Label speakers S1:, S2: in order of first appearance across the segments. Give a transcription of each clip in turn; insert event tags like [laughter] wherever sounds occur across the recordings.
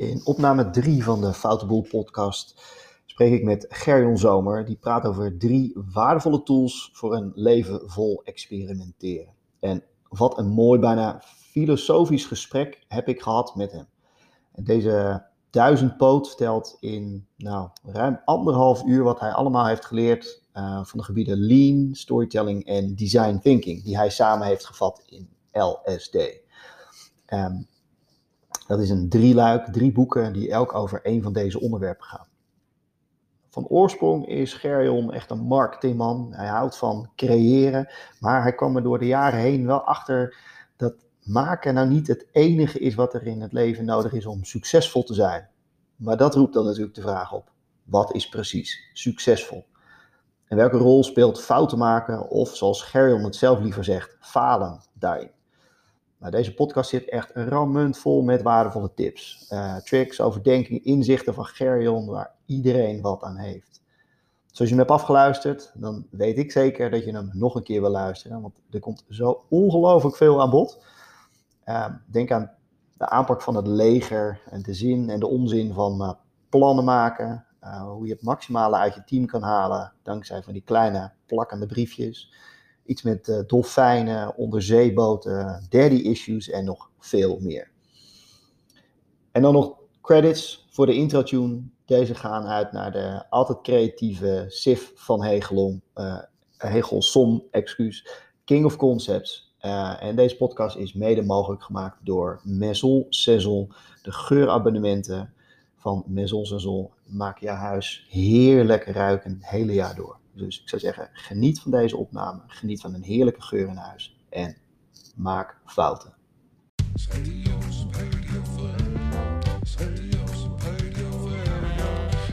S1: In opname 3 van de Foutenboel podcast spreek ik met Gerjon Zomer. Die praat over drie waardevolle tools voor een leven vol experimenteren. En wat een mooi, bijna filosofisch gesprek heb ik gehad met hem. En deze duizendpoot vertelt in nou, ruim anderhalf uur wat hij allemaal heeft geleerd uh, van de gebieden lean, storytelling en design thinking, die hij samen heeft gevat in LSD. Um, ehm, dat is een drieluik, drie boeken die elk over één van deze onderwerpen gaan. Van oorsprong is Gerjon echt een marketingman. Hij houdt van creëren, maar hij kwam er door de jaren heen wel achter dat maken nou niet het enige is wat er in het leven nodig is om succesvol te zijn. Maar dat roept dan natuurlijk de vraag op: wat is precies succesvol? En welke rol speelt fouten maken of, zoals Gerjon het zelf liever zegt, falen daarin? Nou, deze podcast zit echt rammend vol met waardevolle tips, uh, tricks, overdenkingen, inzichten van Gerjon waar iedereen wat aan heeft. Zoals je hem hebt afgeluisterd, dan weet ik zeker dat je hem nog een keer wil luisteren, want er komt zo ongelooflijk veel aan bod. Uh, denk aan de aanpak van het leger en de zin en de onzin van uh, plannen maken, uh, hoe je het maximale uit je team kan halen dankzij van die kleine plakkende briefjes iets met uh, dolfijnen, onderzeeboten, daddy issues en nog veel meer. En dan nog credits voor de intro tune. Deze gaan uit naar de altijd creatieve Sif van Hegelom, uh, Hegelsom, excuus, King of Concepts. Uh, en deze podcast is mede mogelijk gemaakt door Maison Saison, de geurabonnementen van Maison Saison. Maak je huis heerlijk ruiken het hele jaar door. Dus ik zou zeggen, geniet van deze opname, geniet van een heerlijke geur in huis en maak fouten.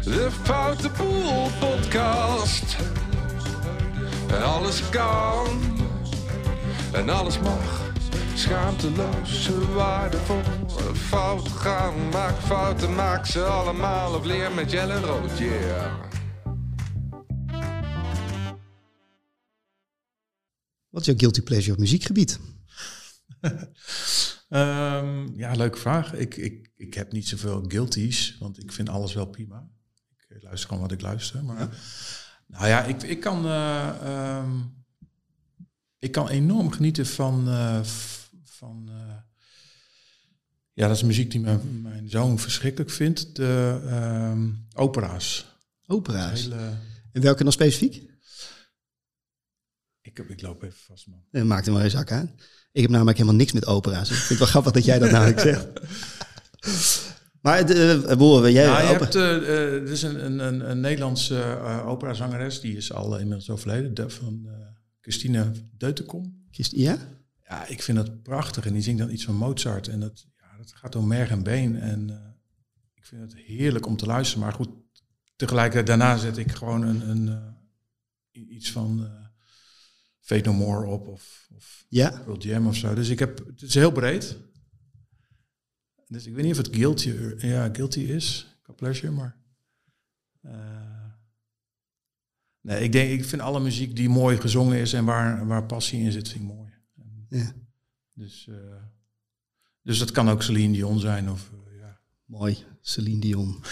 S1: De Foute Boel podcast. En alles kan. En alles mag. Schaamteloos, waardevol. Fout gaan, maak fouten, maak ze allemaal. Of leer met Jelle Rood, yeah. Wat is jouw guilty pleasure op muziekgebied?
S2: um, [laughs] ja, leuke vraag. Ik, ik, ik heb niet zoveel guilties, want ik vind alles wel prima. Ik luister gewoon wat ik luister. Maar nou ja, ik, ik kan. Uh, um, ik kan enorm genieten van. Uh, van uh, ja, dat is muziek die mijn, mijn zoon verschrikkelijk vindt. De um, opera's.
S1: Opera's. Hele... En welke dan specifiek?
S2: Ik, ik loop even vast, man.
S1: En maakt hem maar eens zak aan. Ik heb namelijk helemaal niks met opera's. ik vind het wel grappig dat jij dat namelijk zegt. [laughs] Maar de, uh, boeren, jij...
S2: Nou, je hebt, uh, uh, is een, een, een Nederlandse uh, operazangeres, die is al inmiddels overleden, de, van Christine Deutenkom.
S1: Ja?
S2: Ja, ik vind dat prachtig. En die zingt dan iets van Mozart. En dat, ja, dat gaat om merg en been. En ik vind het heerlijk om te luisteren. Maar goed, tegelijkertijd daarna zet ik gewoon een, een iets van Fate No More op of, of
S1: ja.
S2: World Jam of zo. Dus ik heb, het is heel breed. Dus ik weet niet of het guilty, ja, guilty is, qua pleasure, maar... Uh, nee, ik denk, ik vind alle muziek die mooi gezongen is en waar, waar passie in zit, vind ik mooi.
S1: Ja.
S2: Dus, uh, dus dat kan ook Celine Dion zijn of... Uh, ja.
S1: Mooi, Celine Dion.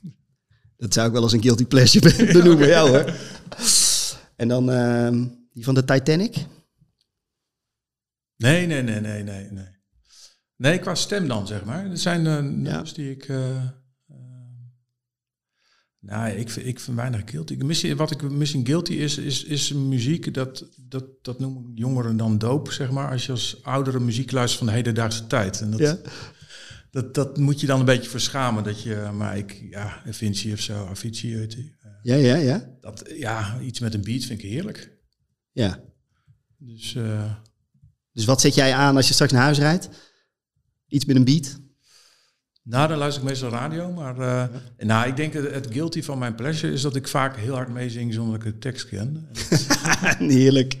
S1: [laughs] dat zou ik wel als een guilty pleasure [laughs] benoemen, ja. jou hoor. [laughs] En dan... Die van de Titanic?
S2: Nee, nee, nee, nee, nee, nee. Nee, qua stem dan, zeg maar. Er zijn uh, nummers die ik... Uh, nou, ik, ik vind weinig guilty. Missie, wat ik missing guilty is, is, is muziek, dat, dat, dat noemen jongeren dan doop, zeg maar. Als je als oudere muziek luistert van de hedendaagse tijd. En dat, ja. dat, dat moet je dan een beetje verschamen. Dat je, maar ik, ja, Vinci of zo, Avicii,
S1: ja, ja, ja.
S2: Dat, ja, iets met een beat vind ik heerlijk.
S1: Ja.
S2: Dus, uh,
S1: dus wat zet jij aan als je straks naar huis rijdt? Iets met een beat?
S2: Nou, dan luister ik meestal radio. Maar uh, nou, ik denk het, het guilty van mijn pleasure is dat ik vaak heel hard meezing zonder dat ik de tekst ken. [laughs]
S1: Heerlijk.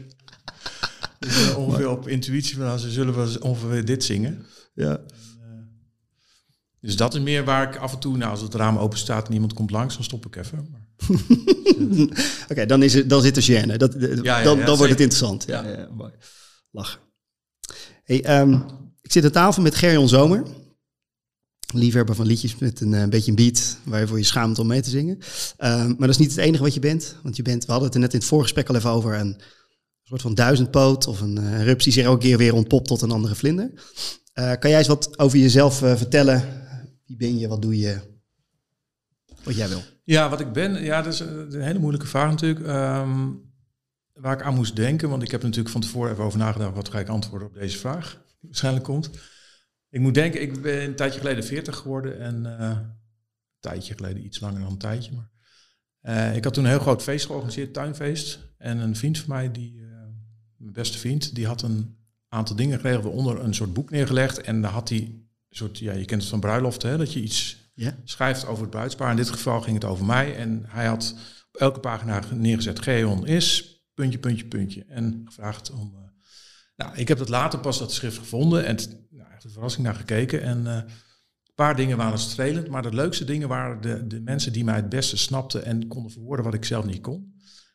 S2: Dus, uh, ongeveer op intuïtie van, nou, ze zullen wel ongeveer dit zingen.
S1: Ja.
S2: Dus dat is meer waar ik af en toe, nou, als het raam open staat en iemand komt langs, dan stop ik even. [laughs]
S1: Oké, dan, is het, dan zit er gêne. Dat, ja, dan, dan wordt het interessant. Ja. Ja, Lachen. Hey, um, ik zit aan tafel met Gerjon Zomer. liefhebber van liedjes met een, een beetje een beat waar je voor je schaamt om mee te zingen. Ehm, maar dat is niet het enige wat je bent. Want je bent, we hadden het er net in het voorgesprek al even over, een soort van duizendpoot of een uh, rups die zich elke keer weer ontpopt tot een andere vlinder. Uh, kan jij eens wat over jezelf uh, vertellen? Wie ben je? Wat doe je? Wat jij wil.
S2: Ja, wat ik ben, ja, dat is een hele moeilijke vraag natuurlijk. Um, waar ik aan moest denken, want ik heb natuurlijk van tevoren even over nagedacht, wat ga ik antwoorden op deze vraag, die waarschijnlijk komt. Ik moet denken, ik ben een tijdje geleden 40 geworden en uh, een tijdje geleden, iets langer dan een tijdje. Maar, uh, ik had toen een heel groot feest georganiseerd, tuinfeest. En een vriend van mij, die, mijn beste vriend, die had een aantal dingen geregeld, onder een soort boek neergelegd. En daar had hij soort, ja, je kent het van bruiloft, hè, dat je iets yeah. schrijft over het bruidspaar. In dit geval ging het over mij. En hij had op elke pagina neergezet, Geon is, puntje, puntje, puntje. En gevraagd om... nou, ik heb dat later pas dat schrift gevonden en nou, echt een verrassing naar gekeken. En uh, een paar dingen waren strelend, maar de leukste dingen waren de, de mensen die mij het beste snapten en konden verwoorden wat ik zelf niet kon.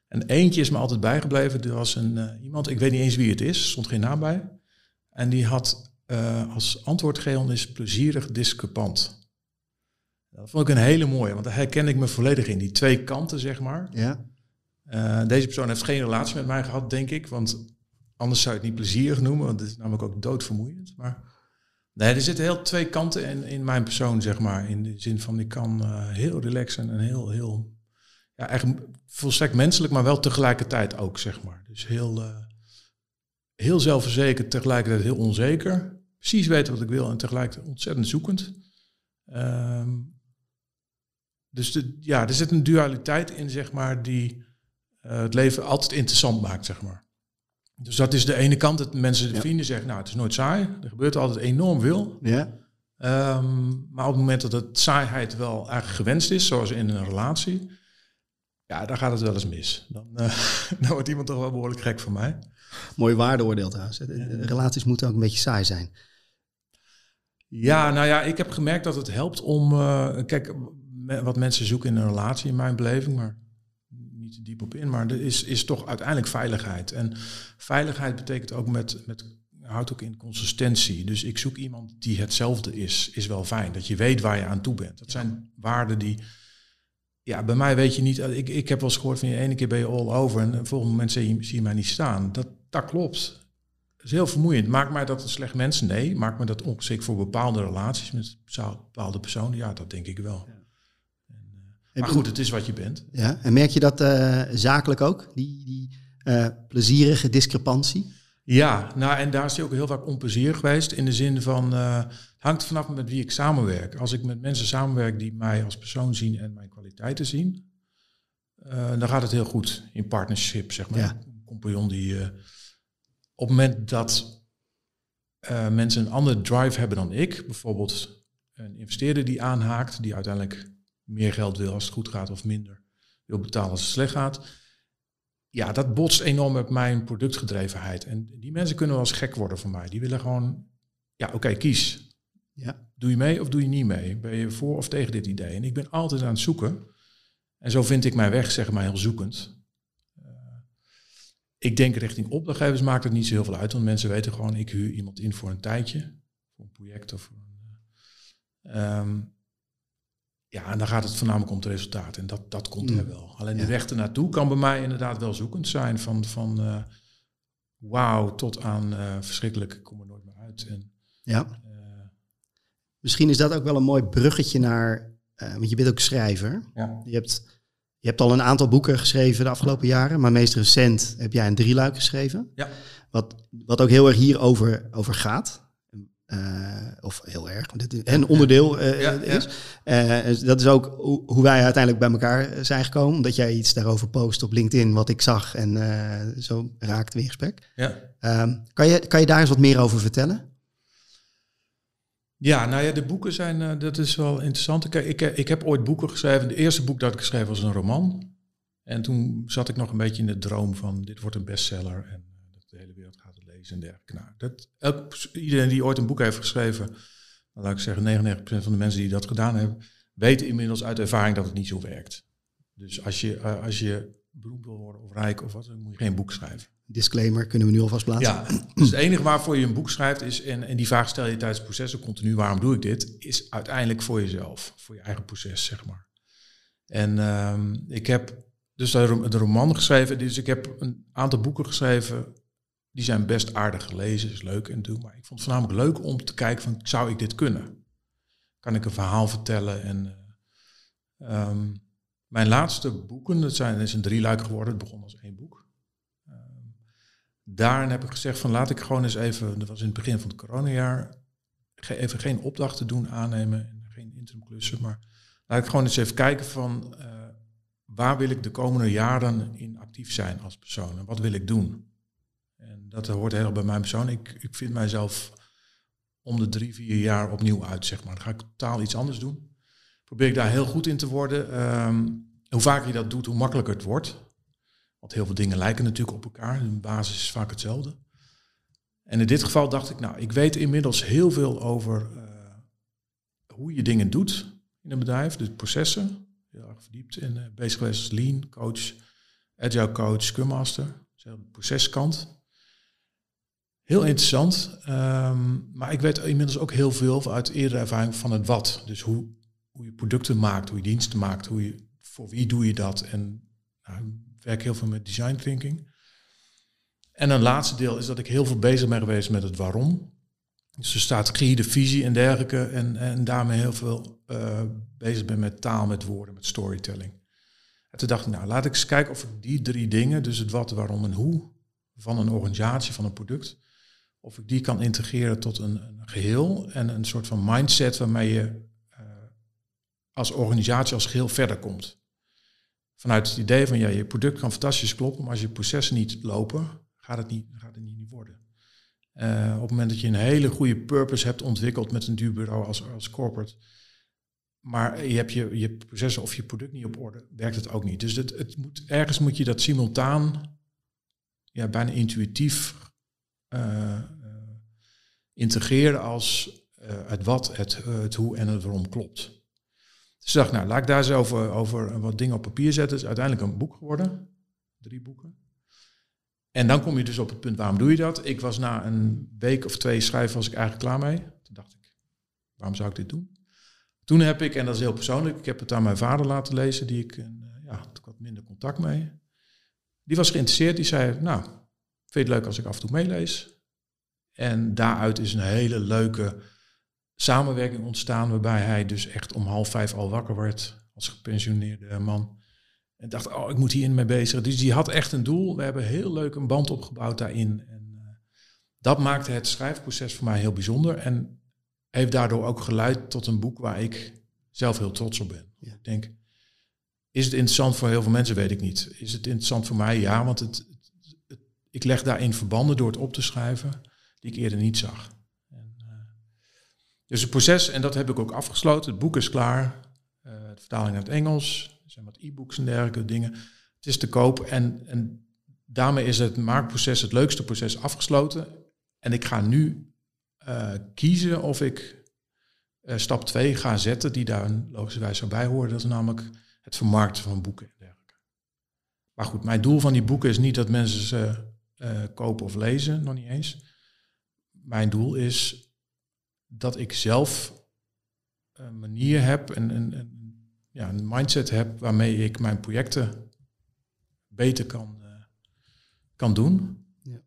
S2: En eentje is me altijd bijgebleven. Er was een, uh, iemand, ik weet niet eens wie het is, stond geen naam bij. En die had uh, als antwoord gegeven is plezierig discrepant. Dat vond ik een hele mooie, want daar herken ik me volledig in. Die twee kanten, zeg maar.
S1: Ja.
S2: Uh, deze persoon heeft geen relatie met mij gehad, denk ik. Want anders zou je het niet plezierig noemen, want het is namelijk ook doodvermoeiend. Maar nee, er zitten heel twee kanten in, in mijn persoon, zeg maar. In de zin van, ik kan uh, heel relaxen en heel, heel... Ja, eigenlijk volstrekt menselijk, maar wel tegelijkertijd ook, zeg maar. Dus heel, uh, heel zelfverzekerd, tegelijkertijd heel onzeker. Precies weten wat ik wil en tegelijkertijd ontzettend zoekend. Um, dus de, ja, er zit een dualiteit in, zeg maar, die uh, het leven altijd interessant maakt, zeg maar. Dus dat is de ene kant, dat mensen, de ja. vrienden zeggen, nou, het is nooit saai. Er gebeurt altijd enorm veel.
S1: Ja.
S2: Um, maar op het moment dat het saaiheid wel eigenlijk gewenst is, zoals in een relatie, ja, dan gaat het wel eens mis. Dan, uh, [laughs] dan wordt iemand toch wel behoorlijk gek van mij.
S1: Mooi waardeoordeel trouwens. Relaties moeten ook een beetje saai zijn.
S2: Ja, nou ja, ik heb gemerkt dat het helpt om, uh, kijk, wat mensen zoeken in een relatie in mijn beleving, maar niet te diep op in, maar er is, is toch uiteindelijk veiligheid. En veiligheid betekent ook met, met houdt ook in consistentie. Dus ik zoek iemand die hetzelfde is, is wel fijn. Dat je weet waar je aan toe bent. Dat zijn waarden die, ja, bij mij weet je niet, ik, ik heb wel eens gehoord van je ene keer ben je all over en volgende moment zie je, zie je mij niet staan. Dat, dat klopt. Dat is heel vermoeiend. Maakt mij dat een slecht mens? Nee. Maakt me dat ongeschikt voor bepaalde relaties met bepaalde personen? Ja, dat denk ik wel. Ja. Maar goed, het is wat je bent.
S1: Ja, en merk je dat uh, zakelijk ook, die, die uh, plezierige discrepantie?
S2: Ja, nou en daar is hij ook heel vaak onplezierig geweest. In de zin van, uh, het hangt vanaf met wie ik samenwerk. Als ik met mensen samenwerk die mij als persoon zien en mijn kwaliteiten zien, dan gaat het heel goed in partnership, zeg maar.
S1: Ja.
S2: Een compagnon die op het moment dat mensen een andere drive hebben dan ik, bijvoorbeeld een investeerder die aanhaakt, die uiteindelijk meer geld wil als het goed gaat of minder wil betalen als het slecht gaat. Ja, dat botst enorm met mijn productgedrevenheid. En die mensen kunnen wel eens gek worden voor mij. Die willen gewoon, ja, oké, okay, kies.
S1: Ja.
S2: Doe je mee of doe je niet mee? Ben je voor of tegen dit idee? En ik ben altijd aan het zoeken. En zo vind ik mijn weg, zeg maar, heel zoekend. Ik denk richting opdrachtgevers maakt het niet zo heel veel uit. Want mensen weten gewoon, ik huur iemand in voor een tijdje. Voor een project of... Een, um, ja, en dan gaat het voornamelijk om het resultaat. En dat, dat komt er wel. Alleen de ja. weg ernaartoe kan bij mij inderdaad wel zoekend zijn. Van, van uh, wauw tot aan uh, verschrikkelijk, ik kom er nooit meer uit. En,
S1: ja. Uh, Misschien is dat ook wel een mooi bruggetje naar, want je bent ook schrijver.
S2: Ja.
S1: Je, hebt, je hebt al een aantal boeken geschreven de afgelopen jaren. Maar meest recent heb jij een drieluik geschreven.
S2: Ja.
S1: Wat, wat ook heel erg hierover over gaat. Uh, of heel erg, want dit een onderdeel uh, ja, is. Ja. Uh, dat is ook hoe wij uiteindelijk bij elkaar zijn gekomen. Omdat jij iets daarover post op LinkedIn, wat ik zag. En zo raakte we in gesprek.
S2: Ja.
S1: Ehm, kan, je, kan je daar eens wat meer over vertellen?
S2: Ja, nou ja, de boeken zijn, dat is wel interessant. Ik, ik heb ooit boeken geschreven. De eerste boek dat ik geschreven was een roman. En toen zat ik nog een beetje in de droom van, dit wordt een bestseller. En de hele wereld gaat het lezen en dergelijke. Nou, dat, elk, iedereen die ooit een boek heeft geschreven, dan laat ik zeggen 99% van de mensen die dat gedaan hebben, weten inmiddels uit ervaring dat het niet zo werkt. Dus als je, als je beroemd wil worden of rijk of wat, dan moet je geen boek schrijven.
S1: Disclaimer kunnen we nu alvast plaatsen.
S2: Ja, dus het enige waarvoor je een boek schrijft is, en, en die vraag stel je tijdens het proces continu, waarom doe ik dit? Is uiteindelijk voor jezelf, voor je eigen proces, zeg maar. En ehm, ik heb dus de, roman geschreven, dus ik heb een aantal boeken geschreven, die zijn best aardig gelezen, is leuk en doen, maar ik vond het voornamelijk leuk om te kijken van, zou ik dit kunnen? Kan ik een verhaal vertellen en... eh, ehm, mijn laatste boeken, dat zijn, is een drieluik geworden, het begon als één boek. Daarin heb ik gezegd van laat ik gewoon eens even, dat was in het begin van het coronajaar, even geen opdrachten doen, aannemen en geen interim klussen, maar laat ik gewoon eens even kijken van eh, waar wil ik de komende jaren in actief zijn als persoon en wat wil ik doen. En dat hoort heel erg bij mijn persoon. Ik, ik vind mijzelf om de drie, vier jaar opnieuw uit, zeg maar. Dan ga ik totaal iets anders doen probeer ik daar heel goed in te worden. Ehm, hoe vaker je dat doet, hoe makkelijker het wordt. Want heel veel dingen lijken natuurlijk op elkaar. De basis is vaak hetzelfde. En in dit geval dacht ik, nou, ik weet inmiddels heel veel over eh, hoe je dingen doet in een bedrijf, dus processen. Heel erg verdiept in uh, bezig geweest als lean coach, agile coach, scrum master, dus de proceskant. Heel interessant, ehm, maar ik weet inmiddels ook heel veel uit eerdere ervaring van het wat. Dus hoe, hoe je producten maakt, hoe je diensten maakt, hoe je, voor wie doe je dat. En nou, werk heel veel met design thinking. En een laatste deel is dat ik heel veel bezig ben geweest met het waarom. Dus de strategie, de visie en dergelijke. En, en daarmee heel veel uh, bezig ben met taal, met woorden, met storytelling. En toen dacht ik, nou laat ik eens kijken of ik die drie dingen, dus het wat, waarom en hoe, van een organisatie, van een product, of ik die kan integreren tot een, een geheel en een soort van mindset waarmee je als organisatie als geheel verder komt. Vanuit het idee van ja, je product kan fantastisch kloppen, maar als je processen niet lopen, gaat het niet, gaat het niet worden. Uh, op het moment dat je een hele goede purpose hebt ontwikkeld met een duur bureau als, als corporate, maar je hebt je, je processen of je product niet op orde, werkt het ook niet. Dus het, het moet, ergens moet je dat simultaan, ja, bijna intuïtief uh, uh, integreren als het wat, het, het hoe en het waarom klopt. Dus ik dacht, nou, laat ik daar eens over, over wat dingen op papier zetten. Het is uiteindelijk een boek geworden. Drie boeken. En dan kom je dus op het punt, waarom doe je dat? Ik was na een week of twee schrijven, was ik eigenlijk klaar mee. Toen dacht ik, waarom zou ik dit doen? Toen heb ik, en dat is heel persoonlijk, ik heb het aan mijn vader laten lezen, die ik, ja, had wat minder contact mee. Die was geïnteresseerd, die zei, nou, vind je het leuk als ik af en toe meelees? En daaruit is een hele leuke samenwerking ontstaan waarbij hij dus echt om half vijf al wakker werd als gepensioneerde man. En dacht, oh, ik moet hierin mee bezig. Dus die had echt een doel. We hebben heel leuk een band opgebouwd daarin. En uh, dat maakte het schrijfproces voor mij heel bijzonder. En heeft daardoor ook geleid tot een boek waar ik zelf heel trots op ben. Ja. Ik denk, is het interessant voor heel veel mensen? Weet ik niet. Is het interessant voor mij? Ja, want het, het, het, ik leg daarin verbanden door het op te schrijven die ik eerder niet zag. Dus het proces, en dat heb ik ook afgesloten. Het boek is klaar. Uh, de vertaling naar het Engels. Er zijn wat e-books en dergelijke dingen. Het is te koop. En, en daarmee is het maakproces, het leukste proces, afgesloten. En ik ga nu uh, kiezen of ik uh, stap 2 ga zetten, die daar logischerwijs zou bij horen. Dat is namelijk het vermarkten van boeken en dergelijke. Maar goed, mijn doel van die boeken is niet dat mensen ze kopen of lezen, nog niet eens. Mijn doel is dat ik zelf een manier heb, en een, een, ja, een mindset heb waarmee ik mijn projecten beter kan, uh, kan doen. Ja.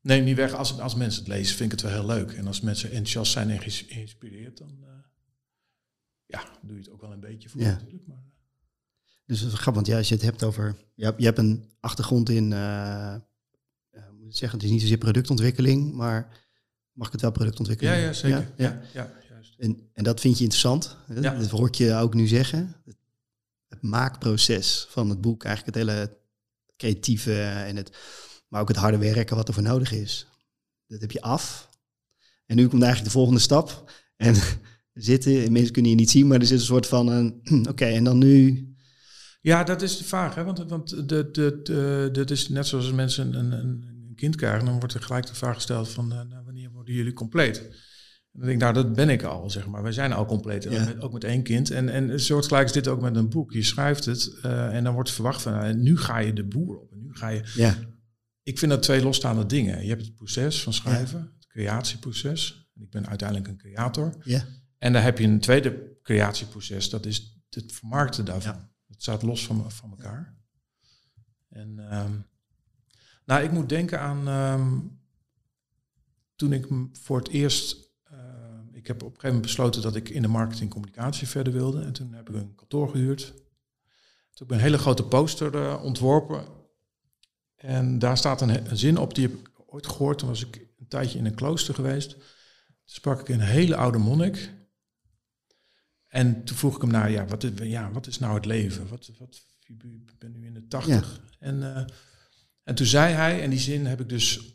S2: Neem niet weg, als, als mensen het lezen, vind ik het wel heel leuk. En als mensen enthousiast zijn en geïnspireerd, dan uh, ja, doe je het ook wel een beetje voor
S1: ja.
S2: natuurlijk. Maar,
S1: dus het is grappig, want ja, als je het hebt over, je hebt, je hebt een achtergrond in, uh, moet ik zeggen, het is niet zozeer productontwikkeling, maar mag ik het wel productontwikkeling?
S2: Ja, ja zeker. Ja, ja. juist.
S1: En, en dat vind je interessant. Hè? Dat hoor ik je ook nu zeggen. Het, het, maakproces van het boek, eigenlijk het hele creatieve en het, maar ook het harde werken wat er voor nodig is. Dat heb je af. En nu komt eigenlijk de volgende stap. En [laughs] zitten, mensen kunnen je niet zien, maar er zit een soort van een, [clears throat] oké, okay, en dan nu.
S2: Ja, dat is de vraag, hè? want, want de, de, dat is net zoals mensen een, een kind krijgen, dan wordt er gelijk de vraag gesteld van uh, nou, wanneer worden jullie compleet? En dan denk ik, nou, dat ben ik al, zeg maar. Wij zijn al compleet,
S1: Ja.
S2: met- ook met één kind. En, en een soortgelijk is dit ook met een boek. Je schrijft het eh, en dan wordt verwacht van, nou, nu ga je de boer op. En nu ga je...
S1: Ja,
S2: Ik vind dat twee losstaande dingen. Je hebt het proces van schrijven, het creatieproces. Ik ben uiteindelijk een creator.
S1: ja,
S2: En dan heb je een tweede creatieproces, dat is het vermarkten daarvan. Het staat los van, van elkaar. En ehm, nou, ik moet denken aan ehm, toen ik voor het eerst, ehm, ik heb op een gegeven moment besloten dat ik in de marketing communicatie verder wilde. En toen heb ik een kantoor gehuurd. Toen heb ik een hele grote poster eh, ontworpen. En daar staat een, zin op, die heb ik ooit gehoord. Toen was ik een tijdje in een klooster geweest. Toen sprak ik een hele oude monnik. En toen vroeg ik hem naar, ja, wat is, ja, wat is nou het leven? Wat, wat, ik ben nu in de tachtig. En, eh, en toen zei hij, en die zin heb ik dus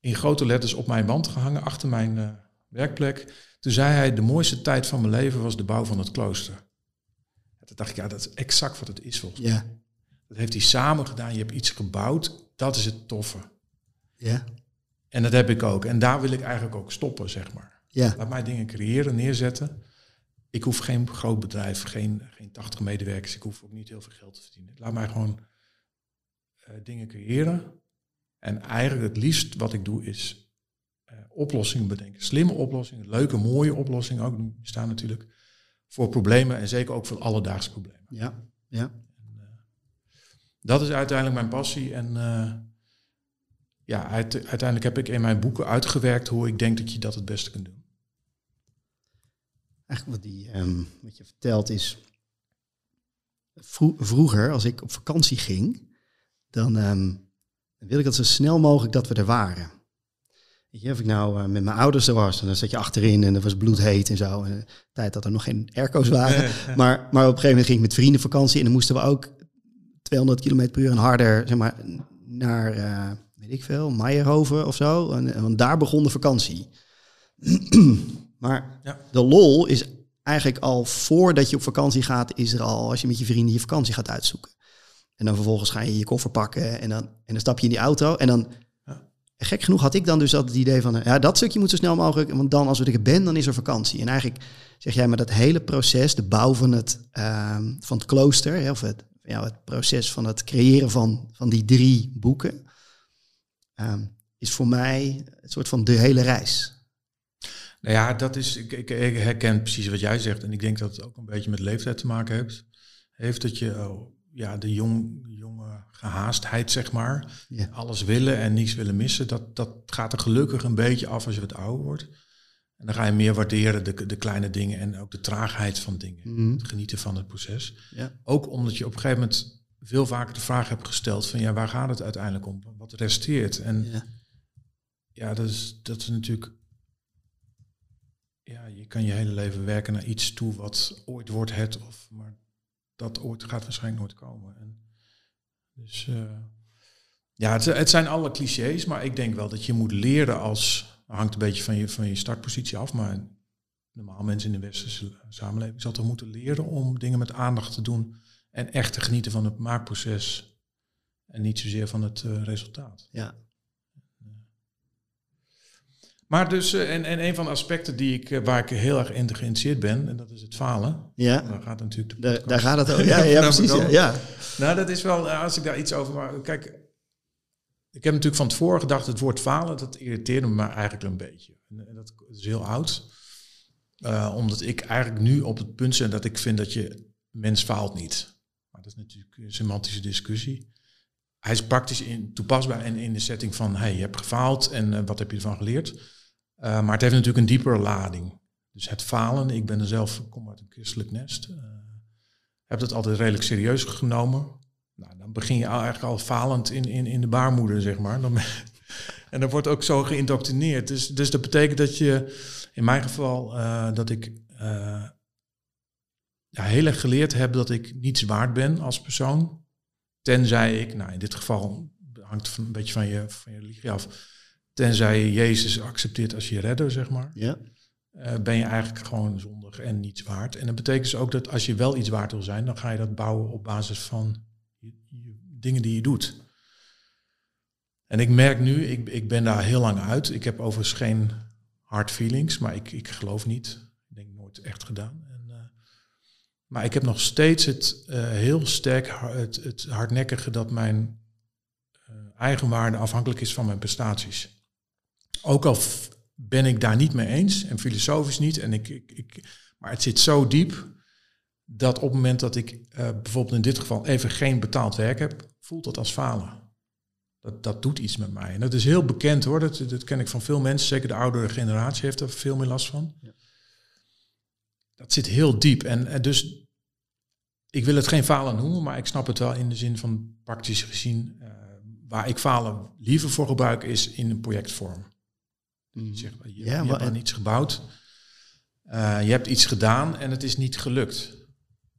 S2: in grote letters op mijn wand gehangen, achter mijn eh, werkplek. Toen zei hij, de mooiste tijd van mijn leven was de bouw van het klooster. En toen dacht ik, ja, dat is exact wat het is volgens mij.
S1: ja,
S2: Dat heeft hij samen gedaan, je hebt iets gebouwd, dat is het toffe.
S1: ja,
S2: En dat heb ik ook. En daar wil ik eigenlijk ook stoppen, zeg maar.
S1: ja,
S2: Laat mij dingen creëren, neerzetten. Ik hoef geen groot bedrijf, geen, geen 80 medewerkers. Ik hoef ook niet heel veel geld te verdienen. Laat mij gewoon eh, dingen creëren. En eigenlijk het liefst wat ik doe is eh, oplossingen bedenken. Slimme oplossingen, leuke, mooie oplossingen ook. Die bestaan natuurlijk voor problemen en zeker ook voor alledaagse problemen.
S1: ja, ja.
S2: Dat is uiteindelijk mijn passie. En eh, ja, uit- uiteindelijk heb ik in mijn boeken uitgewerkt hoe ik denk dat je dat het beste kunt doen.
S1: Eigenlijk wat, die, ehm, wat je vertelt is... vro- vroeger, als ik op vakantie ging... dan ehm, dan wilde ik dat zo snel mogelijk dat we er waren. Weet je, of ik nou eh, met mijn ouders er was... en dan zat je achterin en er was bloedheet en zo. En, de tijd dat er nog geen airco's waren. [laughs] Maar, maar op een gegeven moment ging ik met vrienden vakantie... en dan moesten we ook 200 km per uur en harder... Zeg maar, naar, eh, weet ik veel, Meijerhoven of zo. En, en want daar begon de vakantie. [clears throat] maar
S2: Ja.
S1: de lol is eigenlijk al voordat je op vakantie gaat, is er al als je met je vrienden je vakantie gaat uitzoeken. En dan vervolgens ga je je koffer pakken en dan, en dan stap je in die auto. En dan,
S2: Ja.
S1: gek genoeg had ik dan dus altijd het idee van, ja, dat stukje moet zo snel mogelijk, want dan als we er ben, dan is er vakantie. En eigenlijk zeg jij maar dat hele proces, de bouw van het, ehm, van het klooster, hè, of het, ja, het proces van het creëren van, van die drie boeken, ehm, is voor mij een soort van de hele reis.
S2: Nou ja, dat is, ik, ik, ik herken precies wat jij zegt. En ik denk dat het ook een beetje met leeftijd te maken heeft. Heeft dat je oh, ja, de jong, jonge gehaastheid, zeg maar.
S1: Ja.
S2: Alles willen en niets willen missen. Dat, dat gaat er gelukkig een beetje af als je wat ouder wordt. En dan ga je meer waarderen de, de kleine dingen en ook de traagheid van dingen.
S1: Mhm.
S2: Het genieten van het proces.
S1: Ja.
S2: Ook omdat je op een gegeven moment veel vaker de vraag hebt gesteld van ja, waar gaat het uiteindelijk om? Wat resteert? En
S1: Ja.
S2: ja, dat is, dat is natuurlijk. Ja, je kan je hele leven werken naar iets toe wat ooit wordt het, of, maar dat ooit gaat waarschijnlijk nooit komen. En dus eh, ja, het, het zijn alle clichés, maar ik denk wel dat je moet leren als. hangt een beetje van je, van je startpositie af, maar normaal mensen in de westerse samenleving zal toch moeten leren om dingen met aandacht te doen en echt te genieten van het maakproces en niet zozeer van het eh, resultaat.
S1: Ja.
S2: Maar dus, eh, en, en een van de aspecten die ik, eh, waar ik heel erg in geïnteresseerd ben, en dat is het falen.
S1: Ja,
S2: Daar gaat natuurlijk de
S1: daar, gaat het over. [laughs] Ja, ja precies. Ja.
S2: Nou, dat is wel, eh, als ik daar iets over maar Kijk, ik heb natuurlijk van tevoren gedacht, het woord falen, dat irriteerde me eigenlijk een beetje. En, dat is heel oud. Omdat ik eigenlijk nu op het punt ben dat ik vind dat je, mens faalt niet. Maar dat is natuurlijk een semantische discussie. Hij is praktisch in, toepasbaar en in de setting van, hey, je hebt gefaald en wat heb je ervan geleerd? Eh, maar het heeft natuurlijk een diepere lading. Dus het falen, ik ben er zelf, kom uit een christelijk nest, eh, heb dat altijd redelijk serieus genomen. Nou, dan begin je eigenlijk al falend in, in, in de baarmoeder, zeg maar. Dan, [laughs] en dat wordt ook zo geïndoctrineerd. Dus, dus dat betekent dat je, in mijn geval, eh, dat ik ja, heel erg geleerd heb dat ik niets waard ben als persoon. Tenzij ik, nou in dit geval hangt van, een beetje van je, van je religie af. Tenzij je Jezus accepteert als je redder, zeg maar.
S1: Ja.
S2: eh, ben je eigenlijk gewoon zondig en niets waard. En dat betekent dus ook dat als je wel iets waard wil zijn, dan ga je dat bouwen op basis van je, je dingen die je doet. En ik merk nu, ik, ik ben daar heel lang uit. Ik heb overigens geen hard feelings, maar ik, ik geloof niet. Ik denk nooit echt gedaan. En, uh, maar ik heb nog steeds het uh, heel sterk, het, het hardnekkige dat mijn eigenwaarde afhankelijk is van mijn prestaties. Ook al ben ik daar niet mee eens en filosofisch niet. En ik, ik, ik, maar het zit zo diep dat op het moment dat ik bijvoorbeeld in dit geval even geen betaald werk heb, voelt dat als falen. Dat, dat doet iets met mij. En dat is heel bekend hoor. Dat, dat ken ik van veel mensen. Zeker de oudere generatie heeft er veel meer last van. Ja. Dat zit heel diep. En, en, dus ik wil het geen falen noemen, maar ik snap het wel in de zin van praktisch gezien. Uh, waar ik falen liever voor gebruik is in een projectvorm. Mm. Zeg, je, ja, je hebt dan iets gebouwd. Uh, je hebt iets gedaan en het is niet gelukt.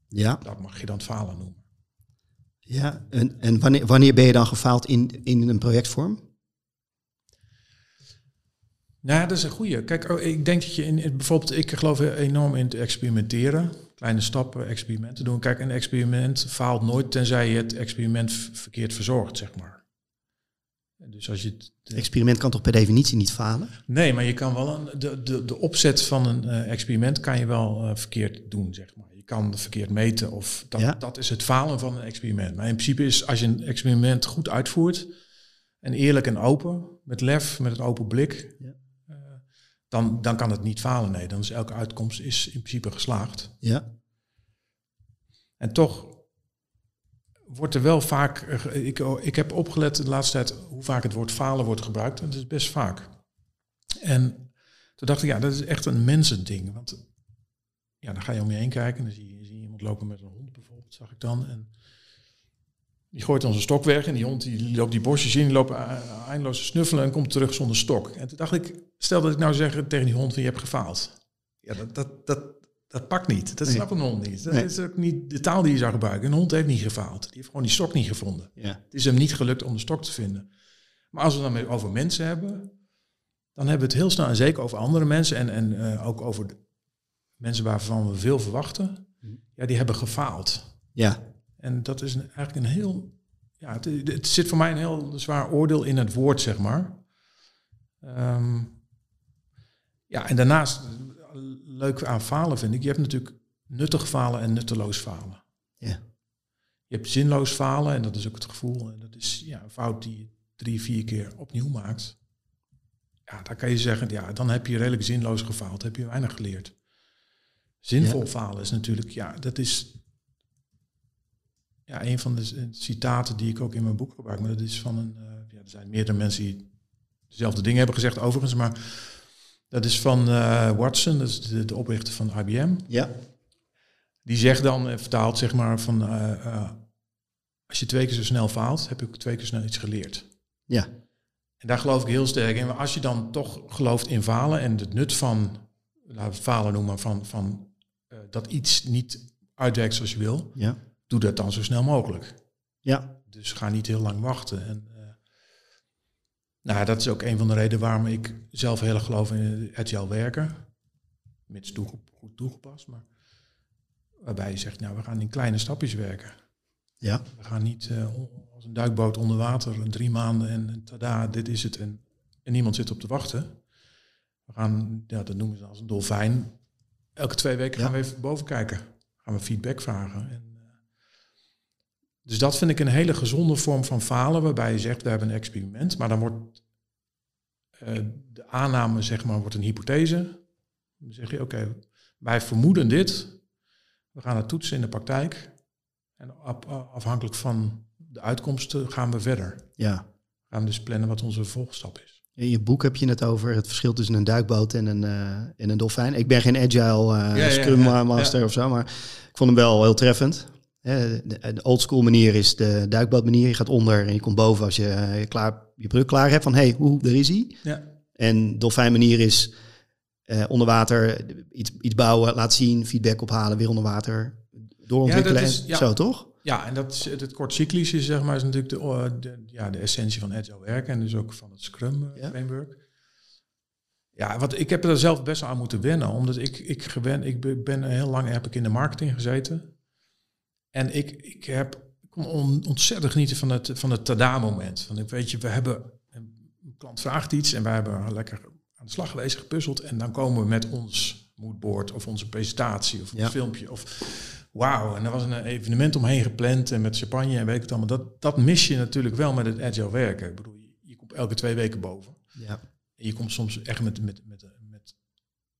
S1: Ja.
S2: Dat mag je dan falen noemen.
S1: Ja, en, en wanneer, wanneer ben je dan gefaald in, in een projectvorm?
S2: Nou, dat is een goede. Kijk, oh, ik denk dat je in, bijvoorbeeld, ik geloof enorm in het experimenteren. Kleine stappen, experimenten doen. Kijk, een experiment faalt nooit tenzij je het experiment verkeerd verzorgt, zeg maar.
S1: Dus als je het experiment kan toch per definitie niet falen?
S2: Nee, maar je kan wel een, de, de, de opzet van een uh, experiment kan je wel uh, verkeerd doen, zeg maar kan verkeerd meten. Of dat, dat is het falen van een experiment. Maar in principe is als je een experiment goed uitvoert en eerlijk en open, met lef, met een open blik, ja. dan, dan kan het niet falen. Nee, dan is elke uitkomst is in principe geslaagd.
S1: Ja.
S2: En toch wordt er wel vaak, ik, ik heb opgelet de laatste tijd hoe vaak het woord falen wordt gebruikt. En dat is best vaak. En toen dacht ik, ja, dat is echt een mensending. Want ja, dan ga je om je heen kijken en dan zie je, iemand lopen met een hond bijvoorbeeld, zag ik dan. En die gooit dan zijn stok weg en die hond die loopt die bosjes in, die loopt eindeloos snuffelen en komt terug zonder stok. En toen dacht ik, stel dat ik nou zeg tegen die hond, je hebt gefaald. Ja, dat, dat, dat, dat pakt niet. Dat nee. snapt een hond niet. Dat is ook niet de taal die je zou gebruiken. Een hond heeft niet gefaald. Die heeft gewoon die stok niet gevonden.
S1: Ja.
S2: Het is hem niet gelukt om de stok te vinden. Maar als we dan over mensen hebben, dan hebben we het heel snel, en zeker over andere mensen en, en uh, ook over mensen waarvan we veel verwachten, mhm. ja, die hebben gefaald.
S1: Ja.
S2: En dat is een, eigenlijk een heel, ja, het, het, zit voor mij een heel zwaar oordeel in het woord, zeg maar. Um, ja, en daarnaast, leuk aan falen vind ik, je hebt natuurlijk nuttig falen en nutteloos falen.
S1: Ja.
S2: Je hebt zinloos falen en dat is ook het gevoel. En dat is ja, een fout die je drie, vier keer opnieuw maakt. Ja, dan kan je zeggen, ja, dan heb je redelijk zinloos gefaald, heb je weinig geleerd. Zinvol falen is natuurlijk, ja, dat is ja, een van de citaten die ik ook in mijn boek gebruik. Maar dat is van een, uh, ja, er zijn meerdere mensen die dezelfde dingen hebben gezegd overigens, maar dat is van uh, Watson, dat is de, de, oprichter van IBM.
S1: Ja.
S2: Die zegt dan, uh, vertaald zeg maar, van als je twee keer zo snel faalt, heb je ook twee keer snel iets geleerd.
S1: Ja.
S2: En daar geloof ik heel sterk in. Maar als je dan toch gelooft in falen en het nut van, laten we het falen noemen, van, van dat iets niet uitwerkt zoals je wil,
S1: ja.
S2: doe dat dan zo snel mogelijk.
S1: Ja.
S2: Dus ga niet heel lang wachten. En, nou, dat is ook een van de redenen waarom ik zelf heel erg geloof in agile werken. Mits goed toegepast, maar waarbij je zegt, nou, we gaan in kleine stapjes werken.
S1: Ja.
S2: We gaan niet uh, als een duikboot onder water, drie maanden en tada, dit is het. En, en niemand zit op te wachten. We gaan, ja, dat noemen ze als een dolfijn, elke twee weken gaan we even boven kijken. Gaan we feedback vragen. En, dus dat vind ik een hele gezonde vorm van falen, waarbij je zegt, we hebben een experiment, maar dan wordt uh, de aanname, zeg maar, wordt een hypothese. Dan zeg je, oké, okay, wij vermoeden dit, we gaan het toetsen in de praktijk. En afhankelijk van de uitkomsten gaan we verder.
S1: Ja.
S2: Gaan we dus plannen wat onze volgstap is.
S1: In je boek heb je het over het verschil tussen een duikboot en een, uh, en een dolfijn. Ik ben geen agile uh, ja, scrum ja, master of zo, maar ik vond hem wel heel treffend. De, de old school manier is de duikboot manier. Je gaat onder en je komt boven als je je, klaar, je brug klaar hebt van hey, hoe, daar is hij.
S2: Ja.
S1: En dolfijn manier is uh, onder water iets, iets bouwen, laten zien, feedback ophalen, weer onder water doorontwikkelen. Is, zo toch?
S2: Ja, en dat is het kortcyclische, zeg maar, is natuurlijk de, de, ja, de essentie van agile werken en dus ook van het Scrum ja. framework. Ja, wat ik heb er zelf best wel aan moeten wennen, omdat ik, ik gewend, ik ben heel lang heb ik in de marketing gezeten. En ik, ik heb ontzettend genieten van het, van het tada-moment. Van, weet je, we hebben een klant vraagt iets en wij hebben lekker aan de slag geweest, gepuzzeld. En dan komen we met ons moodboard of onze presentatie of
S1: Ja.
S2: een filmpje. Of wauw, en er was een evenement omheen gepland en met champagne en weet ik het allemaal. Dat, dat mis je natuurlijk wel met het agile werken. Ik bedoel, je, je komt elke twee weken boven.
S1: Ja.
S2: En je komt soms echt met, met, met, met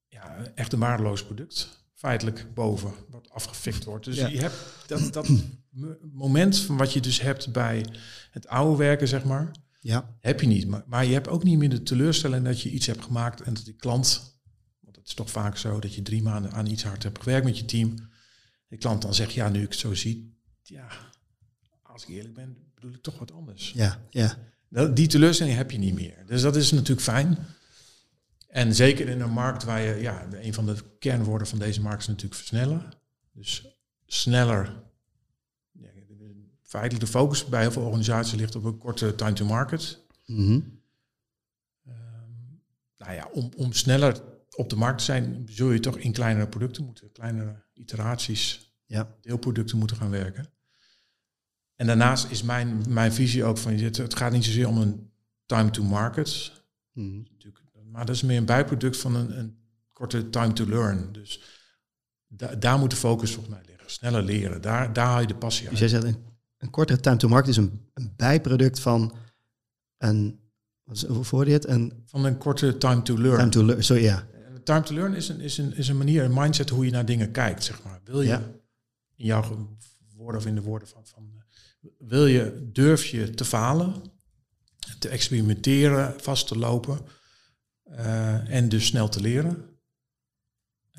S2: ja, echt een waardeloos product feitelijk boven, wat afgefikt wordt. Dus
S1: Ja.
S2: je hebt dat, dat mo- moment van wat je dus hebt bij het oude werken, zeg maar,
S1: Ja.
S2: heb je niet. Maar, maar je hebt ook niet meer de teleurstelling dat je iets hebt gemaakt en dat die klant, want het is toch vaak zo dat je drie maanden aan iets hard hebt gewerkt met je team, de klant dan zegt, ja, nu ik het zo zie, ja, als ik eerlijk ben, bedoel ik toch wat anders.
S1: Ja. Ja.
S2: Dat- Die teleurstelling heb je niet meer. Dus dat is natuurlijk fijn. En zeker in een markt waar je, ja, een van de kernwoorden van deze markt is natuurlijk versnellen. Dus sneller. Ja, feitelijk de focus bij heel veel organisaties ligt op een korte time to market.
S1: Mhm.
S2: Ehm, nou ja, om, om sneller op de markt te zijn, zul je toch in kleinere producten moeten, kleinere iteraties,
S1: Ja.
S2: deelproducten moeten gaan werken. En daarnaast is mijn, mijn visie ook van, het, het gaat niet zozeer om een time to market,
S1: Mhm.
S2: Maar dat is meer een bijproduct van een, een korte time to learn. Dus da- daar moet de focus volgens mij liggen. Sneller leren, daar, daar haal je de passie
S1: Dus jij zegt, een, een kortere time to market is een, een bijproduct van een, hoe voor je het? Een
S2: Van een korte time to learn.
S1: time to learn. Sorry, ja.
S2: Time to learn is een, is, een, is een manier, een mindset hoe je naar dingen kijkt, zeg maar. Wil je,
S1: Ja.
S2: in jouw woorden of in de woorden van, van wil je, durf je te falen, te experimenteren, vast te lopen eh, en dus snel te leren.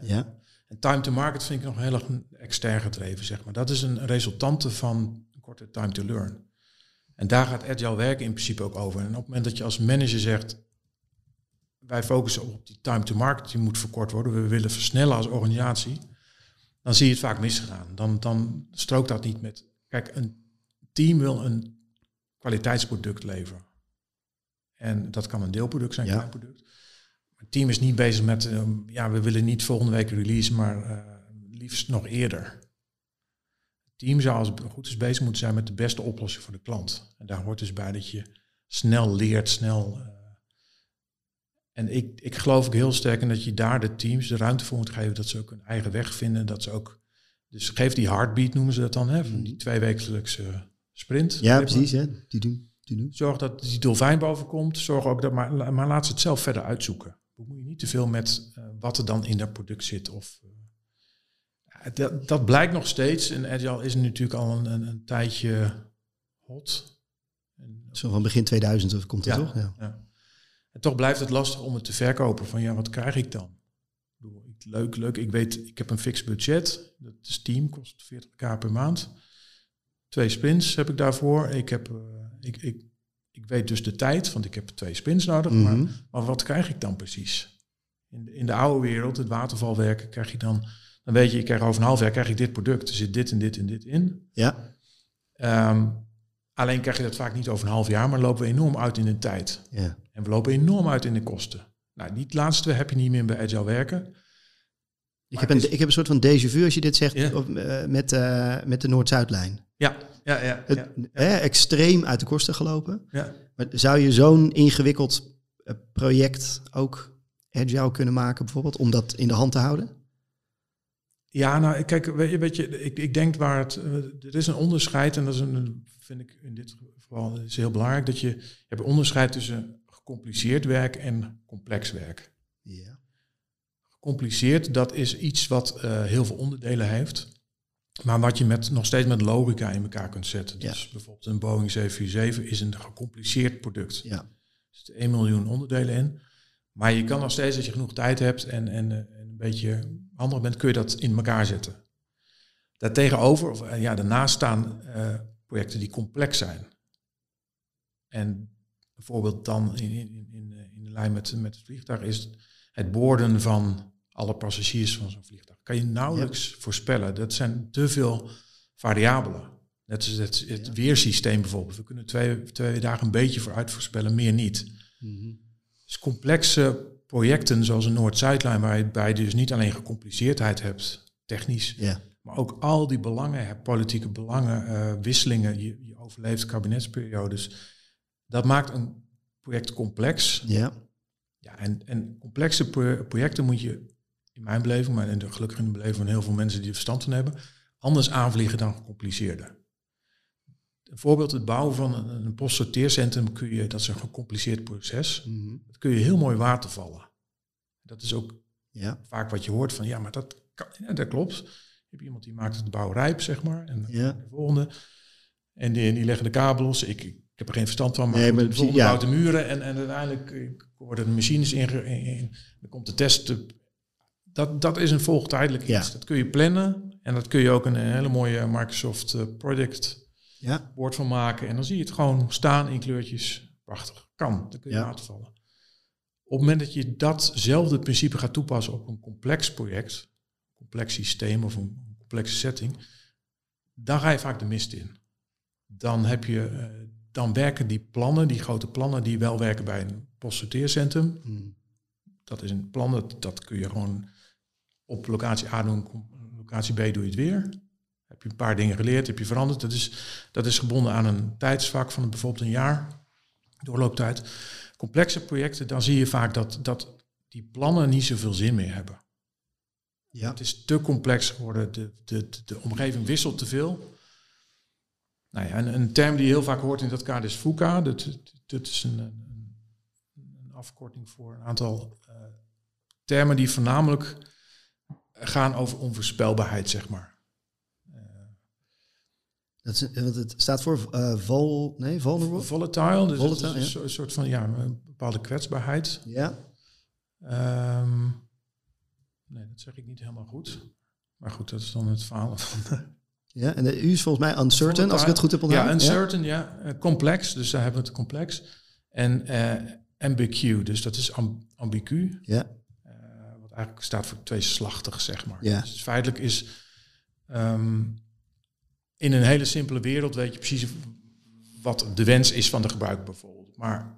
S1: Ja.
S2: En time to market vind ik nog heel erg extern gedreven, zeg maar. Dat is een resultante van een korte time to learn. En daar gaat agile werken in principe ook over. En op het moment dat je als manager zegt, wij focussen op die time to market, die moet verkort worden, we willen versnellen als organisatie, dan zie je het vaak misgaan. Dan, dan strookt dat niet met, kijk, een team wil een kwaliteitsproduct leveren. En dat kan een deelproduct zijn, een
S1: Ja.
S2: product. Het team is niet bezig met, eh, ja, we willen niet volgende week release, maar eh, liefst nog eerder. Het team zou als het goed is bezig moeten zijn met de beste oplossing voor de klant. En daar hoort dus bij dat je snel leert, snel. eh, en ik, ik geloof ook heel sterk in dat je daar de teams de ruimte voor moet geven dat ze ook hun eigen weg vinden. Dat ze ook, dus geef die heartbeat noemen ze dat dan, hè, van die tweewekelijkse sprint.
S1: ja, precies. Hè. Die doen, die doen.
S2: Zorg dat die dolfijn boven komt. Zorg ook dat, maar, maar laat ze het zelf verder uitzoeken. Bemoei je niet te veel met eh, wat er dan in dat product zit. Of, eh, dat, dat blijkt nog steeds. En Agile is natuurlijk al een, een, een tijdje hot. En,
S1: Zo van begin 2000 of komt dat
S2: Ja.
S1: toch? Ja.
S2: ja. En toch blijft het lastig om het te verkopen. Van ja, wat krijg ik dan? Leuk, leuk. Ik weet, ik heb een fix budget. Dat is team, kost 40k per maand. Twee spins heb ik daarvoor. Ik, heb, eh, ik, ik, ik weet dus de tijd, want ik heb twee spins nodig.
S1: Mhm.
S2: maar, maar wat krijg ik dan precies? In de, in de oude wereld, het watervalwerken, krijg je dan... Dan weet je, ik krijg over een half jaar krijg ik dit product. Er zit dit en dit en dit in.
S1: Ja.
S2: Ehm, alleen krijg je dat vaak niet over een half jaar, maar lopen we enorm uit in de tijd.
S1: ja.
S2: En we lopen enorm uit in de kosten. Nou, die laatste heb je niet meer bij agile werken.
S1: Ik
S2: Maar
S1: heb, een,
S2: is-
S1: ik heb een soort van déjà vu als je dit zegt
S2: Ja.
S1: op, eh, met, eh, met de Noord-Zuidlijn.
S2: Ja, ja, ja.
S1: Het, hè, extreem uit de kosten gelopen.
S2: ja.
S1: Maar zou je zo'n ingewikkeld eh, project ook agile kunnen maken, bijvoorbeeld, om dat in de hand te houden?
S2: Ja, nou, kijk, weet je, weet je ik, ik denk waar het... eh, er is een onderscheid, en dat is een, vind ik in dit geval is heel belangrijk, dat je, je hebt een onderscheid tussen gecompliceerd werk en complex werk.
S1: Ja.
S2: Gecompliceerd, dat is iets wat eh, heel veel onderdelen heeft, maar wat je met, nog steeds met logica in elkaar kunt zetten.
S1: Ja.
S2: Dus bijvoorbeeld een Boeing 747 is een gecompliceerd product.
S1: Ja.
S2: Er zitten 1 miljoen onderdelen in. Maar je kan nog steeds, als je genoeg tijd hebt en, en, eh, en een beetje handig bent, kun je dat in elkaar zetten. Daartegenover, of eh, ja, daarnaast staan eh, projecten die complex zijn. En bijvoorbeeld dan in, in, in, in de lijn met, met het vliegtuig is het boorden van alle passagiers van zo'n vliegtuig. Kan je nauwelijks voorspellen. Dat zijn te veel variabelen. Net als het, het
S1: Ja.
S2: weersysteem bijvoorbeeld. We kunnen twee, twee dagen een beetje vooruit voorspellen, meer niet.
S1: Mhm.
S2: Dus complexe projecten zoals een Noord-Zuidlijn, waarbij je dus niet alleen gecompliceerdheid hebt, technisch,
S1: Ja.
S2: maar ook al die belangen politieke belangen, eh, wisselingen, je, je overleeft kabinetsperiodes. Dat maakt een project complex.
S1: Ja.
S2: Ja, en, en complexe pro- projecten moet je, in mijn beleving, maar in de, gelukkig in de beleving van heel veel mensen die er verstand van hebben, anders aanvliegen dan gecompliceerde. Een voorbeeld, het bouwen van een, een postsorteercentrum kun je, dat is een gecompliceerd proces,
S1: Mhm.
S2: dat kun je heel mooi watervallen. Dat is ook
S1: Ja.
S2: vaak wat je hoort van, ja, maar dat, kan, ja, dat klopt. Je hebt iemand die maakt het bouw rijp, zeg maar, en
S1: Ja.
S2: de volgende. En die, die leggen de kabels. Ik, ik heb er geen verstand van, maar,
S1: Nee, maar
S2: de volgende bouwt de muren en, en uiteindelijk eh, worden de machines in, in, in- dan komt de test. Dat, dat is een volgtijdelijk
S1: Ja.
S2: iets. Dat kun je plannen en dat kun je ook een, hele mooie Microsoft eh, Project
S1: Ja.
S2: board van maken. En dan zie je het gewoon staan in kleurtjes. Prachtig. Kan. Dan kun je
S1: Ja.
S2: laten vallen. Op het moment dat je datzelfde principe gaat toepassen op een complex project, complex systeem of een complexe setting, dan ga je vaak de mist in. Dan, heb je, eh, dan werken die plannen, die grote plannen, die wel werken bij een postsorteercentrum.
S1: Mhm.
S2: Dat is een plan, dat, dat kun je gewoon op locatie A doen, locatie B doe je het weer. Heb je een paar dingen geleerd, heb je veranderd. Dat is, dat is gebonden aan een tijdsvak van bijvoorbeeld een jaar, doorlooptijd. Complexe projecten, dan zie je vaak dat, dat die plannen niet zoveel zin meer hebben.
S1: Ja.
S2: Het is te complex geworden, de, de, de, omgeving wisselt te veel. Nou ja, een, een term die je heel vaak hoort in dat kader is VUCA. Dat, dat, dat is een, een, een afkorting voor een aantal eh, termen die voornamelijk gaan over onvoorspelbaarheid, zeg maar.
S1: Dat is, want het staat voor eh vol, nee, vulnerable.
S2: Volatile, dus
S1: Volatile,
S2: is een
S1: ja.
S2: so- soort van ja, een bepaalde kwetsbaarheid.
S1: Ja.
S2: Ehm, nee, dat zeg ik niet helemaal goed. Maar goed, dat is dan het verhaal van
S1: Ja, en de U is volgens mij uncertain, als ik het goed heb onthouden.
S2: Ja, uncertain, ja. Eh, complex, dus daar hebben we het complex. En eh ambiguë, dus dat is am- ambigu.
S1: Ja.
S2: Eigenlijk staat voor tweeslachtig, zeg maar.
S1: Ja.
S2: Dus feitelijk is... ehm, in een hele simpele wereld weet je precies wat de wens is van de gebruiker bijvoorbeeld. Maar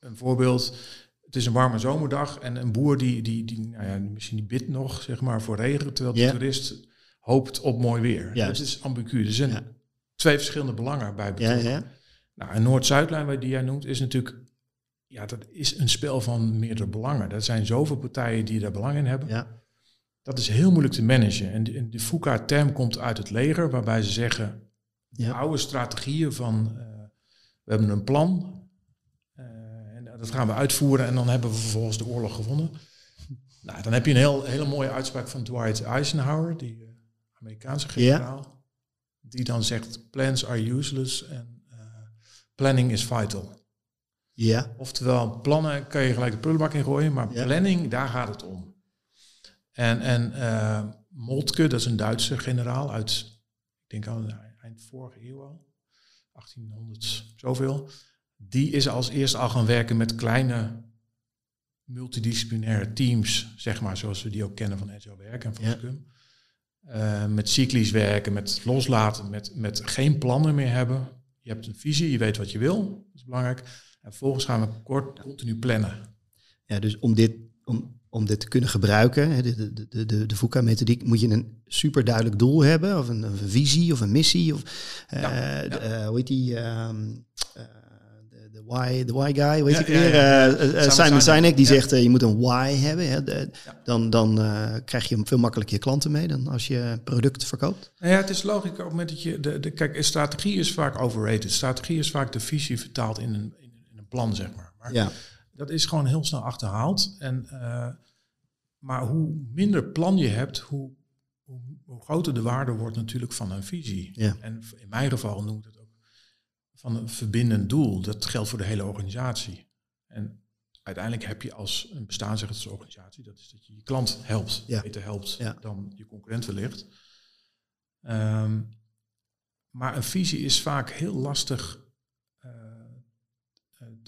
S2: een voorbeeld, het is een warme zomerdag en een boer die, die, die nou ja, misschien die bidt nog zeg maar, voor regen, terwijl de
S1: Ja.
S2: toerist hoopt op mooi weer.
S1: Juist.
S2: Dat is ambigu. Er zijn
S1: Ja.
S2: twee verschillende belangen bij
S1: Ja, ja.
S2: Nou, een Noord-Zuidlijn, die jij noemt, is natuurlijk... Ja, dat is een spel van meerdere belangen. Er zijn zoveel partijen die daar belang in hebben.
S1: ja.
S2: Dat is heel moeilijk te managen. En de, de FUCA-term komt uit het leger, waarbij ze zeggen... De
S1: Ja.
S2: oude strategieën van... eh, we hebben een plan, eh, en dat gaan we uitvoeren... en dan hebben we vervolgens de oorlog gewonnen. Nou, dan heb je een heel, hele mooie uitspraak van Dwight Eisenhower... die eh, Amerikaanse generaal... die dan zegt... plans are useless en planning is vital.
S1: Ja.
S2: Oftewel, plannen kan je gelijk de prullenbak in gooien, maar
S1: Ja.
S2: planning, daar gaat het om. En, en eh, Moltke, dat is een Duitse generaal uit, ik denk al eind vorige eeuw al, 1800 zoveel. Die is als eerste al gaan werken met kleine multidisciplinaire teams, zeg maar, zoals we die ook kennen van Agile werken en van
S1: Ja.
S2: Scrum. Eh, met cyclisch werken, met loslaten, met, met geen plannen meer hebben. Je hebt een visie, je weet wat je wil, dat is belangrijk. En vervolgens gaan we kort continu plannen.
S1: Ja, dus om dit, om, om dit te kunnen gebruiken, de, de, de, de, de VUCA-methodiek, moet je een super duidelijk doel hebben, of een, of een visie, of een missie, of eh,
S2: Ja,
S1: de-
S2: ja.
S1: eh, hoe heet die, eh, de, why, de why guy, heet
S2: Ja,
S1: weer?
S2: Simon
S1: Simon
S2: Sinek.
S1: Die zegt, je moet een why hebben. Hè, de-. Dan, dan krijg je veel makkelijker je klanten mee dan als je product verkoopt.
S2: Nou ja, het is logisch op het moment dat je... De, de, kijk, strategie is vaak overrated. Strategie is vaak de visie vertaald in een plan, zeg maar. maar
S1: Ja,
S2: dat is gewoon heel snel achterhaald. En, eh, maar hoe minder plan je hebt, hoe, hoe, hoe groter de waarde wordt natuurlijk van een visie.
S1: Ja.
S2: En in mijn geval noem ik het ook van een verbindend doel. Dat geldt voor de hele organisatie. En uiteindelijk heb je als een bestaansrechtsorganisatie, dat is dat je je klant helpt,
S1: Ja.
S2: beter helpt
S1: Ja.
S2: dan je concurrent wellicht. Ehm, maar een visie is vaak heel lastig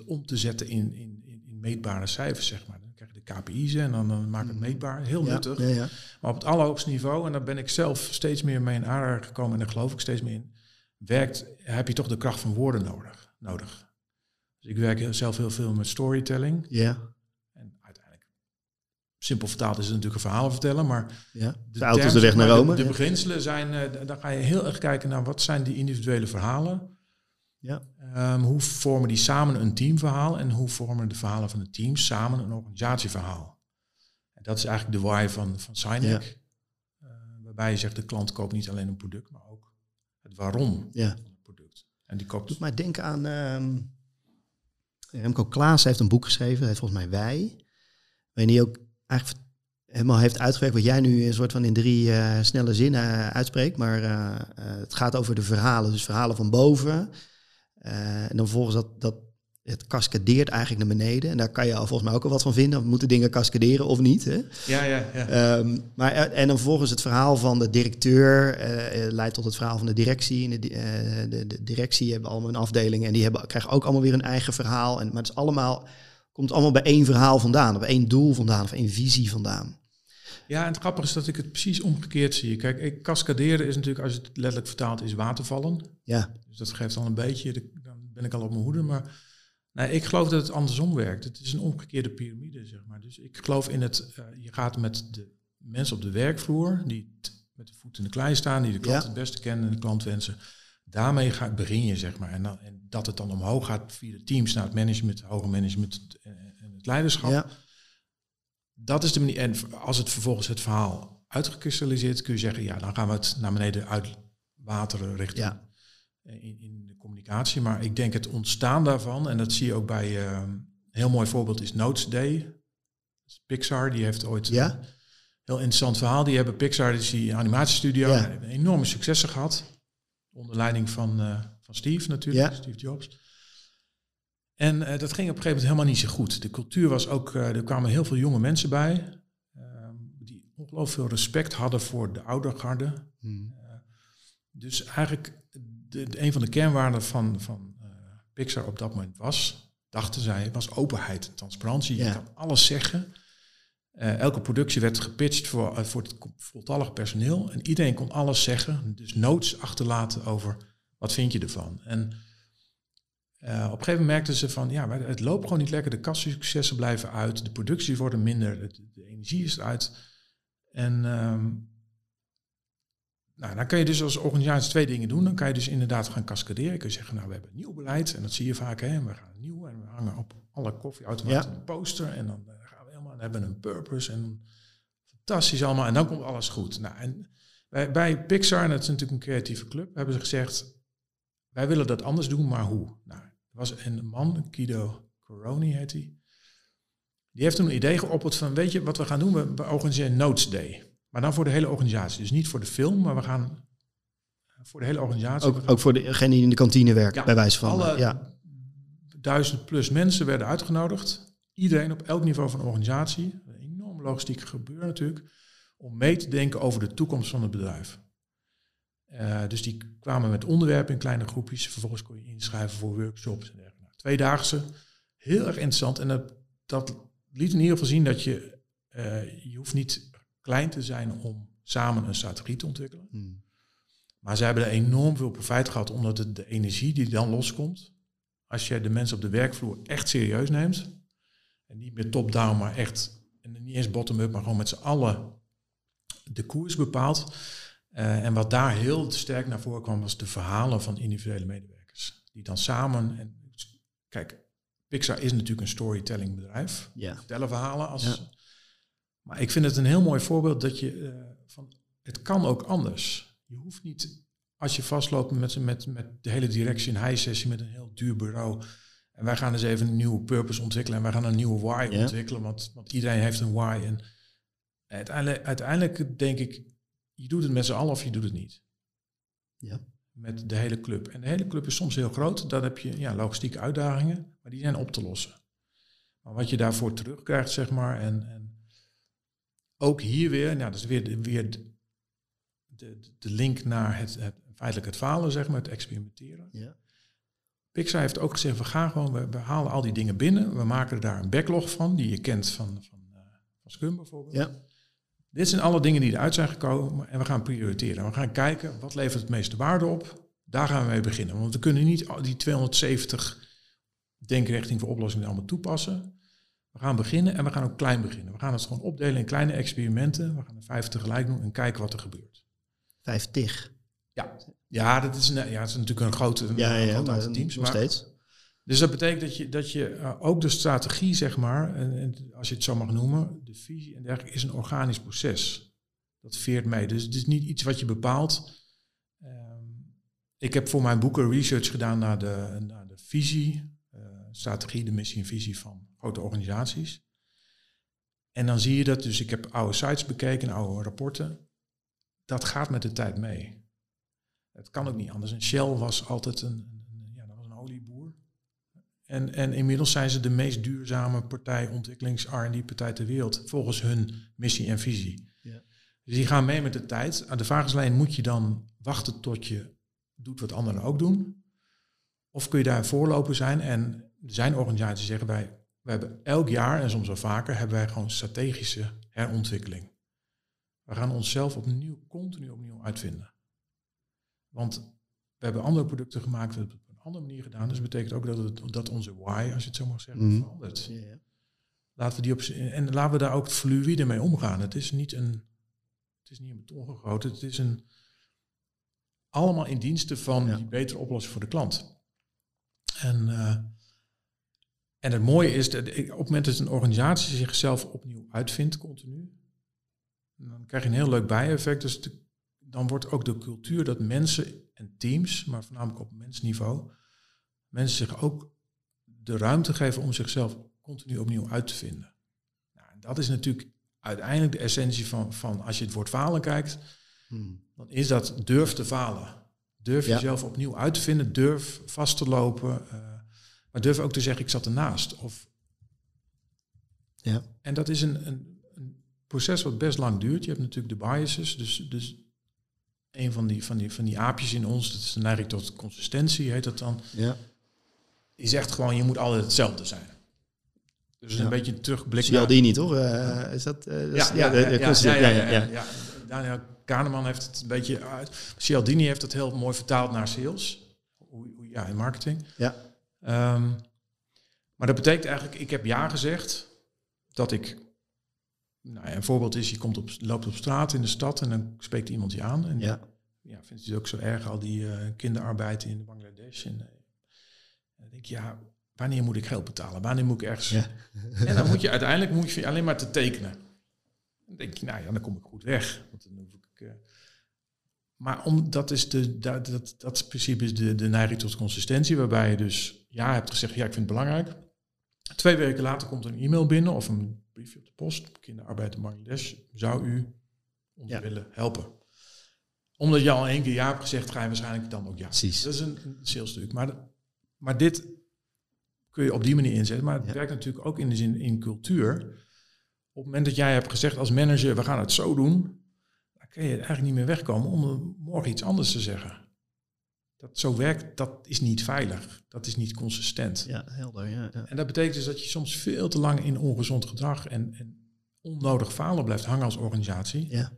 S2: om te zetten in, in, in, meetbare cijfers, zeg maar. Dan krijg je de KPI's en dan, dan maak het meetbaar. Heel
S1: ja,
S2: nuttig.
S1: ja, ja.
S2: Maar op het allerhoogste niveau, en daar ben ik zelf steeds meer mee in aanraking gekomen en daar geloof ik steeds meer in, werkt, heb je toch de kracht van woorden nodig. nodig. Dus ik werk zelf heel veel met storytelling.
S1: ja,
S2: En uiteindelijk, simpel vertaald is het natuurlijk een verhaal vertellen, maar
S1: ja.
S2: de
S1: De auto is
S2: terms,
S1: de weg naar Rome.
S2: De, beginselen zijn, d- dan ga je heel erg kijken naar wat zijn die individuele verhalen.
S1: Ja.
S2: Ehm, hoe vormen die samen een teamverhaal en hoe vormen de verhalen van het team samen een organisatieverhaal? En dat is eigenlijk de why van, van. Eh, waarbij je zegt, de klant koopt niet alleen een product, maar ook het waarom
S1: Ja.
S2: van het product. En die koopt
S1: doet mij denken aan... ehm, Remco Klaas heeft een boek geschreven, hij heeft volgens mij Wij. Waarin hij ook eigenlijk helemaal heeft uitgewerkt wat jij nu een soort van in drie eh, snelle zinnen eh, uitspreekt. Maar het gaat over de verhalen, dus verhalen van boven. Eh, en dan volgens dat, dat het cascadeert eigenlijk naar beneden. En daar kan je al volgens mij ook al wat van vinden. Moeten dingen cascaderen of niet? Hè?
S2: Ja, ja, ja.
S1: Ehm, maar, eh, en dan vervolgens het verhaal van de directeur eh, leidt tot het verhaal van de directie. En de, de, de directie hebben allemaal een afdeling en die hebben, krijgen ook allemaal weer een eigen verhaal. En, maar het is allemaal, komt allemaal bij één verhaal vandaan, of één doel vandaan, of één visie vandaan.
S2: Ja, en het grappige is dat ik het precies omgekeerd zie. Kijk, ik, cascaderen is natuurlijk, als je het letterlijk vertaalt, is watervallen.
S1: Ja,
S2: Dus dat geeft al een beetje, de- dan ben ik al op mijn hoede. Maar nee, ik geloof dat het andersom werkt. Het is een omgekeerde piramide, zeg maar. Dus ik geloof in het, eh, je gaat met de mensen op de werkvloer, die met de voet in de klei staan, die de klant
S1: Ja.
S2: het beste kennen en de klantwensen. Daarmee ga, begin je, zeg maar. En, dan, en dat het dan omhoog gaat via de teams naar het management, het hoger management en, en het leiderschap.
S1: ja,
S2: Dat is de manier. En als het vervolgens het verhaal uitgekristalliseerd, kun je zeggen, ja, dan gaan we het naar beneden uitwateren richting
S1: Ja.
S2: eh, in, in de communicatie. Maar ik denk het ontstaan daarvan, en dat zie je ook bij eh, een heel mooi voorbeeld is Notes Day. Pixar, die heeft ooit
S1: Ja.
S2: een heel interessant verhaal. Die hebben Pixar, dus die animatiestudio,
S1: Ja.
S2: enorme successen gehad. Onder leiding van, eh, van Steve natuurlijk. Steve Jobs. En eh, dat ging op een gegeven moment helemaal niet zo goed. De cultuur was ook, eh, er kwamen heel veel jonge mensen bij. ehm, die ongelooflijk veel respect hadden voor de oude garde.
S1: Hm.
S2: Dus eigenlijk, de, de- een van de kernwaarden van, van eh, Pixar op dat moment was, dachten zij, was openheid en transparantie.
S1: Ja.
S2: Je kan alles zeggen. Eh, elke productie werd gepitcht voor, eh, voor het voltallig personeel. En iedereen kon alles zeggen. Dus notes achterlaten over wat vind je ervan. En eh, op een gegeven moment merkten ze van, ja, maar het loopt gewoon niet lekker. De kassuccessen blijven uit. De producties worden minder. De, de energie is eruit. En ehm, nou, dan kan je dus als organisatie twee dingen doen. Dan kan je dus inderdaad gaan cascaderen. Je kan zeggen, nou, we hebben een nieuw beleid. En dat zie je vaak, hè. We gaan nieuw en we hangen op alle koffieautomaten
S1: Ja.
S2: een poster. En dan eh, gaan we helemaal en hebben een purpose. En fantastisch allemaal. En dan komt alles goed. Nou, en bij, bij Pixar, en dat is natuurlijk een creatieve club, hebben ze gezegd, wij willen dat anders doen, maar hoe? Nou, was een man, Guido Coroni heet hij. Die heeft toen een idee geopperd van, weet je wat we gaan doen? We, we organiseren een Notes Day. Maar dan voor de hele organisatie. Dus niet voor de film, maar we gaan voor de hele organisatie.
S1: Ook, voor degene die in de kantine werkt,
S2: Ja,
S1: bij wijze van.
S2: alle
S1: eh, ja.
S2: duizend plus mensen werden uitgenodigd. Iedereen op elk niveau van de organisatie. Een enorm logistiek gebeuren natuurlijk. Om mee te denken over de toekomst van het bedrijf. Eh, dus die kwamen met onderwerpen in kleine groepjes. Vervolgens kon je inschrijven voor workshops en dergelijke. Nou, Tweedaagse. Heel erg interessant. En dat, dat liet in ieder geval zien dat je... eh, je hoeft niet klein te zijn om samen een strategie te ontwikkelen.
S1: Hm.
S2: Maar zij hebben er enorm veel profijt gehad, omdat het de energie die dan loskomt, als je de mensen op de werkvloer echt serieus neemt, en niet meer top-down, maar echt, en niet eens bottom-up, maar gewoon met z'n allen de koers bepaalt. Eh, en wat daar heel sterk naar voren kwam, was de verhalen van individuele medewerkers. Die dan samen, en kijk, Pixar is natuurlijk een storytelling bedrijf
S1: ja.
S2: vertellen verhalen. Als,
S1: Ja.
S2: Maar ik vind het een heel mooi voorbeeld dat je eh, van het kan ook anders. Je hoeft niet, als je vastloopt met, met, met de hele directie een high-sessie met een heel duur bureau. En wij gaan eens even een nieuwe purpose ontwikkelen en wij gaan een nieuwe why
S1: Ja.
S2: ontwikkelen, want, want iedereen heeft een why. En uiteindelijk, uiteindelijk denk ik, je doet het met z'n allen of je doet het niet.
S1: Ja.
S2: Met de hele club. En de hele club is soms heel groot. Dan heb je ja, logistieke uitdagingen, maar die zijn op te lossen. Maar wat je daarvoor terugkrijgt, zeg maar, en, en ook hier weer, nou, dat is weer, de, weer de, de, de link naar het, het feitelijk het falen, zeg maar, het experimenteren.
S1: Ja.
S2: Pixar heeft ook gezegd, we gaan gewoon, we, we halen al die dingen binnen, we maken er daar een backlog van, die je kent van, van, eh, van Scrum bijvoorbeeld.
S1: Ja.
S2: Dit zijn alle dingen die eruit zijn gekomen en we gaan prioriteren. We gaan kijken, wat levert het meeste waarde op? Daar gaan we mee beginnen. Want we kunnen niet die 270 denkrichtingen voor oplossingen allemaal toepassen. We gaan beginnen en we gaan ook klein beginnen. We gaan het gewoon opdelen in kleine experimenten. We gaan er vijf tegelijk doen en kijken wat er gebeurt.
S1: Vijftig.
S2: Ja, ja, dat is, een, ja, het is natuurlijk een grote,
S1: Ja, ja,
S2: groot aantal teams.
S1: nog
S2: Maar,
S1: steeds.
S2: Dus dat betekent dat je, dat je eh, ook de strategie, zeg maar, en, als je het zo mag noemen, de visie en dergelijke, is een organisch proces. Dat veert mee. Dus het is niet iets wat je bepaalt. Ehm, ik heb voor mijn boeken research gedaan naar de, naar de visie, eh, strategie, de missie en visie van grote organisaties. En dan zie je dat, dus ik heb oude sites bekeken, oude rapporten. Dat gaat met de tijd mee. Het kan ook niet anders. En Shell was altijd een, een- ja, dat was een olieboer. En, en inmiddels zijn ze de meest duurzame partij, ontwikkelings R&D-partij ter wereld, volgens hun missie en visie.
S1: Ja.
S2: Dus die gaan mee met de tijd. Aan de vraag is alleen, moet je dan wachten tot je doet wat anderen ook doen? Of kun je daar voorloper zijn? En er zijn organisaties die zeggen wij, we hebben elk jaar en soms wel vaker, hebben wij gewoon strategische herontwikkeling. We gaan onszelf opnieuw, continu opnieuw uitvinden. Want we hebben andere producten gemaakt, we hebben andere manier gedaan. Dus dat betekent ook dat, het, dat onze why, als je het zo mag zeggen,
S1: Mhm.
S2: verandert.
S1: Ja, ja.
S2: Laten we die op, en laten we daar ook fluïde mee omgaan. Het is niet een, het is niet een beton gegoten. Het is een, allemaal in diensten van
S1: Ja.
S2: die betere oplossing voor de klant. En, eh, en het mooie is, dat ik- op het moment dat een organisatie zichzelf opnieuw uitvindt, continu, dan krijg je een heel leuk bijeffect. Dus de- dan wordt ook de cultuur dat mensen en teams, maar voornamelijk op mensniveau, mensen zich ook de ruimte geven om zichzelf continu opnieuw uit te vinden. Nou, en dat is natuurlijk uiteindelijk de essentie van, van als je het woord falen kijkt,
S1: Hmm.
S2: dan is dat durf te falen. Durf
S1: Ja.
S2: jezelf opnieuw uit te vinden, durf vast te lopen, eh, maar durf ook te zeggen ik zat ernaast. Of,
S1: Ja.
S2: en dat is een, een, een proces wat best lang duurt. Je hebt natuurlijk de biases, dus, dus een van die, van, die, van die aapjes in ons, dat is de neiging tot consistentie, heet dat dan.
S1: Ja.
S2: Die zegt gewoon je moet altijd hetzelfde zijn. Dus
S1: Ja.
S2: een beetje terugblik
S1: Cialdini, toch? Eh, is dat... is-
S2: ja, ja, ja, ja. Daniel Kahneman heeft het een beetje uit. Cialdini heeft het heel mooi vertaald naar sales. Ja, in marketing.
S1: Ja.
S2: Ehm, maar dat betekent eigenlijk, ik heb ja gezegd dat ik. Nou, ja, een voorbeeld is, je komt op, loopt op straat in de stad en dan spreekt iemand je aan. En
S1: Ja.
S2: ja, vindt het ook zo erg, al die eh, kinderarbeid in Bangladesh. En, eh, dan denk ik, ja, wanneer moet ik geld betalen? Wanneer moet ik ergens...
S1: Ja. [laughs]
S2: En dan moet je uiteindelijk moet je alleen maar te tekenen. Dan denk je, nou ja, dan kom ik goed weg. Want dan hoef ik, eh, maar om, dat, is de, dat, dat, dat principe is de, de neiging tot consistentie, waarbij je dus ja hebt gezegd, ja, ik vind het belangrijk. Twee weken later komt een e-mail binnen of een briefje op de post. Kinderarbeid in Bangladesh, zou u ons
S1: Ja.
S2: willen helpen? Omdat je al één keer ja hebt gezegd, ga je waarschijnlijk dan ook ja.
S1: Precies.
S2: Dat is een, een salesstuk. Maar, maar dit kun je op die manier inzetten. Maar het
S1: Ja.
S2: werkt natuurlijk ook in de zin in cultuur. Op het moment dat jij hebt gezegd als manager, we gaan het zo doen, dan kun je eigenlijk niet meer wegkomen om morgen iets anders te zeggen. Dat zo werkt, dat is niet veilig. Dat is niet consistent.
S1: Ja, helder. Ja, ja.
S2: En dat betekent dus dat je soms veel te lang in ongezond gedrag en, en onnodig falen blijft hangen als organisatie.
S1: Ja.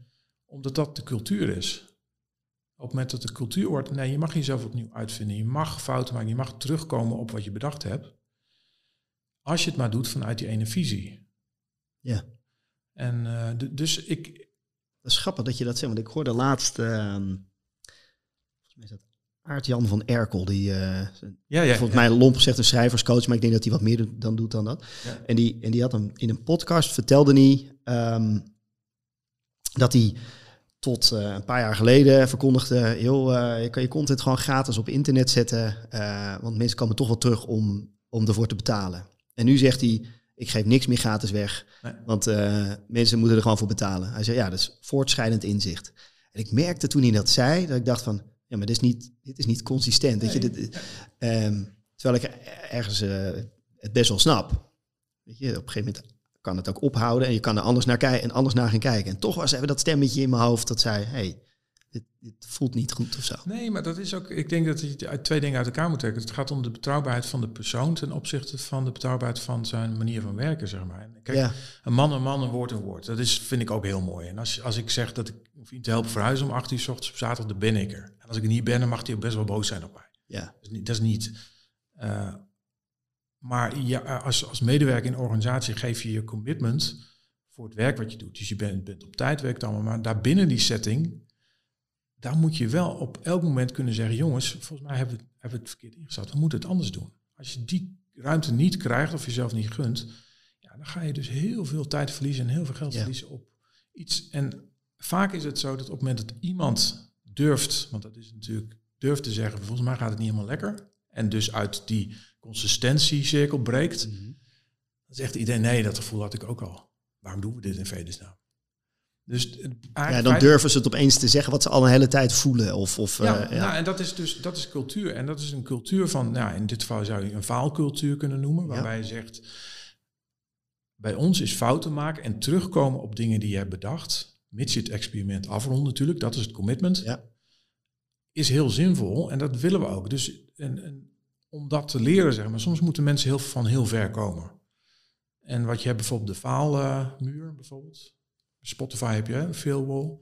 S2: Omdat dat de cultuur is. Op het moment dat de cultuur wordt, nee, je mag jezelf opnieuw uitvinden. Je mag fouten maken, je mag terugkomen op wat je bedacht hebt. Als je het maar doet vanuit die ene visie.
S1: Ja.
S2: En eh, dus ik,
S1: Dat is grappig dat je dat zegt, want ik hoorde laatst, ehm volgens mij is dat Aart-Jan van Erkel, die eh,
S2: ja, ja,
S1: volgens mij lomp gezegd een schrijverscoach, maar ik denk dat hij wat meer dan doet dan dat.
S2: Ja.
S1: En, die, en die had hem in een podcast, vertelde hij ehm, dat hij tot eh, een paar jaar geleden verkondigde, joh, eh, je kan je content gewoon gratis op internet zetten, want mensen komen toch wel terug om, om ervoor te betalen. En nu zegt hij, ik geef niks meer gratis weg,
S2: Nee.
S1: want mensen moeten er gewoon voor betalen. Hij zei, ja, dat is voortschrijdend inzicht. En ik merkte toen hij dat zei, dat ik dacht van, ja, maar dit is niet, dit is niet consistent. Weet je,
S2: Nee.
S1: dit, Ehm, terwijl ik ergens eh, het best wel snap. Weet je, op een gegeven moment kan het ook ophouden en je kan er anders naar kijken en anders naar gaan kijken. En toch was even dat stemmetje in mijn hoofd dat zei: hey, dit, dit voelt niet goed of zo.
S2: Nee, maar dat is ook. Ik denk dat je uit twee dingen uit elkaar moet trekken. Het gaat om de betrouwbaarheid van de persoon ten opzichte van de betrouwbaarheid van zijn manier van werken, zeg maar. Kijk,
S1: ja,
S2: een man, een man, een woord, een woord. Dat is, vind ik ook heel mooi. En als, als ik zeg dat ik een vriend te helpen verhuizen om acht uur 's ochtends op zaterdag, dan ben ik er. En als ik er niet ben, dan mag hij ook best wel boos zijn op mij.
S1: ja,
S2: Dat is niet. Dat is niet eh, maar ja, als, als medewerker in een organisatie geef je je commitment voor het werk wat je doet. Dus je bent, bent op tijd, werkt allemaal. Maar daarbinnen die setting daar moet je wel op elk moment kunnen zeggen, jongens, volgens mij hebben we, hebben we het verkeerd ingezet. We moeten het anders doen. Als je die ruimte niet krijgt of jezelf niet gunt, ja, dan ga je dus heel veel tijd verliezen en heel veel geld
S1: Ja.
S2: verliezen op iets. En vaak is het zo dat op het moment dat iemand durft, want dat is natuurlijk, durft te zeggen, volgens mij gaat het niet helemaal lekker. En dus uit die consistentiecirkel breekt, dan zegt iedereen, nee, dat gevoel had ik ook al. Waarom doen we dit in vredesnaam? Dus
S1: Ja,
S2: eigenlijk
S1: dan durven ze het opeens te zeggen wat ze al een hele tijd voelen. Of, of,
S2: ja,
S1: eh, ja.
S2: Nou, en dat is dus dat is cultuur. En dat is een cultuur van, nou, in dit geval zou je een faalcultuur kunnen noemen, waarbij je zegt, bij ons is fouten maken en terugkomen op dingen die je hebt bedacht, mits je het experiment afrondt natuurlijk, dat is het commitment,
S1: Ja.
S2: is heel zinvol en dat willen we ook. Dus en, en om dat te leren, zeg maar, soms moeten mensen heel, van heel ver komen. En wat je hebt bijvoorbeeld de faalmuur, bijvoorbeeld. Spotify heb je, Failwall.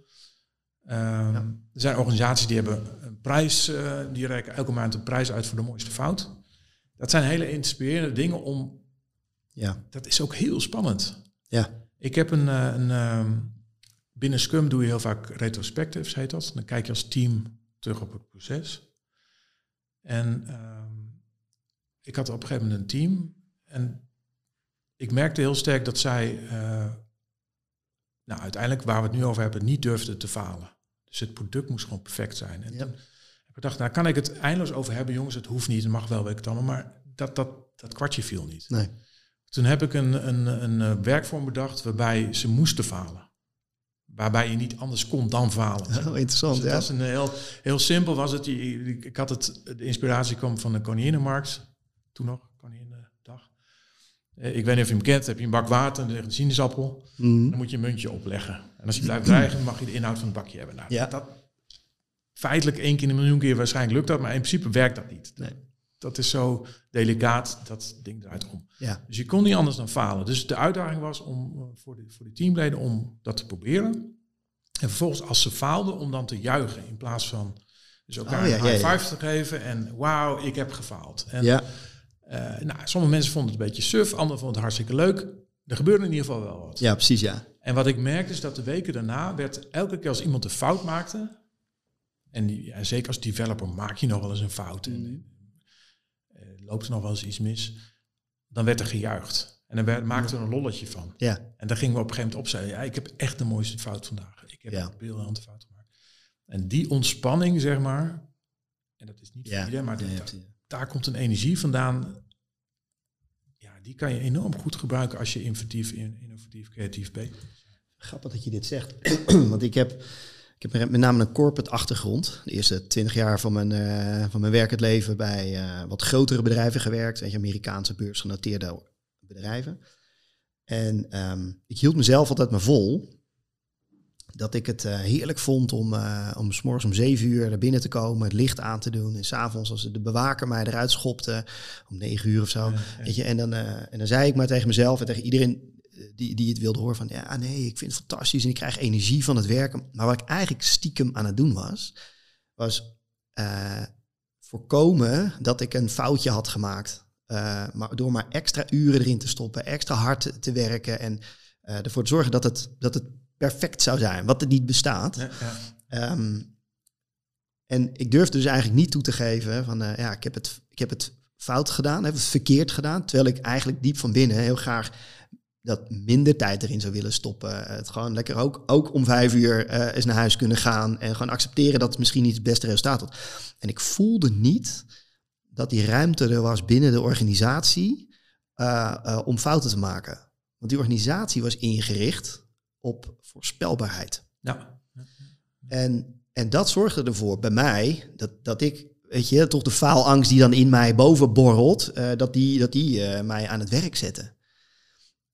S2: Ehm, Er zijn organisaties die hebben een prijs, eh, die reiken elke maand een prijs uit voor de mooiste fout. Dat zijn hele inspirerende dingen om,
S1: Ja.
S2: dat is ook heel spannend.
S1: Ja.
S2: Ik heb een, eh, een ehm, binnen Scrum doe je heel vaak retrospectives, heet dat. Dan kijk je als team terug op het proces. En ehm, ik had op een gegeven moment een team en ik merkte heel sterk dat zij, eh, nou uiteindelijk waar we het nu over hebben, niet durfden te falen. Dus het product moest gewoon perfect zijn. En
S1: Ja.
S2: toen heb ik gedacht, nou kan ik het eindeloos over hebben, jongens, het hoeft niet, het mag wel, weet ik het allemaal, maar dat, dat, dat kwartje viel niet.
S1: Nee.
S2: Toen heb ik een, een, een eh, werkvorm bedacht waarbij ze moesten falen. Waarbij je niet anders kon dan falen.
S1: Oh, interessant,
S2: Dus het
S1: ja.
S2: was een heel, heel simpel was het. Ik had het, de inspiratie kwam van de Koninginnenmarkt. Toen nog, Koninginnedag. Eh, Ik weet niet of je hem kent. Heb je een bak water en er een sinaasappel.
S1: Mhm.
S2: Dan moet je een muntje opleggen. En als je blijft dreigen, mag je de inhoud van het bakje hebben. Nou,
S1: Ja.
S2: dat, feitelijk één keer in een miljoen keer waarschijnlijk lukt dat. Maar in principe werkt dat niet.
S1: Nee.
S2: Dat is zo delicaat, dat ding draait om.
S1: Ja.
S2: Dus je kon niet anders dan falen. Dus de uitdaging was om, eh, voor, de, voor de teamleden om dat te proberen. En vervolgens als ze faalden, om dan te juichen. In plaats van dus elkaar
S1: Oh, ja,
S2: een high
S1: ja.
S2: five te geven. En wauw, ik heb gefaald. En,
S1: Ja.
S2: eh, nou, sommige mensen vonden het een beetje suf. Anderen vonden het hartstikke leuk. Er gebeurde in ieder geval wel wat.
S1: ja, precies, ja.
S2: En wat ik merkte is dat de weken daarna werd elke keer als iemand een fout maakte. En, die, zeker als developer maak je nog wel eens een fout. Eh, loopt er nog wel eens iets mis. Dan werd er gejuicht. En dan werd, maakte er een lolletje van.
S1: Ja,
S2: En dan gingen we op een gegeven moment opzeggen. Ja, ik heb echt de mooiste fout vandaag. Ik heb
S1: Ja.
S2: een briljante fout gemaakt. En die ontspanning, zeg maar. En dat is niet voor
S1: ja.
S2: iedereen, maar
S1: Ja, ja,
S2: da-
S1: precies.
S2: daar komt een energie vandaan. Ja, die kan je enorm goed gebruiken als je inventief, in- innovatief, creatief bent.
S1: Grappig dat je dit zegt. [clears throat] Want ik heb, ik heb met name een corporate achtergrond. De eerste twintig jaar van mijn, eh, van mijn werkend leven bij eh, wat grotere bedrijven gewerkt. Weet je, Amerikaanse beursgenoteerde bedrijven. En ehm, ik hield mezelf altijd maar vol. Dat ik het eh, heerlijk vond om, om s morgens om zeven uur naar binnen te komen, het licht aan te doen. En s'avonds als de bewaker mij eruit schopte, om negen uur of zo. Weet je, en, dan, en dan zei ik maar tegen mezelf en tegen iedereen die, die het wilde horen van... ja, nee, ik vind het fantastisch en ik krijg energie van het werken. Maar wat ik eigenlijk stiekem aan het doen was... was eh, voorkomen dat ik een foutje had gemaakt. Eh, maar door maar extra uren erin te stoppen, extra hard te, werken... en eh, ervoor te zorgen dat het, dat het perfect zou zijn, wat er niet bestaat.
S2: Ja, ja.
S1: Ehm, en ik durfde dus eigenlijk niet toe te geven van ja, ik heb, het, ik heb het fout gedaan, heb het verkeerd gedaan. Terwijl ik eigenlijk diep van binnen heel graag dat minder tijd erin zou willen stoppen. Het gewoon lekker ook, ook om vijf uur eh eens naar huis kunnen gaan. En gewoon accepteren dat het misschien niet het beste resultaat had. En ik voelde niet dat die ruimte er was binnen de organisatie eh, eh, om fouten te maken. Want die organisatie was ingericht op voorspelbaarheid.
S2: Ja.
S1: En, en dat zorgde ervoor bij mij dat, dat ik, weet je, toch de faalangst die dan in mij boven borrelt, eh, dat die, dat die eh, mij aan het werk zette.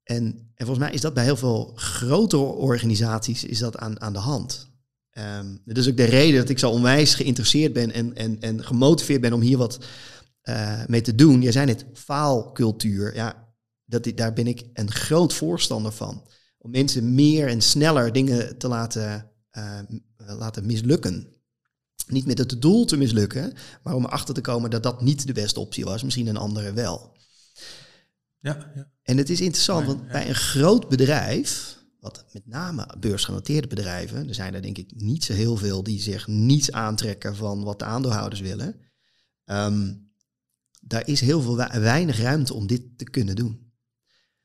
S1: En, en volgens mij is dat bij heel veel grotere organisaties is dat aan, aan de hand. Ehm dat is ook de reden dat ik zo onwijs geïnteresseerd ben en, en, en gemotiveerd ben om hier wat eh, mee te doen. Jij zei net, faalcultuur. Ja, dat, daar ben ik een groot voorstander van. Om mensen meer en sneller dingen te laten, eh, laten mislukken. Niet met het doel te mislukken, maar om erachter te komen dat dat niet de beste optie was. Misschien een andere wel.
S2: Ja, ja.
S1: En het is interessant, want bij een groot bedrijf wat met name beursgenoteerde bedrijven, er zijn er denk ik niet zo heel veel die zich niets aantrekken van wat de aandeelhouders willen. Ehm, daar is heel veel weinig ruimte om dit te kunnen doen.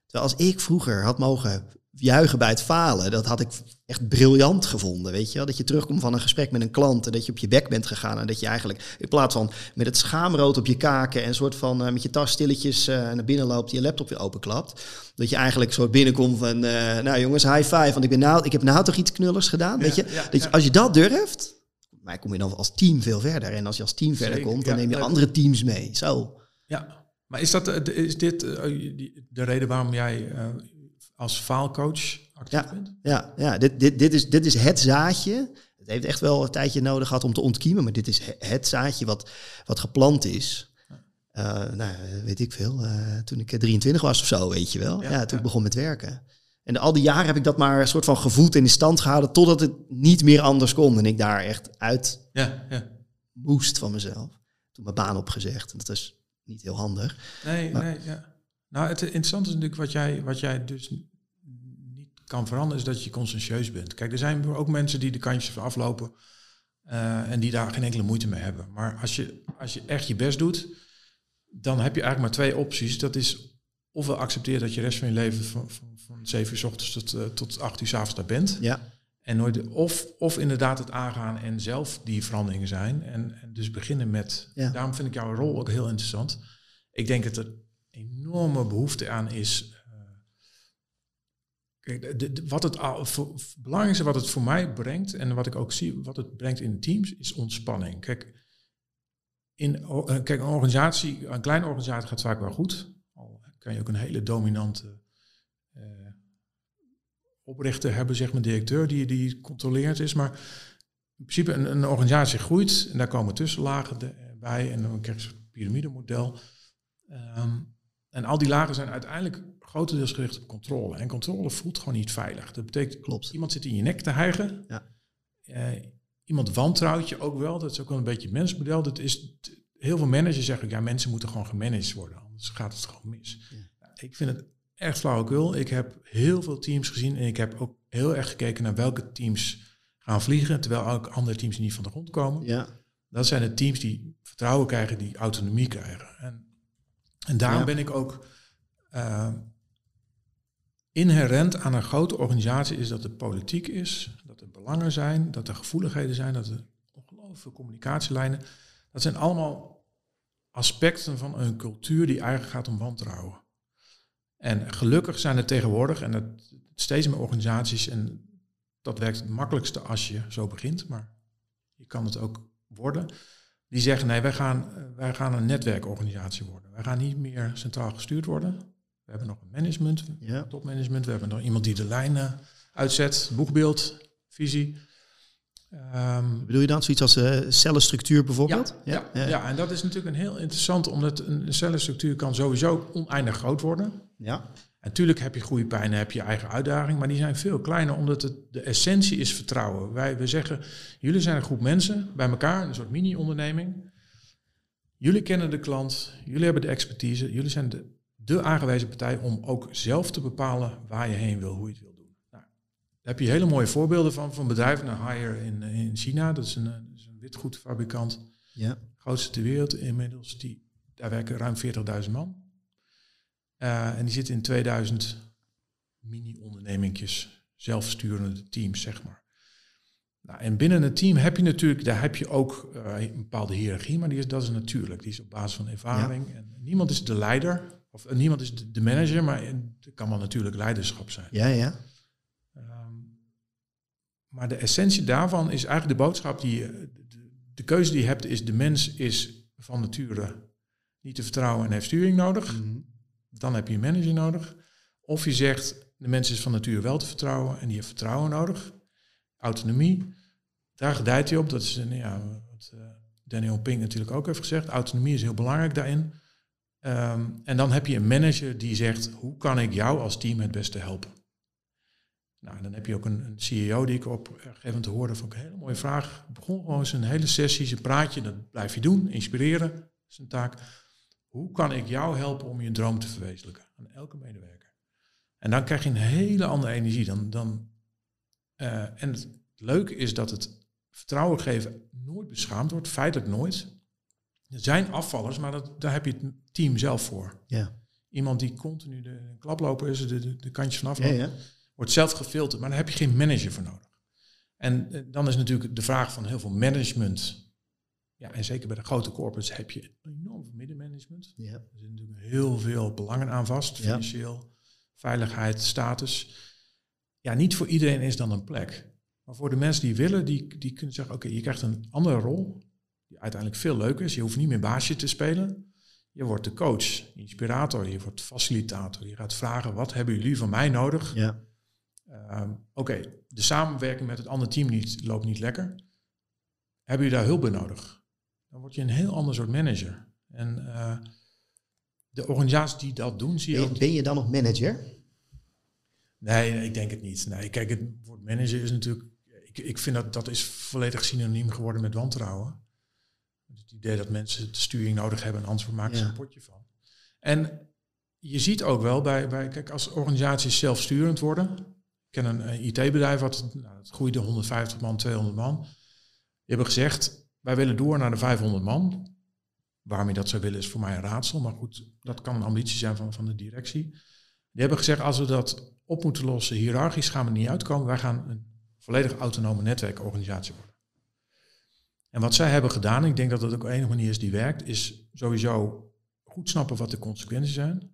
S1: Terwijl als ik vroeger had mogen juichen bij het falen, dat had ik echt briljant gevonden. Weet je? Dat je terugkomt van een gesprek met een klant en dat je op je bek bent gegaan. En dat je eigenlijk in plaats van met het schaamrood op je kaken en een soort van uh, met je tas stilletjes uh, naar binnen loopt, je laptop weer openklapt. Dat je eigenlijk soort binnenkomt van, uh, nou jongens, high five, want ik, ben nou, ik heb nou toch iets knullers gedaan. weet je? dat je, als je dat durft, maar kom je dan als team veel verder. En als je als team verder komt, dan neem je andere teams mee. Zo.
S2: Ja, maar is, dat, is dit de reden waarom jij als faalcoach actief
S1: ja,
S2: bent?
S1: Ja, ja dit, dit, dit, is, dit is het zaadje. Het heeft echt wel een tijdje nodig gehad om te ontkiemen, maar dit is het zaadje wat, wat geplant is. Uh, nou, weet ik veel. Uh, toen ik 23 was of zo, weet je wel. Ja, toen ik begon met werken. En al die jaren heb ik dat maar een soort van gevoed in stand gehouden totdat het niet meer anders kon. En ik daar echt uit
S2: ja, ja.
S1: moest van mezelf. Toen mijn baan opgezegd. En dat is niet heel handig.
S2: Nee,
S1: maar,
S2: nee, ja. Nou, het interessante is natuurlijk wat jij, wat jij dus niet kan veranderen, is dat je conscientieus bent. Kijk, er zijn ook mensen die de kantjes aflopen uh, en die daar geen enkele moeite mee hebben. Maar als je, als je echt je best doet, dan heb je eigenlijk maar twee opties. Dat is ofwel accepteer dat je de rest van je leven van, van, van 7 uur s ochtends tot, uh, tot 8 uur s avonds daar bent.
S1: Ja.
S2: En nooit, of, of inderdaad het aangaan en zelf die veranderingen zijn. En, en dus beginnen met.
S1: Ja.
S2: Daarom vind ik jouw rol ook heel interessant. Ik denk dat er enorme behoefte aan is. Uh, de, de, wat het voor, belangrijkste wat het voor mij brengt en wat ik ook zie, wat het brengt in teams, is ontspanning. Kijk, in, uh, kijk een organisatie, een kleine organisatie gaat vaak wel goed. Al kan je ook een hele dominante uh, oprichter hebben, zeg maar, directeur die, die controlerend is. Maar in principe een, een organisatie groeit en daar komen tussenlagen de, bij en dan krijg je een piramidemodel. Um, en al die lagen zijn uiteindelijk grotendeels gericht op controle. En controle voelt gewoon niet veilig. Dat betekent,
S1: Klopt.
S2: iemand zit in je nek te hijgen.
S1: Ja.
S2: Uh, iemand wantrouwt je ook wel. Dat is ook wel een beetje het mensmodel. Dat is, heel veel managers zeggen, ja, mensen moeten gewoon gemanaged worden. Anders gaat het gewoon mis. Ja. Ik vind het echt flauwekul. Ik heb heel veel teams gezien. En ik heb ook heel erg gekeken naar welke teams gaan vliegen. Terwijl ook andere teams niet van de grond komen.
S1: Ja.
S2: Dat zijn de teams die vertrouwen krijgen, die autonomie krijgen. En en daarom ja. ben ik ook uh, inherent aan een grote organisatie is dat er politiek is, dat er belangen zijn, dat er gevoeligheden zijn, dat er ongelooflijke communicatielijnen. Dat zijn allemaal aspecten van een cultuur die eigenlijk gaat om wantrouwen. En gelukkig zijn er tegenwoordig, en het steeds meer organisaties, en dat werkt het makkelijkste als je zo begint, maar je kan het ook worden die zeggen, nee, wij gaan, wij gaan een netwerkorganisatie worden. Wij gaan niet meer centraal gestuurd worden. We hebben nog een management,
S1: ja.
S2: topmanagement. We hebben nog iemand die de lijnen uitzet, boegbeeld, visie.
S1: Um, Bedoel je dan zoiets als uh, cellenstructuur bijvoorbeeld?
S2: Ja, ja, ja, ja, en dat is natuurlijk een heel interessant, omdat een cellenstructuur kan sowieso oneindig groot worden.
S1: Ja.
S2: Natuurlijk heb je groeipijnen, heb je eigen uitdaging, maar die zijn veel kleiner omdat het, de essentie is vertrouwen. Wij we zeggen, jullie zijn een groep mensen bij elkaar, een soort mini-onderneming. Jullie kennen de klant, jullie hebben de expertise, jullie zijn de, de aangewezen partij om ook zelf te bepalen waar je heen wil, hoe je het wil doen. Nou, daar heb je hele mooie voorbeelden van, van bedrijven, een Haier in, in China, dat is een, dat is een witgoedfabrikant,
S1: ja.
S2: grootste ter wereld inmiddels, die, daar werken ruim 40.000 man. Uh, en die zitten in 2000 mini-ondernemingjes, zelfsturende teams, zeg maar. Nou, en binnen een team heb je natuurlijk, daar heb je ook uh, een bepaalde hiërarchie, maar die is, dat is natuurlijk, die is op basis van ervaring. Ja. En niemand is de leider, of uh, niemand is de, de, manager, maar er kan wel natuurlijk leiderschap zijn.
S1: Ja, ja.
S2: Um, maar de essentie daarvan is eigenlijk de boodschap die je, de, de, keuze die je hebt, is de mens is van nature niet te vertrouwen en heeft sturing nodig.
S1: Mhm.
S2: Mm -hmm dan heb je een manager nodig. Of je zegt, de mens is van nature wel te vertrouwen en die heeft vertrouwen nodig. Autonomie, daar gedijt hij op. Dat is een, ja, wat uh, Daniel Pink natuurlijk ook heeft gezegd. Autonomie is heel belangrijk daarin. Um, en dan heb je een manager die zegt, hoe kan ik jou als team het beste helpen? Nou, dan heb je ook een, een CEO die ik op een gegeven moment hoorde van een hele mooie vraag. Begon gewoon een hele sessie, zijn praatje, dat blijf je doen, inspireren, is een taak. Hoe kan ik jou helpen om je droom te verwezenlijken aan elke medewerker? En dan krijg je een hele andere energie. Dan, dan, eh, en het leuke is dat het vertrouwen geven nooit beschaamd wordt, feitelijk nooit. Er zijn afvallers, maar dat, daar heb je het team zelf voor.
S1: Ja.
S2: Iemand die continu de klaploper is, de, de, de kantjes vanaf
S1: Ja, ja.
S2: wordt zelf gefilterd, maar daar heb je geen manager voor nodig. En eh, dan is natuurlijk de vraag van heel veel management. Ja, en zeker bij de grote corporates heb je enorm veel middenmanagement.
S1: ja.
S2: Er zitten natuurlijk heel veel belangen aan vast, financieel, veiligheid, status. Ja, niet voor iedereen is dan een plek. Maar voor de mensen die willen, die, die kunnen zeggen, oké, je krijgt een andere rol, die uiteindelijk veel leuker is. Je hoeft niet meer baasje te spelen. Je wordt de coach, inspirator, je wordt facilitator. Je gaat vragen, wat hebben jullie van mij nodig?
S1: ja.
S2: Ehm, Oké, de samenwerking met het andere team niet, loopt niet lekker. Hebben jullie daar hulp bij nodig? Dan word je een heel ander soort manager. En eh, de organisaties die dat doen, zie je
S1: Ben, je, ben je dan nog manager?
S2: Nee, nee, ik denk het niet. Nee, kijk, het woord manager is natuurlijk. Ik, ik vind dat dat is volledig synoniem geworden met wantrouwen. Het idee dat mensen de sturing nodig hebben en anders maken ze
S1: Ja.
S2: een potje van. En je ziet ook wel bij, bij kijk, als organisaties zelfsturend worden. Ik ken een, IT-bedrijf wat nou, het groeide 150 man, 200 man. Die hebben gezegd: wij willen door naar de 500 man. Waarom je dat zou willen is voor mij een raadsel, maar goed, dat kan een ambitie zijn van, van de directie. Die hebben gezegd, als we dat op moeten lossen, hiërarchisch gaan we niet uitkomen. Wij gaan een volledig autonome netwerkorganisatie worden. En wat zij hebben gedaan, ik denk dat dat ook de enige manier is die werkt, is sowieso goed snappen wat de consequenties zijn.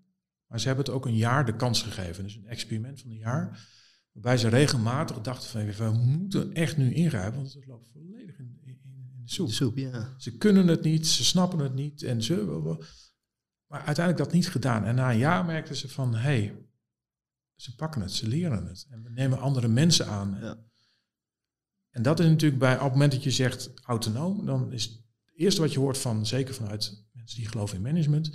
S2: Maar ze hebben het ook een jaar de kans gegeven. Dus een experiment van een jaar. Waarbij ze regelmatig dachten van, we moeten echt nu ingrijpen, want het loopt volledig in de soep.
S1: De soep, ja.
S2: Ze kunnen het niet, ze snappen het niet en ze. Maar uiteindelijk dat niet gedaan. En na een jaar merkten ze van, hé, hey, ze pakken het, ze leren het. En we nemen andere mensen aan.
S1: Ja.
S2: En dat is natuurlijk bij, op het moment dat je zegt autonoom, dan is het eerste wat je hoort van, zeker vanuit mensen die geloven in management,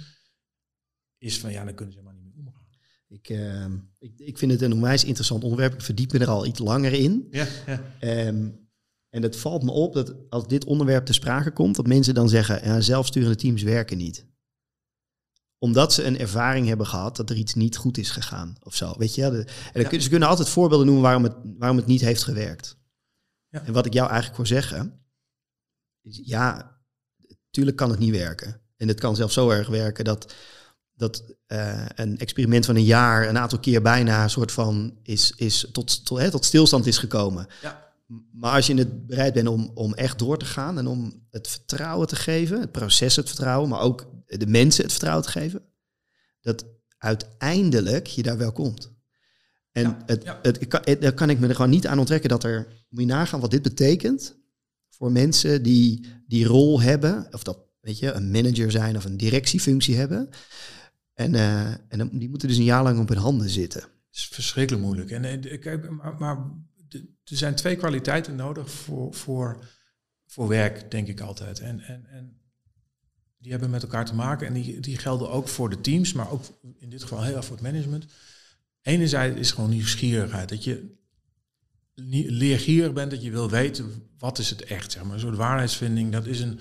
S2: is van, ja, dan kunnen ze helemaal niet meer omgaan.
S1: Ik, ehm, ik, ik vind het een onwijs interessant onderwerp. Ik verdiep me er al iets langer in.
S2: Ja, ja.
S1: Ehm, en het valt me op dat als dit onderwerp te sprake komt, dat mensen dan zeggen, ja, zelfsturende teams werken niet. Omdat ze een ervaring hebben gehad dat er iets niet goed is gegaan of zo. Weet je, de, en
S2: Ja.
S1: ze kunnen altijd voorbeelden noemen waarom het, waarom het niet heeft gewerkt.
S2: Ja.
S1: En wat ik jou eigenlijk voor zeggen, is ja, tuurlijk kan het niet werken. En het kan zelfs zo erg werken dat, dat eh, een experiment van een jaar een aantal keer bijna een soort van is, is tot, tot, hè, tot stilstand is gekomen.
S2: ja.
S1: Maar als je het bereid bent om, om echt door te gaan en om het vertrouwen te geven, het proces het vertrouwen, maar ook de mensen het vertrouwen te geven, dat uiteindelijk je daar wel komt. En
S2: Ja,
S1: het,
S2: ja.
S1: Het, ik kan, het- daar kan ik me er gewoon niet aan onttrekken dat er, moet je nagaan wat dit betekent voor mensen die die rol hebben, of dat, weet je, een manager zijn of een directiefunctie hebben. En, eh, en die moeten dus een jaar lang op hun handen zitten.
S2: Het is verschrikkelijk moeilijk. En eh, kijk, maar, maar er zijn twee kwaliteiten nodig voor, voor, voor werk, denk ik altijd. En, en, en die hebben met elkaar te maken en die, die gelden ook voor de teams, maar ook in dit geval heel erg voor het management. Enerzijds is gewoon nieuwsgierigheid. Dat je leergierig bent, dat je wil weten wat is het echt. Zeg maar. Een soort waarheidsvinding, dat is een,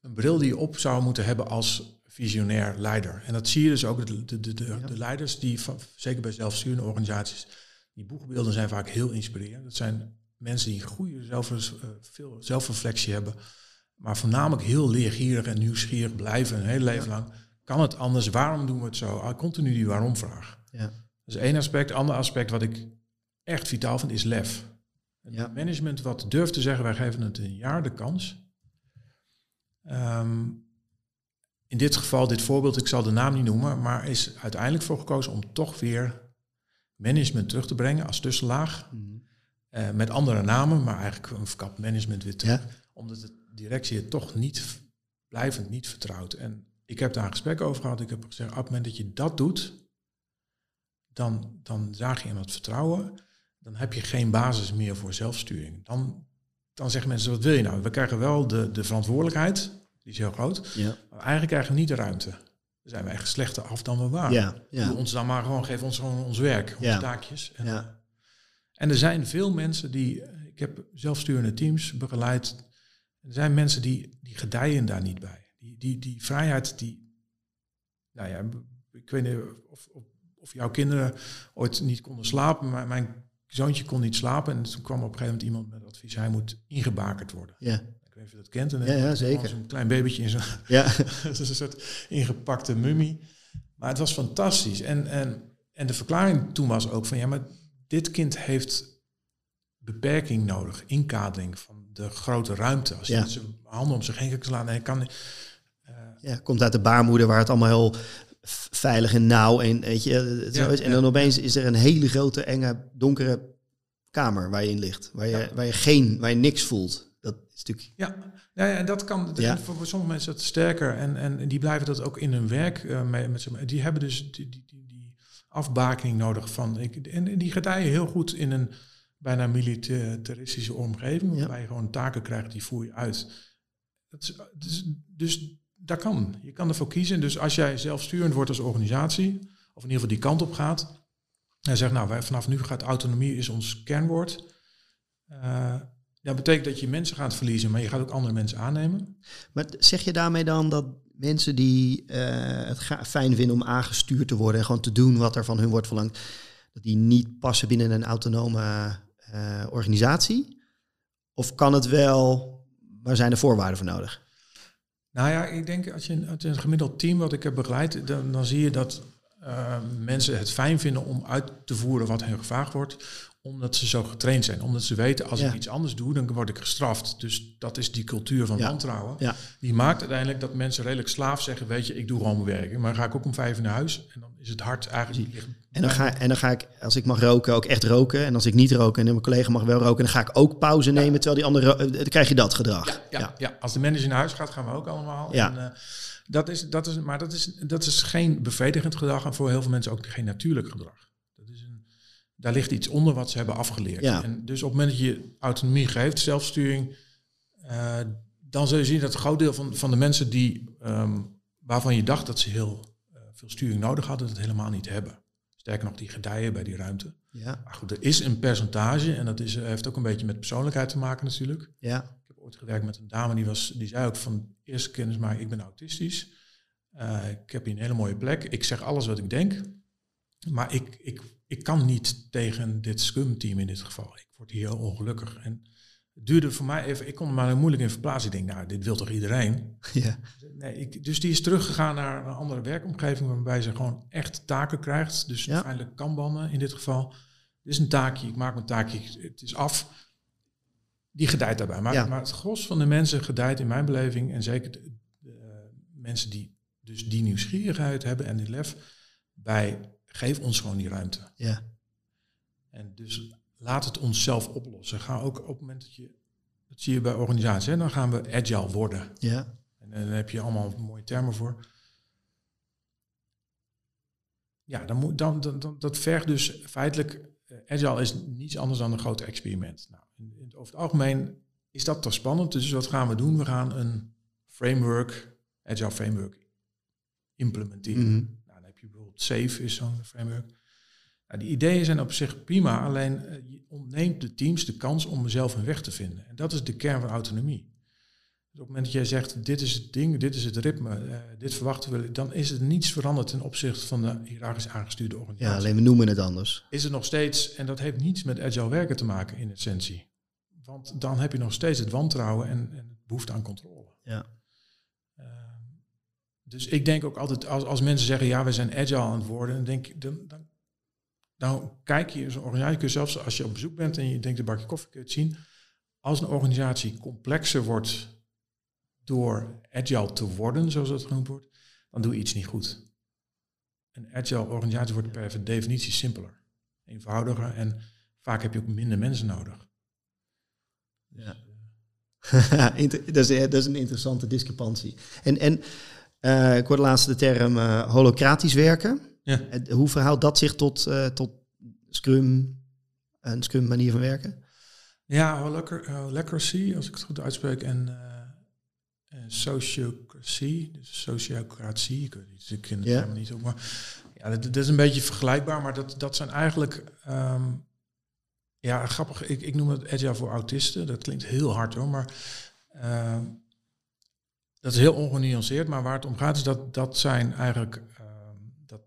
S2: een bril die je op zou moeten hebben als visionair leider. En dat zie je dus ook, de, de, de, de, de leiders die, zeker bij zelfsturende organisaties, die boegbeelden zijn vaak heel inspirerend. Dat zijn mensen die goede zelf, eh, veel zelfreflectie hebben, maar voornamelijk heel leergierig en nieuwsgierig blijven een hele leven lang. Kan het anders? Waarom doen we het zo? Ah, Continu die waarom-vraag.
S1: Ja.
S2: Dat is één aspect. Ander aspect wat ik echt vitaal vind is lef. Een
S1: Ja.
S2: management wat durft te zeggen, wij geven het een jaar de kans. Ehm, in dit geval, dit voorbeeld, ik zal de naam niet noemen, maar is uiteindelijk voor gekozen om toch weer management terug te brengen als tussenlaag. Eh, met andere namen, maar eigenlijk een verkapt management weer terug.
S1: Ja.
S2: Omdat de directie het toch niet, blijvend niet vertrouwt. En ik heb daar een gesprek over gehad. Ik heb gezegd, op het moment dat je dat doet, dan, dan zaag je in het vertrouwen. Dan heb je geen basis meer voor zelfsturing. Dan, dan zeggen mensen, wat wil je nou? We krijgen wel de, de verantwoordelijkheid, die is heel groot.
S1: Ja.
S2: Maar eigenlijk krijgen we niet de ruimte. Zijn we echt slechter af dan we waren.
S1: Ja,
S2: Doe
S1: ja.
S2: ons dan maar gewoon, geef ons gewoon ons werk, onze
S1: Ja.
S2: taakjes. En,
S1: Ja.
S2: en er zijn veel mensen die, ik heb zelfsturende teams begeleid. Er zijn mensen die, die gedijen daar niet bij. Die, die, die vrijheid, die, nou ja, ik weet niet of, of of jouw kinderen ooit niet konden slapen. Maar mijn zoontje kon niet slapen. En toen kwam op een gegeven moment iemand met advies. Hij moet ingebakerd worden.
S1: Ja.
S2: Weet je dat kent. En
S1: Ja, ja, zeker.
S2: Zo'n klein babytje in zo'n
S1: Ja. [laughs]
S2: het is een soort ingepakte mummie. Maar het was fantastisch. En, en, en de verklaring toen was ook van ja, maar dit kind heeft beperking nodig, inkadering van de grote ruimte. Als je
S1: Ja.
S2: zijn handen om zich heen kan slaan en hij kan.
S1: ja, komt uit de baarmoeder waar het allemaal heel veilig en nauw en weet je, het zo
S2: Ja,
S1: is. En
S2: ja.
S1: dan opeens is er een hele grote, enge, donkere kamer waar je in ligt. Waar je,
S2: Ja.
S1: waar je geen, waar je niks voelt. Dat is natuurlijk...
S2: Ja, ja, ja, en dat kan. dat-
S1: Ja.
S2: Voor, sommige mensen is dat sterker. En, en die blijven dat ook in hun werk eh, mee, met Die hebben dus die, die, die, die afbakening nodig van. Ik, en die gedijen heel goed in een bijna militaristische omgeving.
S1: Ja.
S2: Waarbij je gewoon taken krijgt, die voer je uit. Dat is, dus, dus dat kan. Je kan ervoor kiezen. Dus als jij zelfsturend wordt als organisatie, of in ieder geval die kant op gaat. En zegt, nou, wij, vanaf nu gaat autonomie is ons kernwoord. Eh, dat betekent dat je mensen gaat verliezen, maar je gaat ook andere mensen aannemen.
S1: Maar zeg je daarmee dan dat mensen die eh, het fijn vinden om aangestuurd te worden en gewoon te doen wat er van hun wordt verlangd, dat die niet passen binnen een autonome eh, organisatie? Of kan het wel, waar zijn de voorwaarden voor nodig?
S2: Nou ja, ik denk als je, je een gemiddeld team wat ik heb begeleid, dan, dan zie je dat eh, mensen het fijn vinden om uit te voeren wat hen gevraagd wordt, omdat ze zo getraind zijn. Omdat ze weten, als
S1: Ja.
S2: ik iets anders doe, dan word ik gestraft. Dus dat is die cultuur van
S1: Ja.
S2: wantrouwen.
S1: Ja.
S2: Die maakt uiteindelijk dat mensen redelijk slaaf zeggen, weet je, ik doe gewoon mijn werk. Maar dan ga ik ook om vijf uur naar huis en dan is het hart eigenlijk... ligt-
S1: En dan, ga, en dan ga ik, als ik mag roken, ook echt roken. En als ik niet roken en mijn collega mag wel roken, dan ga ik ook pauze nemen. Terwijl die andere, eh, dan krijg je dat gedrag.
S2: Ja, ja. als de manager naar huis gaat, gaan we ook allemaal.
S1: Ja.
S2: En, eh, dat is, dat is, maar dat is, dat is geen bevredigend gedrag en voor heel veel mensen ook geen natuurlijk gedrag. Daar ligt iets onder wat ze hebben afgeleerd.
S1: Ja.
S2: En dus op het moment dat je autonomie geeft, zelfsturing, eh, dan zul je zien dat een groot deel van, van de mensen die, ehm, waarvan je dacht dat ze heel eh, veel sturing nodig hadden, dat helemaal niet hebben. Sterker nog, die gedijen bij die ruimte.
S1: Ja,
S2: Maar goed, er is een percentage en dat is, eh, heeft ook een beetje met persoonlijkheid te maken natuurlijk.
S1: ja,
S2: Ik heb ooit gewerkt met een dame die, was, die zei ook van eerste kennismaking, ik ben autistisch. Ik heb hier een hele mooie plek. Ik zeg alles wat ik denk. Maar ik, ik, ik kan niet tegen dit scrum-team in dit geval. Ik word hier heel ongelukkig. En het duurde voor mij even, ik kon me maar moeilijk in verplaatsen. Ik denk, nou, dit wil toch iedereen? [laughs]
S1: ja.
S2: Nee, ik, dus die is teruggegaan naar een andere werkomgeving waarbij ze gewoon echt taken krijgt. Dus
S1: Ja.
S2: feitelijk kanbannen in dit geval. Dit is een taakje, ik maak mijn taakje, het is af. Die gedijt daarbij. Maar,
S1: Ja.
S2: maar het gros van de mensen gedijt in mijn beleving, en zeker de, de mensen die dus die nieuwsgierigheid hebben en die lef, bij geef ons gewoon die ruimte.
S1: ja.
S2: En dus laat het ons zelf oplossen. Ga ook op het moment dat je, dat zie je bij organisaties, hè, dan gaan we agile worden.
S1: ja.
S2: En dan heb je allemaal mooie termen voor. Ja, dan moet, dan, dan, dan- dat vergt dus feitelijk... eh, Agile is niets anders dan een groot experiment. Nou, in, in- over het algemeen is dat toch spannend. Dus wat gaan we doen? We gaan een framework, Agile framework, implementeren.
S1: Mhm
S2: dan heb je bijvoorbeeld SAFe is zo'n framework. Nou, die ideeën zijn op zich prima, alleen eh, je ontneemt de teams de kans om zelf een weg te vinden. En dat is de kern van autonomie. Dus op het moment dat jij zegt, dit is het ding, dit is het ritme, eh, dit verwachten we, dan is er niets veranderd ten opzichte van de hiërarchisch aangestuurde
S1: ja,
S2: organisatie.
S1: alleen we noemen het anders.
S2: Is het nog steeds, en dat heeft niets met agile werken te maken in essentie. Want dan heb je nog steeds het wantrouwen en, en het behoefte aan controle.
S1: Ja.
S2: Dus ik denk ook altijd, als, als mensen zeggen, ja, we zijn agile aan het worden, dan denk ik, dan, dan, kijk je zo'n organisatie, zelfs als je op bezoek bent en je denkt een bakje koffie, kun je het zien. Als een organisatie complexer wordt door agile te worden, zoals dat genoemd wordt, dan doe je iets niet goed. Een agile organisatie wordt per definitie simpeler, eenvoudiger en vaak heb je ook minder mensen nodig.
S1: Ja. [laughs] Dat, is, dat is een interessante discrepantie. En, en eh, ik hoorde laatst de term eh, holocratisch werken.
S2: Ja.
S1: En Hoe verhoudt dat zich tot, eh, tot Scrum, een Scrum manier van werken?
S2: Ja, lekker, holacracy, als ik het goed uitspreek, en en sociocracy, dus sociocratie, ik weet niet, ik ken het
S1: Ja.
S2: helemaal niet ook, maar ja, dat, dat is een beetje vergelijkbaar, maar dat, dat zijn eigenlijk, ehm, ja, grappig, ik, ik noem het agile voor autisten, dat klinkt heel hard hoor, maar ehm, dat is heel ongenuanceerd, maar waar het om gaat is dat dat zijn eigenlijk, ehm, dat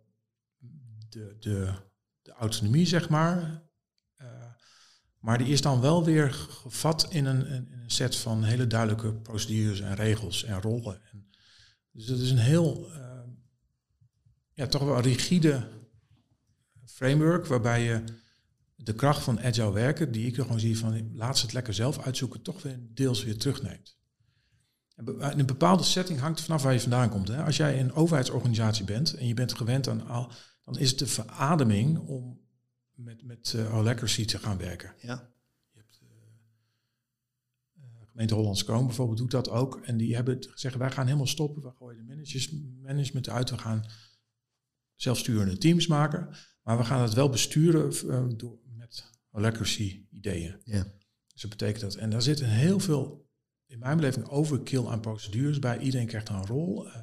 S2: de, de, de autonomie, zeg maar. Uh, maar die is dan wel weer gevat in een, een set van hele duidelijke procedures en regels en rollen. En dus het is een heel, uh, ja, toch wel rigide framework waarbij je de kracht van agile werken, die ik er gewoon zie van laat ze het lekker zelf uitzoeken, toch weer deels weer terugneemt. In een bepaalde setting hangt het vanaf waar je vandaan komt. Hè. Als jij een overheidsorganisatie bent en je bent gewend aan al, dan is het de verademing om met, met uh, Holacracy te gaan werken.
S1: Ja. Je hebt,
S2: uh, gemeente Hollands Kroon bijvoorbeeld doet dat ook. En die hebben gezegd, wij gaan helemaal stoppen. We gooien de managers, management uit. We gaan zelfsturende teams maken. Maar we gaan het wel besturen uh, door, met Holacracy ideeën.
S1: Ja.
S2: Dus dat betekent dat. En daar zit een heel veel in mijn beleving overkill aan procedures bij. Iedereen krijgt een rol. Uh,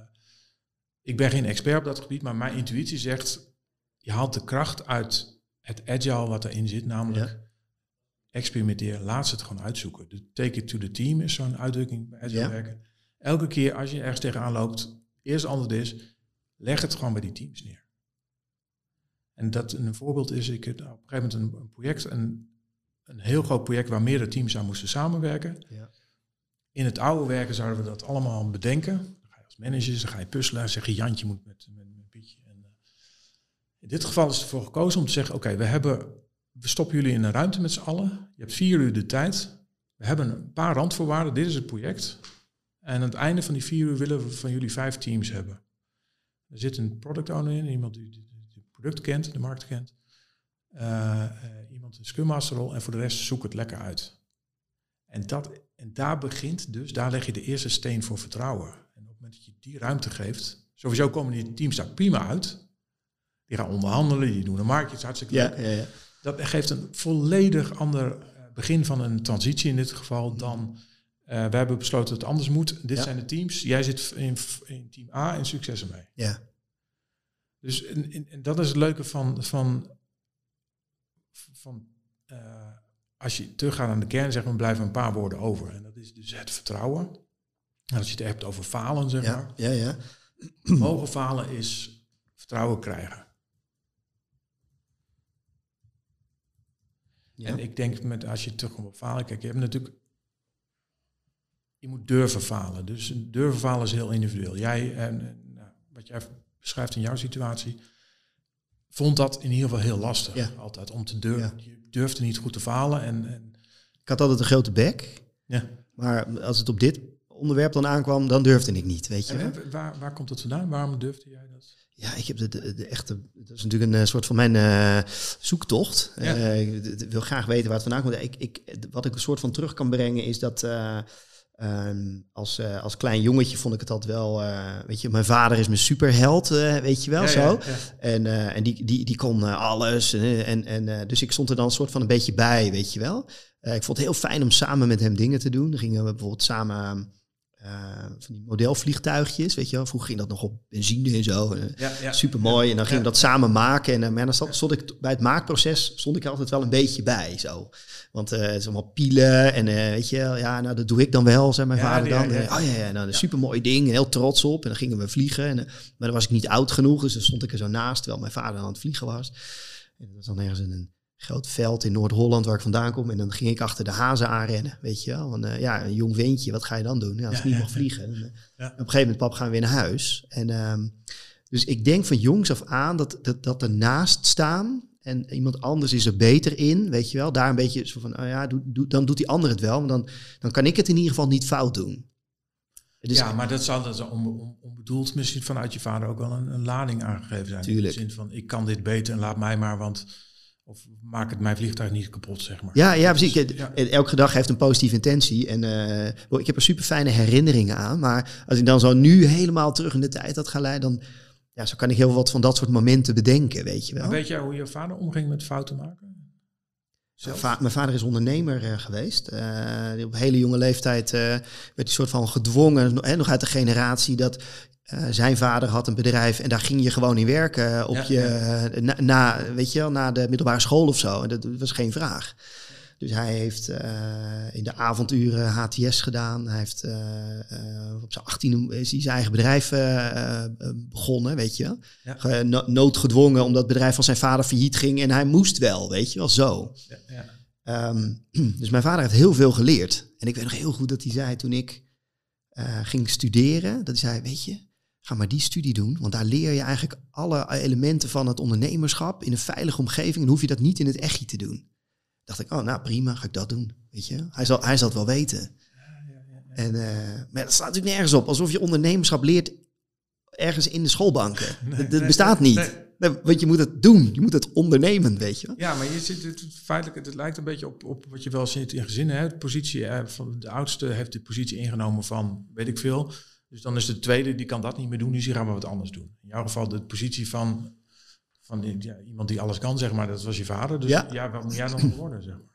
S2: ik ben geen expert op dat gebied, maar mijn intuïtie zegt, je haalt de kracht uit het agile wat erin zit, namelijk ja. experimenteren, laat ze het gewoon uitzoeken. De take it to the team is zo'n uitdrukking bij agile ja. werken. Elke keer als je ergens tegenaan loopt, eerst antwoord is, leg het gewoon bij die teams neer. En dat een voorbeeld is, ik heb op een gegeven moment een, een project, een, een heel groot project waar meerdere teams aan moesten samenwerken.
S1: Ja.
S2: In het oude werken zouden we dat allemaal bedenken. Dan ga je als manager, dan ga je puzzelen, zeg je Jantje moet met, met, Pietje. En, uh, in dit geval is ervoor gekozen om te zeggen, oké, we hebben, we stoppen jullie in een ruimte met z'n allen. Je hebt vier uur de tijd. We hebben een paar randvoorwaarden, dit is het project. En aan het einde van die vier uur willen we van jullie vijf teams hebben. Er zit een product owner in, iemand die het product kent, de markt kent. Uh, uh, iemand een Scrum Master rol en voor de rest zoek het lekker uit. En, dat, en daar begint dus, daar leg je de eerste steen voor vertrouwen. En op het moment dat je die ruimte geeft, sowieso komen die teams daar prima uit. Die gaan onderhandelen, die doen een marktje, hartstikke
S1: ja,
S2: leuk.
S1: ja, ja.
S2: Dat geeft een volledig ander begin van een transitie in dit geval dan... Uh, we hebben besloten dat het anders moet. Dit
S1: Ja.
S2: zijn de teams. Jij zit in, in team A en succes ermee.
S1: Ja.
S2: Dus en, en, en dat is het leuke van, van, van uh, als je teruggaat aan de kern, zeg maar, blijven een paar woorden over. En dat is dus het vertrouwen. En als je het hebt over falen, zeg
S1: Ja,
S2: maar.
S1: ja, ja. [clears throat]
S2: Mogen falen is vertrouwen krijgen.
S1: Ja.
S2: En ik denk met als je terugkomt op falen, kijk, je hebt natuurlijk. Je moet durven falen. Dus durven falen is heel individueel. Jij en, nou, wat jij beschrijft in jouw situatie, vond dat in ieder geval heel lastig.
S1: Ja.
S2: Altijd om te durven.
S1: Ja.
S2: Durfde niet goed te falen. En, en
S1: Ik had altijd een grote bek.
S2: ja.
S1: Maar als het op dit onderwerp dan aankwam, dan durfde ik niet, weet je.
S2: En, waar, waar komt dat vandaan? Waarom durfde jij dat?
S1: Ja, ik heb de, de, de echte. Dat is natuurlijk een eh, soort van mijn eh, zoektocht.
S2: Ja.
S1: Eh, ik wil graag weten waar het vandaan komt. Ik, ik, wat ik een soort van terug kan brengen is dat. Ehm, als, eh, als klein jongetje vond ik het altijd wel. eh, weet je, mijn vader is mijn superheld, eh, weet je wel
S2: Ja,
S1: zo.
S2: ja, ja.
S1: En, en die, die, die kon alles. En, en, dus ik stond er dan een soort van een beetje bij, weet je wel. Ik vond het heel fijn om samen met hem dingen te doen. Dan gingen we bijvoorbeeld samen eh, van die modelvliegtuigjes, weet je wel. Vroeger ging dat nog op benzine en zo. En,
S2: Ja, ja.
S1: Super mooi. En dan gingen we dat samen maken. En, eh, maar dan stond, stond ik bij het maakproces stond ik er altijd wel een beetje bij. Zo. Want eh, het is allemaal pielen. En eh, weet je, ja, nou dat doe ik dan wel, zei mijn vader dan.
S2: ja.
S1: Eh, Oh ja, ja nou, een super mooi ding. Heel trots op. En dan gingen we vliegen. En, eh, maar dan was ik niet oud genoeg. Dus dan stond ik er zo naast, terwijl mijn vader aan het vliegen was. En dat was dan ergens in een groot veld in Noord-Holland waar ik vandaan kom. En dan ging ik achter de hazen aanrennen, weet je wel. Want eh, ja, een jong ventje, wat ga je dan doen? Ja, als
S2: Ja,
S1: ik niet mag vliegen. dan, eh. Op een gegeven moment, pap, gaan we weer naar huis. En ehm, dus ik denk van jongs af aan dat, dat, dat ernaast staan en iemand anders is er beter in, weet je wel. Daar een beetje zo van, oh ja, doe, doe, dan doet die ander het wel. Want dan, dan kan ik het in ieder geval niet fout doen. Dus
S2: ja, maar dat zal dat zal onbedoeld misschien vanuit je vader ook wel een, een lading aangegeven zijn.
S1: Tuurlijk.
S2: In de zin van, ik kan dit beter en laat mij maar, want... Of maak het mijn vliegtuig niet kapot, zeg maar.
S1: Ja, ja, precies.
S2: Dus, ja.
S1: Elke dag heeft een positieve intentie. En eh, ik heb er super fijne herinneringen aan. Maar als ik dan zo nu helemaal terug in de tijd had gaan leiden, dan ja, zo kan ik heel wat van dat soort momenten bedenken, weet je wel.
S2: Weet jij hoe je vader omging met fouten maken?
S1: Mijn,
S2: Zelf?
S1: va- mijn vader is ondernemer eh, geweest. Die op hele jonge leeftijd eh, werd hij soort van gedwongen, hè, nog uit de generatie dat zijn vader had een bedrijf en daar ging je gewoon in werken op
S2: Ja,
S1: je, na, na, weet je wel, na de middelbare school of zo. En dat was geen vraag. Dus hij heeft uh, in de avonduren HTS gedaan. Hij heeft uh, uh, op zijn 18 is hij zijn eigen bedrijf begonnen, weet je. Ja. noodgedwongen omdat het bedrijf van zijn vader failliet ging. En hij moest wel, weet je wel, zo. Ja, ja. Um, [clears throat] dus mijn vader heeft heel veel geleerd. En ik weet nog heel goed dat hij zei toen ik ging studeren, dat hij zei, weet je, ga maar die studie doen. Want daar leer je eigenlijk alle elementen van het ondernemerschap in een veilige omgeving. En hoef je dat niet in het echtje te doen dacht ik, oh nou prima, ga ik dat doen. Weet je, hij zal, hij zal het wel weten. En, uh, maar dat staat natuurlijk nergens op. Alsof je ondernemerschap leert ergens in de schoolbanken. [laughs] dat, bestaat niet. Nee, want je moet het doen. Je moet het ondernemen, weet je.
S2: Ja, maar je zit het, feitelijk, het lijkt een beetje op, op wat je wel ziet in gezinnen. Hè? De positie eh, van de oudste heeft de positie ingenomen van weet ik veel. Dus dan is de tweede, die kan dat niet meer doen, dus die gaan we wat anders doen. In jouw geval de positie van van ja, iemand die alles kan, zeg maar. Dat was je vader. Dus ja, ja wat moet jij dan worden, zeg maar?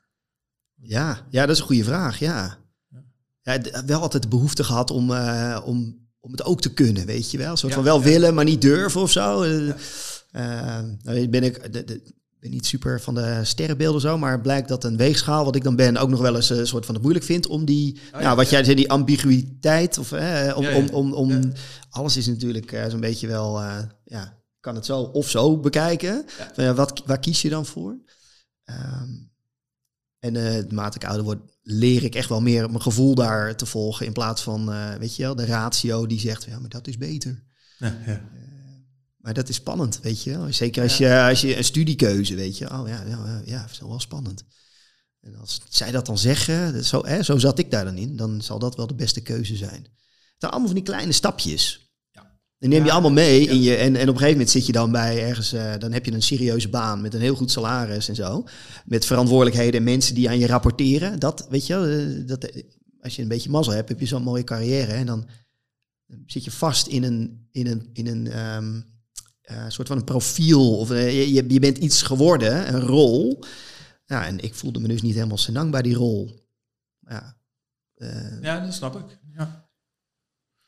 S1: Ja, ja, dat is een goede vraag, ja. ja. wel altijd de behoefte gehad om, uh, om, om het ook te kunnen, weet je wel. Een soort van wel willen, maar niet durven of zo. Uh, nou, ben ik de, de, ben niet super van de sterrenbeelden zo, maar blijkt dat een weegschaal, wat ik dan ben, ook nog wel eens een soort van het moeilijk vindt om die, oh, ja, wat jij zei, die ambiguïteit, of om, om, om, om, alles is natuurlijk zo'n beetje wel, ja, kan het zo of zo bekijken. Ja. ja wat, waar kies je dan voor? Um, en uh, naarmate ik ouder word, leer ik echt wel meer mijn gevoel daar te volgen. In plaats van, uh, weet je wel, de ratio die zegt, ja, maar dat is beter. Ja, ja. Uh, maar dat is spannend, weet je wel. Zeker als, je, als je een studiekeuze, weet je. Oh ja, ja, ja, is wel spannend. En als zij dat dan zeggen, zo, hè, zo zat ik daar dan in, dan zal dat wel de beste keuze zijn. Het zijn allemaal van die kleine stapjes. Dan neem je allemaal mee in je, en, en op een gegeven moment zit je dan bij ergens, uh, dan heb je een serieuze baan met een heel goed salaris en zo. Met verantwoordelijkheden en mensen die aan je rapporteren. Dat, weet je, uh, dat, als je een beetje mazzel hebt, heb je zo'n mooie carrière. En dan zit je vast in een, in een, in een um, uh, soort van een profiel. Of je, je bent iets geworden, een rol. Ja, en ik voelde me dus niet helemaal senang bij die rol. Ja,
S2: ja dat snap ik. Ja.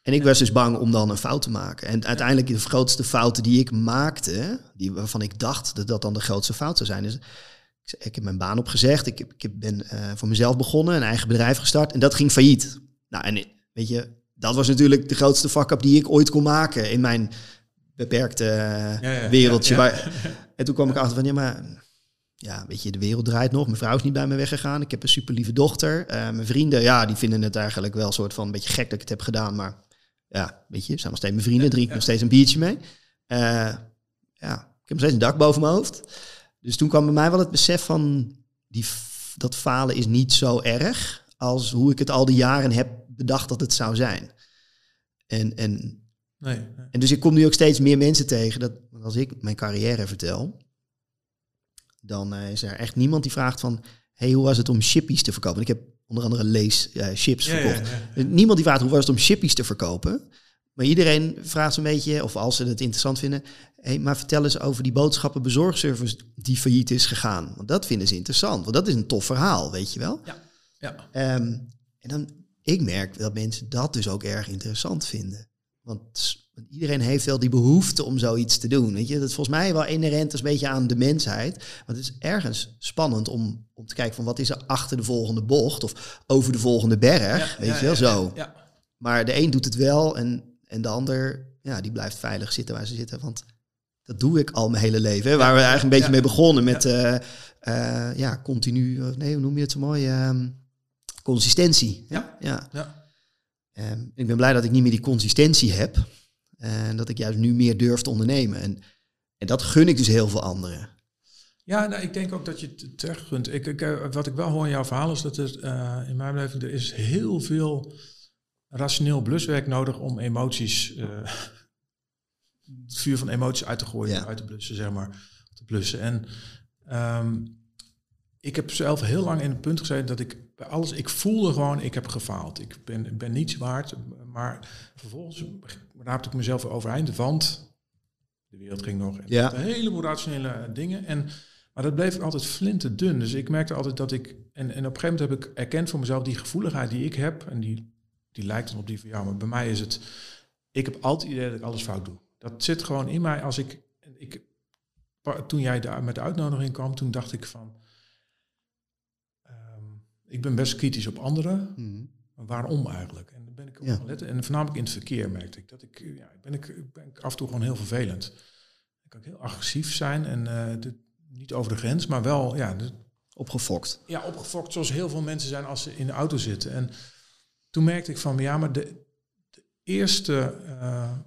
S1: En ik was dus bang om dan een fout te maken. En uiteindelijk de grootste fouten die ik maakte, die, waarvan ik dacht dat dat dan de grootste fout zou zijn, is ik heb mijn baan opgezegd. Ik, heb, ik ben uh, voor mezelf begonnen, een eigen bedrijf gestart en dat ging failliet. Nou, en weet je, dat was natuurlijk de grootste fuck-up die ik ooit kon maken in mijn beperkte uh, wereldje. Ja, [laughs] en toen kwam ik achter van, ja, maar ja, weet je, de wereld draait nog. Mijn vrouw is niet bij me weggegaan. Ik heb een super lieve dochter. Uh, mijn vrienden, ja, die vinden het eigenlijk wel een soort van een beetje gek dat ik het heb gedaan, maar ja, weet je, zijn nog steeds mijn vrienden, drink ik nog steeds een biertje mee. Uh, ja, ik heb nog steeds een dak boven mijn hoofd. Dus toen kwam bij mij wel het besef van, die, dat falen is niet zo erg als hoe ik het al die jaren heb bedacht dat het zou zijn. En, en, nee, nee. en dus ik kom nu ook steeds meer mensen tegen, dat als ik mijn carrière vertel, dan uh, is er echt niemand die vraagt van, hey, hoe was het om chippies te verkopen? ik heb onder andere Lees uh, chips verkocht. Niemand die vraagt hoe was het om chippies te verkopen. Maar iedereen vraagt een beetje, of als ze het interessant vinden, hey, maar vertel eens over die boodschappenbezorgservice die failliet is gegaan. Want dat vinden ze interessant, want dat is een tof verhaal, weet je wel. Ja. ja. Um, en dan, ik merk dat mensen dat dus ook erg interessant vinden. Want iedereen heeft wel die behoefte om zoiets te doen. Weet je? Dat is volgens mij wel inherent een beetje aan de mensheid. Want het is ergens spannend om, om te kijken van wat is er achter de volgende bocht of over de volgende berg. weet je wel, zo. Maar de een doet het wel en, en de ander, ja, die blijft veilig zitten waar ze zitten. Want dat doe ik al mijn hele leven. Hè? Waar we eigenlijk een beetje mee begonnen met uh, uh, ja, continu, nee, hoe noem je het zo mooi? Uh, consistentie. Ja. ja. Ehm, ik ben blij dat ik niet meer die consistentie heb. En dat ik juist nu meer durf te ondernemen. En, en dat gun ik dus heel veel anderen.
S2: Ja, nou, ik denk ook dat je het terecht gunt. Ik, ik, eh, wat ik wel hoor in jouw verhaal is dat er uh, in mijn beleving er is heel veel rationeel bluswerk nodig om emoties, uh, het vuur van emoties uit te gooien, uit te blussen, zeg maar, te blussen. En um, ik heb zelf heel lang in het punt gezeten dat ik bij alles, ik voelde gewoon, ik heb gefaald. Ik ben, ben niets waard, maar vervolgens raapte ik mezelf overeind, want de wereld ging nog. En ja. Een heleboel rationele dingen. En, maar dat bleef altijd flinterdun. Dus ik merkte altijd dat ik, en, en op een gegeven moment heb ik erkend voor mezelf die gevoeligheid die ik heb, en die, die lijkt dan op die van jou, maar bij mij is het, ik heb altijd het idee dat ik alles fout doe. Dat zit gewoon in mij als ik, ik toen jij daar met de uitnodiging kwam, toen dacht ik van, Ik ben best kritisch op anderen.
S1: Mhm.
S2: Maar waarom eigenlijk? Ben ik ook
S1: Ja.
S2: gaan letten. En voornamelijk in het verkeer merkte ik dat ik, ja, ben ik ben ik af en toe gewoon heel vervelend. Ik kan heel agressief zijn en eh, dit- niet over de grens, maar wel ja, dit-
S1: Opgefokt.
S2: ja, opgefokt zoals heel veel mensen zijn als ze in de auto zitten. En toen merkte ik van, ja, maar de, de eerste eh,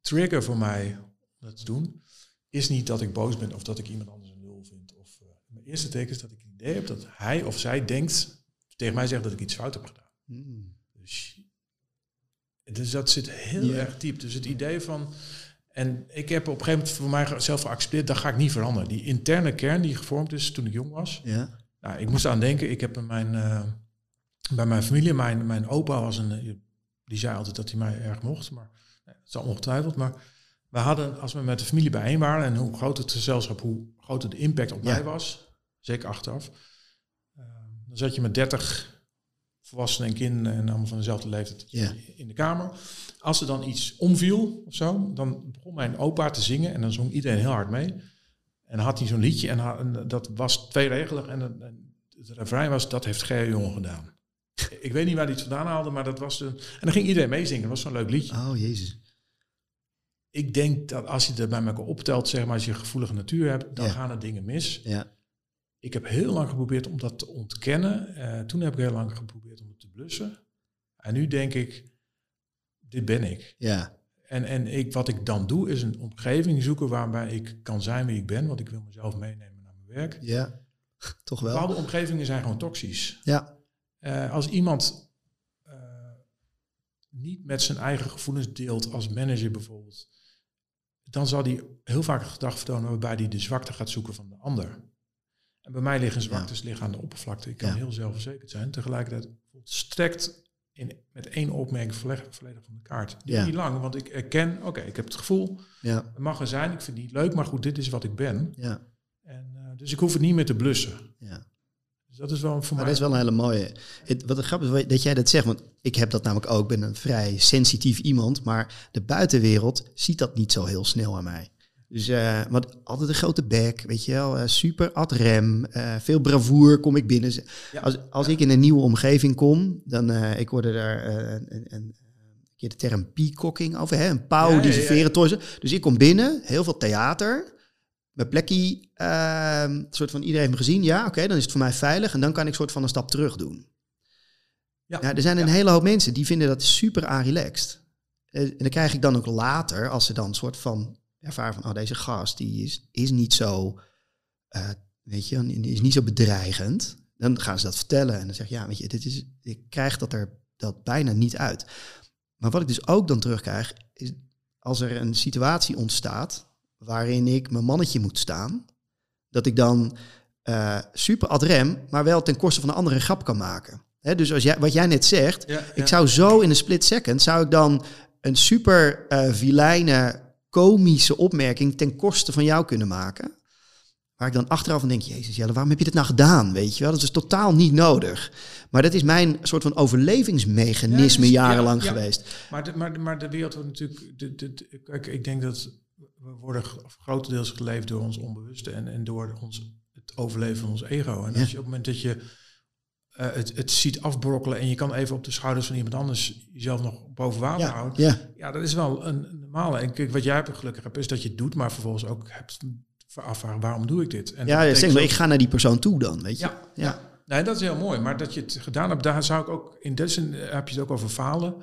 S2: trigger voor mij om dat te doen, is niet dat ik boos ben of dat ik iemand anders een lul vind. Of, eh, mijn eerste teken is dat ik het idee heb dat hij of zij denkt, tegen mij zegt dat ik iets fout heb gedaan.
S1: Mhm.
S2: Dus, dat zit heel erg diep. Dus het idee van. En ik heb op een gegeven moment voor mij zelf geaccepteerd, dat ga ik niet veranderen. Die interne kern die gevormd is toen ik jong was.
S1: Ja.
S2: Nou, ik moest aan denken, ik heb in mijn, eh, bij mijn familie, mijn, mijn opa was een, eh, die zei altijd dat hij mij erg mocht, maar eh, dat is al ongetwijfeld. Maar we hadden, als we met de familie bijeen waren en hoe groot het gezelschap, hoe groter de impact op
S1: Ja.
S2: mij was, zeker achteraf, dan zat je met 30 volwassenen en kinderen en allemaal van dezelfde leeftijd in de kamer. Als er dan iets omviel of zo, dan begon mijn opa te zingen en dan zong iedereen heel hard mee. En dan had hij zo'n liedje en, dat was tweeregelig en, en het refrein was, dat heeft Ger Jongen gedaan. Ik weet niet waar hij het vandaan haalde, maar dat was de... En dan ging iedereen meezingen, dat was zo'n leuk liedje.
S1: Oh, jezus.
S2: Ik denk dat als je het bij elkaar optelt, zeg maar, als je een gevoelige natuur hebt, dan gaan er dingen mis.
S1: Ja.
S2: Ik heb heel lang geprobeerd om dat te ontkennen. Eh, toen heb ik heel lang geprobeerd om het te blussen. En nu denk ik, dit ben ik.
S1: Ja.
S2: En, en ik, wat ik dan doe, is een omgeving zoeken waarbij ik kan zijn wie ik ben. Want ik wil mezelf meenemen naar mijn werk.
S1: Ja. Toch wel.
S2: Bepaalde omgevingen zijn gewoon toxisch.
S1: Ja.
S2: Eh, als iemand eh, niet met zijn eigen gevoelens deelt, als manager bijvoorbeeld, dan zal hij heel vaak een gedrag vertonen waarbij hij de zwakte gaat zoeken van de ander. En bij mij liggen zwaktes liggen aan de oppervlakte. Ik kan heel zelfverzekerd zijn. Tegelijkertijd volstrekt in, met één opmerking volledig, volledig van de kaart. Die niet lang, want ik erken, oké, ik heb het gevoel,
S1: Ja.
S2: het mag er zijn, ik vind het niet leuk, maar goed, dit is wat ik ben.
S1: Ja.
S2: En, eh, dus ik hoef het niet meer te blussen.
S1: Ja.
S2: Dus dat is wel voor
S1: Maar
S2: mij...
S1: dat is wel een hele mooie. Het, wat grappig is dat jij dat zegt, want ik heb dat namelijk ook. Ik ben een vrij sensitief iemand, maar de buitenwereld ziet dat niet zo heel snel aan mij. Dus want altijd een grote bek, weet je wel, eh, super ad rem, eh, veel bravoer kom ik binnen.
S2: Ja.
S1: Als, als ik in een nieuwe omgeving kom, dan ik hoorde daar een, een, keer de term peacocking over, hè? een pauw
S2: Ja,
S1: die zijn veren torsen. Dus ik kom binnen, heel veel theater, mijn plekje, ehm, soort van iedereen heeft me gezien, ja, oké, dan is het voor mij veilig en dan kan ik soort van een stap terug doen.
S2: Ja.
S1: Ja, er zijn een hele hoop mensen die vinden dat super aanrelaxed. Eh, En dan krijg ik dan ook later, als ze dan een soort van ervaren van, oh, deze gast, die is, is niet zo, eh, weet je, die is niet zo bedreigend. Dan gaan ze dat vertellen en dan zeg je, ja, weet je, dit is, ik krijg dat er dat bijna niet uit. Maar wat ik dus ook dan terugkrijg, is als er een situatie ontstaat waarin ik mijn mannetje moet staan, dat ik dan eh, super ad rem, maar wel ten koste van een andere grap kan maken. Hè, dus als jij, wat jij net zegt,
S2: Ja,
S1: ik zou zo in een split second, zou ik dan een super vilijne, komische opmerking ten koste van jou kunnen maken. Waar ik dan achteraf aan denk, jezus Jelle, waarom heb je dit nou gedaan? Weet je wel, dat is totaal niet nodig. Maar dat is mijn soort van overlevingsmechanisme
S2: Ja,
S1: jarenlang
S2: ja, ja.
S1: geweest.
S2: Maar de, maar, de- maar de wereld wordt natuurlijk. De, de, kijk, ik denk dat we worden grotendeels geleefd door ons onbewuste en, en door ons, het overleven van ons ego. En als je op het moment dat je eh, het, het ziet afbrokkelen en je kan even op de schouders van iemand anders jezelf nog boven water
S1: Ja,
S2: houden.
S1: ja,
S2: Ja, dat is wel een, een normale. En kijk, wat jij hebt gelukkig hebt, is dat je het doet, maar vervolgens ook hebt afvragen waarom doe ik dit? En dat
S1: ja zeg maar, ik ga naar die persoon toe dan, weet je.
S2: ja,
S1: Ja.
S2: ja. Nee, dat is heel mooi. Maar dat je het gedaan hebt, daar zou ik ook... In deze zin eh, heb je het ook over falen.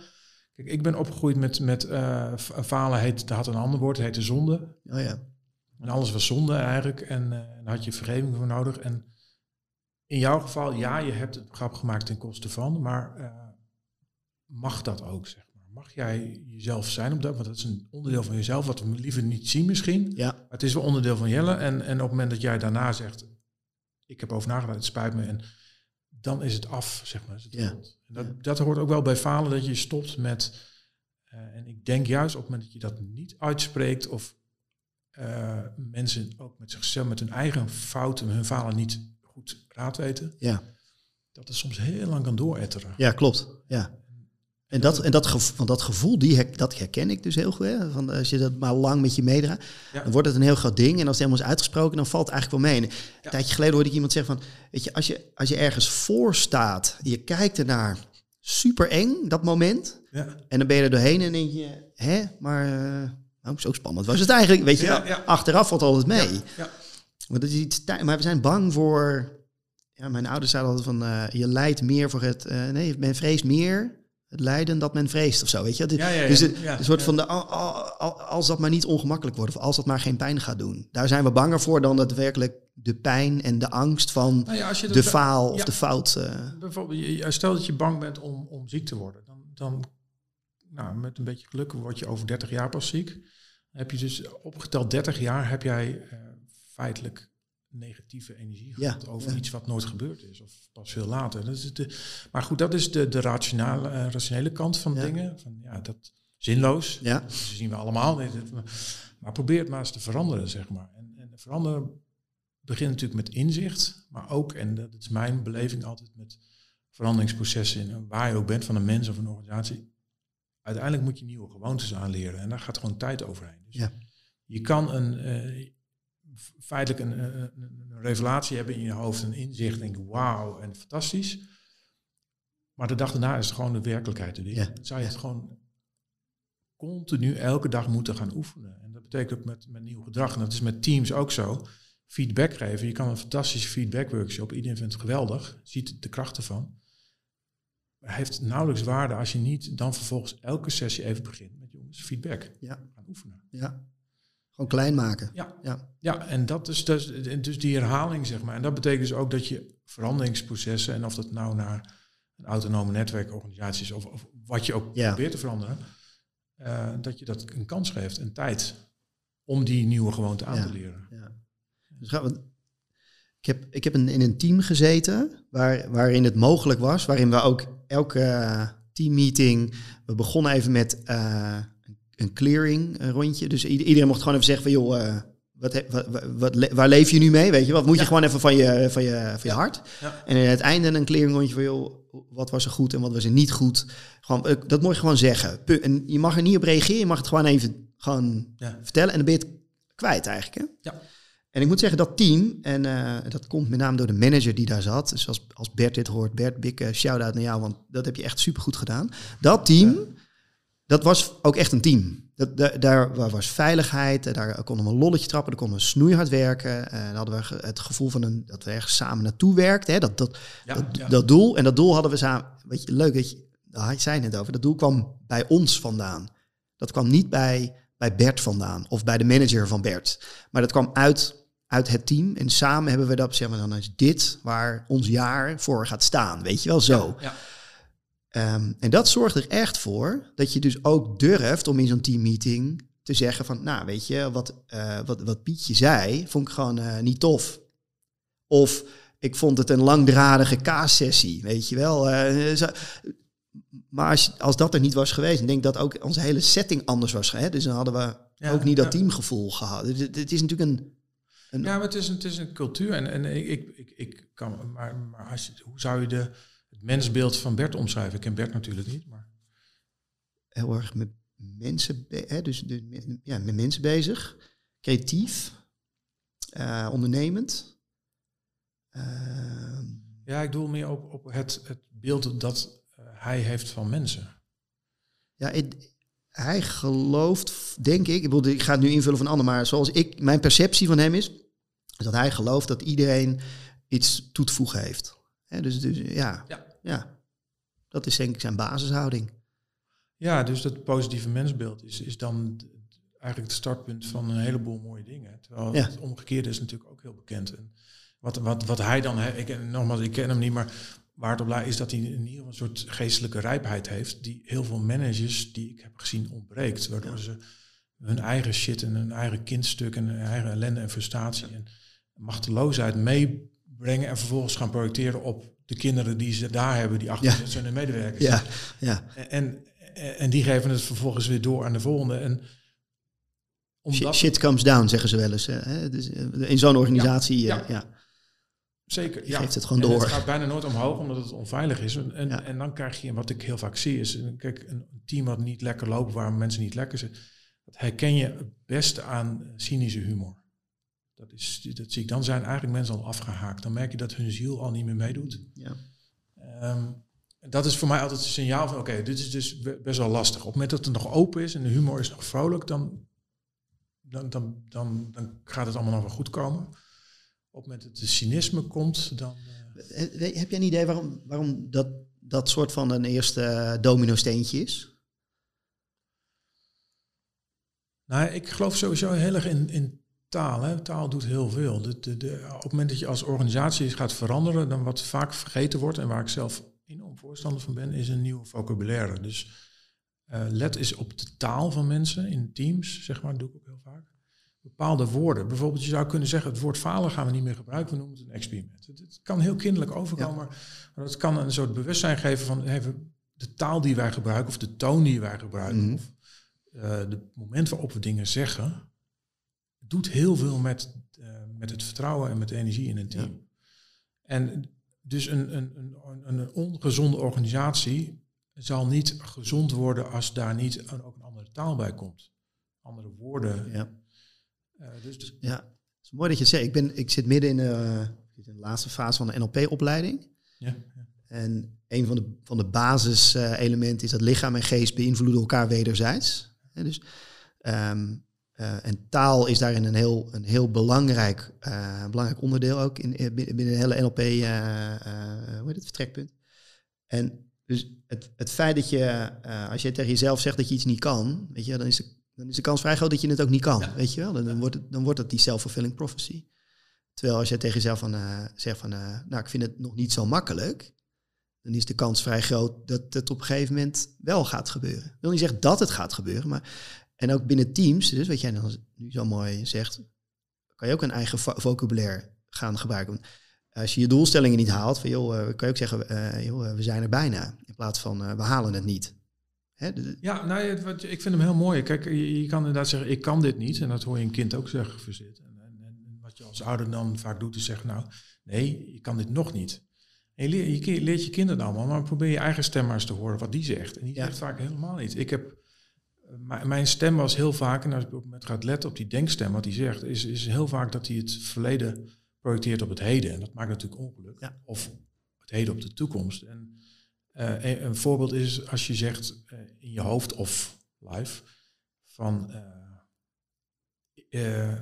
S2: Kijk, ik ben opgegroeid met, met eh, falen, heet, dat had een ander woord, het heette zonde.
S1: Oh ja.
S2: En alles was zonde eigenlijk. En daar had je vergeving voor nodig. En in jouw geval, ja, je hebt het grap gemaakt ten koste van. Maar eh, mag dat ook, zeg maar? Mag jij jezelf zijn op dat? Want dat is een onderdeel van jezelf, wat we liever niet zien misschien.
S1: Ja,
S2: Maar het is wel onderdeel van Jelle. En, en op het moment dat jij daarna zegt, ik heb over nagedacht, het spijt me. En dan is het af, zeg maar.
S1: Ja.
S2: En dat, dat hoort ook wel bij falen, dat je stopt met... eh, en ik denk juist op het moment dat je dat niet uitspreekt... of eh, mensen ook met zichzelf, met hun eigen fouten, hun falen niet goed raad weten...
S1: ja.
S2: dat het soms heel lang kan dooretteren.
S1: ja klopt. Ja. En dat, en dat, gevoel, want dat gevoel, die her- dat herken ik dus heel goed. Hè? Van, als je dat maar lang met je meedraagt,
S2: Ja.
S1: dan wordt het een heel groot ding. En als het helemaal is uitgesproken, dan valt het eigenlijk wel mee. En Een tijdje geleden hoorde ik iemand zeggen van... Weet je, als je, als je ergens voor staat, je kijkt ernaar, super eng, dat moment.
S2: Ja.
S1: En dan ben je er doorheen en denk je, hè, maar... eh, nou, zo spannend was het eigenlijk. Weet je, achteraf valt altijd mee.
S2: Ja, ja.
S1: Want dat is iets tij- maar we zijn bang voor. Ja, mijn ouders zeiden altijd van eh, je lijdt meer voor het. eh, nee, men vreest meer het lijden dat men vreest of zo. Weet je?
S2: Ja, ja, ja.
S1: Dus het,
S2: Ja,
S1: een soort van de, al- al- al- als dat maar niet ongemakkelijk wordt of als dat maar geen pijn gaat doen. Daar zijn we banger voor dan daadwerkelijk de pijn en de angst van
S2: Nou als je
S1: de faal of de fout. eh,
S2: Bijvoorbeeld, stel dat je bang bent om, om ziek te worden. Dan, dan nou, met een beetje geluk word je over 30 jaar pas ziek. Dan heb je dus opgeteld 30 jaar heb jij feitelijk negatieve energie
S1: Ja,
S2: over
S1: ja.
S2: iets wat nooit gebeurd is. Of pas veel later. Dat is de, maar goed, dat is de, de rationale, eh, rationele kant van
S1: Ja.
S2: dingen. Van, ja, dat zinloos.
S1: ja,
S2: Dat zien we allemaal. Maar probeer het maar eens te veranderen, zeg maar. En, en veranderen begint natuurlijk met inzicht, maar ook, en dat is mijn beleving altijd met veranderingsprocessen, in, waar je ook bent, van een mens of een organisatie. Uiteindelijk moet je nieuwe gewoontes aanleren en daar gaat gewoon tijd overheen. Dus
S1: Ja.
S2: je kan een, eh, feitelijk een, een, een- een revelatie hebben in je hoofd, een inzicht, denk wauw en fantastisch. Maar de dag daarna is het gewoon de werkelijkheid er weer.
S1: Ja.
S2: Dan zou je het gewoon continu elke dag moeten gaan oefenen. En dat betekent ook met, met nieuw gedrag. En dat is met teams ook zo. Feedback geven. Je kan een fantastische feedback workshop. Iedereen vindt het geweldig. Ziet de krachten van. Maar heeft nauwelijks waarde als je niet dan vervolgens elke sessie even begint met jongens feedback.
S1: Ja.
S2: Gaan oefenen.
S1: ja. Gewoon klein maken.
S2: Ja,
S1: Ja.
S2: ja en dat is dus, dus die herhaling, zeg maar. En dat betekent dus ook dat je veranderingsprocessen, en of dat nou naar een autonome netwerkorganisatie is, of, of wat je ook
S1: Ja.
S2: probeert te veranderen, eh, dat je dat een kans geeft, een tijd, om die nieuwe gewoonte aan
S1: Ja.
S2: te leren.
S1: Ja. Dus gaan we, ik heb, ik heb een, in een team gezeten waar, waarin het mogelijk was, waarin we ook elke eh, teammeeting, we begonnen even met eh, een clearing eh, rondje. Dus ieder- iedereen mocht gewoon even zeggen van joh, eh, wat, he- wat, waar leef je nu mee? Weet je, wat moet je
S2: Ja.
S1: gewoon even van je, van je, van je
S2: Ja.
S1: hart?
S2: Ja.
S1: En aan het einde een clearing rondje van joh, wat was er goed en wat was er niet goed? Gewoon, eh, dat moet je gewoon zeggen. En je mag er niet op reageren, je mag het gewoon even gewoon
S2: Ja.
S1: vertellen en dan ben je het kwijt eigenlijk. Hè?
S2: Ja.
S1: En ik moet zeggen, dat team, en dat komt met name door de manager die daar zat. Dus als, als Bert dit hoort, Bert, big shout-out naar jou, want dat heb je echt supergoed gedaan. Dat team, dat was ook echt een team. Dat, da- daar wa- was veiligheid, daar konden we een lolletje trappen, daar konden we snoeihard werken. En dan hadden we het gevoel van een, dat we ergens samen naartoe werkten. Hè? Dat, dat,
S2: Ja,
S1: dat,
S2: ja.
S1: dat doel, en dat doel hadden we samen, weet je, leuk dat je, daar zei net over, dat doel kwam bij ons vandaan. Dat kwam niet bij, bij Bert vandaan of bij de manager van Bert. Maar dat kwam uit, uit het team. En samen hebben we dat, zeg maar, dan is dit waar ons jaar voor gaat staan. Weet je wel, zo.
S2: Ja.
S1: Ehm, en dat zorgt er echt voor dat je dus ook durft om in zo'n teammeeting te zeggen van, nou weet je, wat, eh, wat, wat Pietje zei, vond ik gewoon eh, niet tof. Of ik vond het een langdradige kaassessie, weet je wel. eh, zo- maar als, als dat er niet was geweest, ik denk dat ook onze hele setting anders was. Hè? Dus dan hadden we
S2: Ja,
S1: ook niet dat
S2: ja.
S1: teamgevoel gehad. Het, het- is natuurlijk een... een
S2: Ja, maar het is een, het is een cultuur. En, en ik, ik, ik, ik kan, maar, maar als je, hoe zou je de, mensbeeld van Bert omschrijven? Ik ken Bert natuurlijk niet, maar
S1: heel erg met mensen, hè, dus de, ja, met mensen bezig, creatief, eh, ondernemend. Ehm,
S2: ja, ik doel meer op, op het, het beeld dat eh, hij heeft van mensen.
S1: ja, het- hij gelooft, denk ik, ik, bedoel, ik ga het nu invullen van ander, maar zoals ik, mijn perceptie van hem is, is dat hij gelooft dat iedereen iets toe te voegen heeft. Hè, dus, dus ja,
S2: Ja.
S1: Ja, dat is denk ik zijn basishouding.
S2: Ja, dus dat positieve mensbeeld is, is dan eigenlijk het startpunt van een heleboel mooie dingen. Terwijl
S1: Ja.
S2: het omgekeerde is natuurlijk ook heel bekend. En wat, wat, wat hij dan, he- ik, nogmaals, ik ken hem niet, maar waar het op lijkt is dat hij in ieder geval een soort geestelijke rijpheid heeft, die heel veel managers die ik heb gezien ontbreekt. Waardoor ze hun eigen shit en hun eigen kindstuk en hun eigen ellende en frustratie en machteloosheid meebrengen en vervolgens gaan projecteren op de kinderen die ze daar hebben, die achter
S1: Ja.
S2: zijn hun medewerkers.
S1: Ja, ja.
S2: En, en, en die geven het vervolgens weer door aan de volgende. En
S1: Shit,
S2: omdat,
S1: shit comes down, zeggen ze wel eens. Hè? Dus, eh, in zo'n organisatie,
S2: Ja,
S1: ja.
S2: ja. Zeker, ja.
S1: geeft het gewoon
S2: En
S1: door.
S2: Het gaat bijna nooit omhoog omdat het onveilig is. En, en,
S1: Ja.
S2: en dan krijg je, wat ik heel vaak zie, is een- kijk, een team wat niet lekker loopt, waar mensen niet lekker zitten. Dat herken je het beste aan cynische humor. Dat, is, dat zie ik. Dan zijn eigenlijk mensen al afgehaakt. Dan merk je dat hun ziel al niet meer meedoet.
S1: Ja.
S2: Ehm, dat is voor mij altijd een signaal van, oké, dit is dus be- best wel lastig. Op het moment dat het nog open is en de humor is nog vrolijk, dan, dan, dan, dan, dan gaat het allemaal nog wel goed komen. Op het moment dat de cynisme komt, dan... eh,
S1: Eh, Heb jij een idee waarom, waarom dat, dat soort van een eerste domino-steentje is?
S2: Nou, ik geloof sowieso heel erg in, in taal. Hè. Taal doet heel veel. De, de, de, op het moment dat je als organisatie gaat veranderen, dan wat vaak vergeten wordt en waar ik zelf enorm voorstander van ben, is een nieuwe vocabulaire. Dus eh, let eens op de taal van mensen in teams, zeg maar, dat doe ik ook heel vaak. Bepaalde woorden. Bijvoorbeeld, je zou kunnen zeggen, het woord falen gaan we niet meer gebruiken, we noemen het een experiment. Het, het kan heel kinderlijk overkomen, maar het kan een soort bewustzijn geven van even de taal die wij gebruiken of de toon die wij gebruiken.
S1: Mhm.
S2: Of eh het moment waarop we dingen zeggen, doet heel veel met, eh, met het vertrouwen en met de energie in een team. En dus een, een, een, een, ongezonde organisatie zal niet gezond worden als daar niet een, ook een andere taal bij komt. Andere woorden.
S1: Ja.
S2: Eh, dus, dus-
S1: Ja, het is mooi dat je het zegt. Ik, ben, ik zit midden in de, in de laatste fase van de NLP-opleiding.
S2: ja,
S1: En een van de, van de basiselementen is dat lichaam en geest beïnvloeden elkaar wederzijds. Hè, dus, ehm, eh, en taal is daarin een heel, een heel belangrijk, eh, belangrijk onderdeel ook in, in- binnen de hele NLP, eh, eh, hoe heet het, vertrekpunt. En dus het, het feit dat je, eh, als je tegen jezelf zegt dat je iets niet kan, weet je, dan is de, dan is de kans vrij groot dat je het ook niet kan, weet je wel. Dan, dan, wordt het, dan wordt het die self-fulfilling prophecy. Terwijl als je tegen jezelf van, eh, zegt van, eh, nou, ik vind het nog niet zo makkelijk, dan is de kans vrij groot dat het op een gegeven moment wel gaat gebeuren. Ik wil niet zeggen dat het gaat gebeuren, maar en ook binnen teams, dus wat jij dan nu zo mooi zegt, kan je ook een eigen vo- vocabulaire gaan gebruiken. Als je je doelstellingen niet haalt, van, joh, eh, kan je ook zeggen, eh, joh, eh, we zijn er bijna, in plaats van we halen het niet. Hè,
S2: ja nou, ik vind hem heel mooi. Kijk, je, je kan inderdaad zeggen, ik kan dit niet. En dat hoor je een kind ook zeggen, verzit. En, en, en wat je als ouder dan vaak doet, is zeggen, nou, nee, je kan dit nog niet. En je, leert je kinderen allemaal, maar probeer je eigen stem maar eens te horen wat die zegt. En die
S1: Ja.
S2: zegt vaak helemaal niet. Ik heb, mijn- stem was heel vaak, en als ik op moment gaat letten op die denkstem, wat hij zegt, is, is heel vaak dat hij het verleden projecteert op het heden. En dat maakt natuurlijk ongeluk.
S1: Ja.
S2: Of het heden op de toekomst. En eh, een, een voorbeeld is als je zegt eh, in je hoofd of live van eh,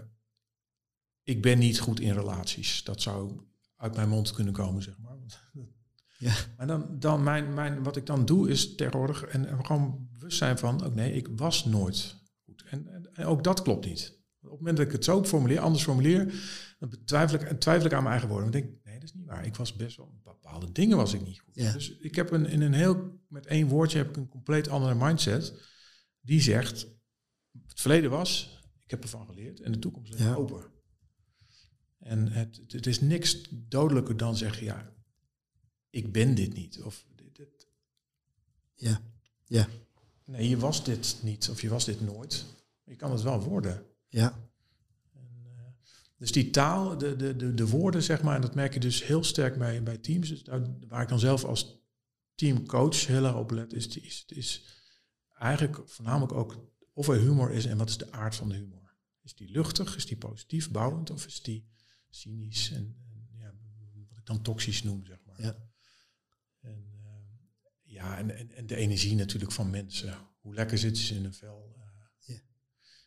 S2: ik ben niet goed in relaties. Dat zou uit mijn mond kunnen komen, zeg maar. [laughs]
S1: Ja.
S2: Maar dan, dan mijn, mijn, wat ik dan doe is tegenwoordig en, en gewoon bewust zijn van, ook nee, ik was nooit goed. En, en, en ook dat klopt niet. Op het moment dat ik het zo formuleer, anders formuleer, dan betwijfel ik, en twijfel ik aan mijn eigen woorden. Dan denk ik, nee, dat is niet waar. Ik was best wel, bepaalde dingen was ik niet goed.
S1: Ja.
S2: Dus ik heb een, in een heel, met één woordje heb ik een compleet andere mindset. Die zegt, het verleden was, ik heb ervan geleerd en de toekomst ligt
S1: Ja.
S2: open. En het, het is niks dodelijker dan zeggen, ja, ik ben dit niet. Of dit, dit-
S1: ja, ja,
S2: nee, je was dit niet of je was dit nooit. Je kan het wel worden.
S1: ja,
S2: En, eh, dus die taal, de, de, de, de woorden, zeg maar, en dat merk je dus heel sterk bij, bij teams. Dus daar, waar ik dan zelf als teamcoach heel erg op let, is, is, is eigenlijk voornamelijk ook of er humor is en wat is de aard van de humor. Is die luchtig, is die positief, bouwend of is die cynisch en, en ja, wat ik dan toxisch noem, zeg maar.
S1: Ja.
S2: En, ja, en, en, en de energie natuurlijk van mensen. Hoe lekker zitten ze in een vel. eh.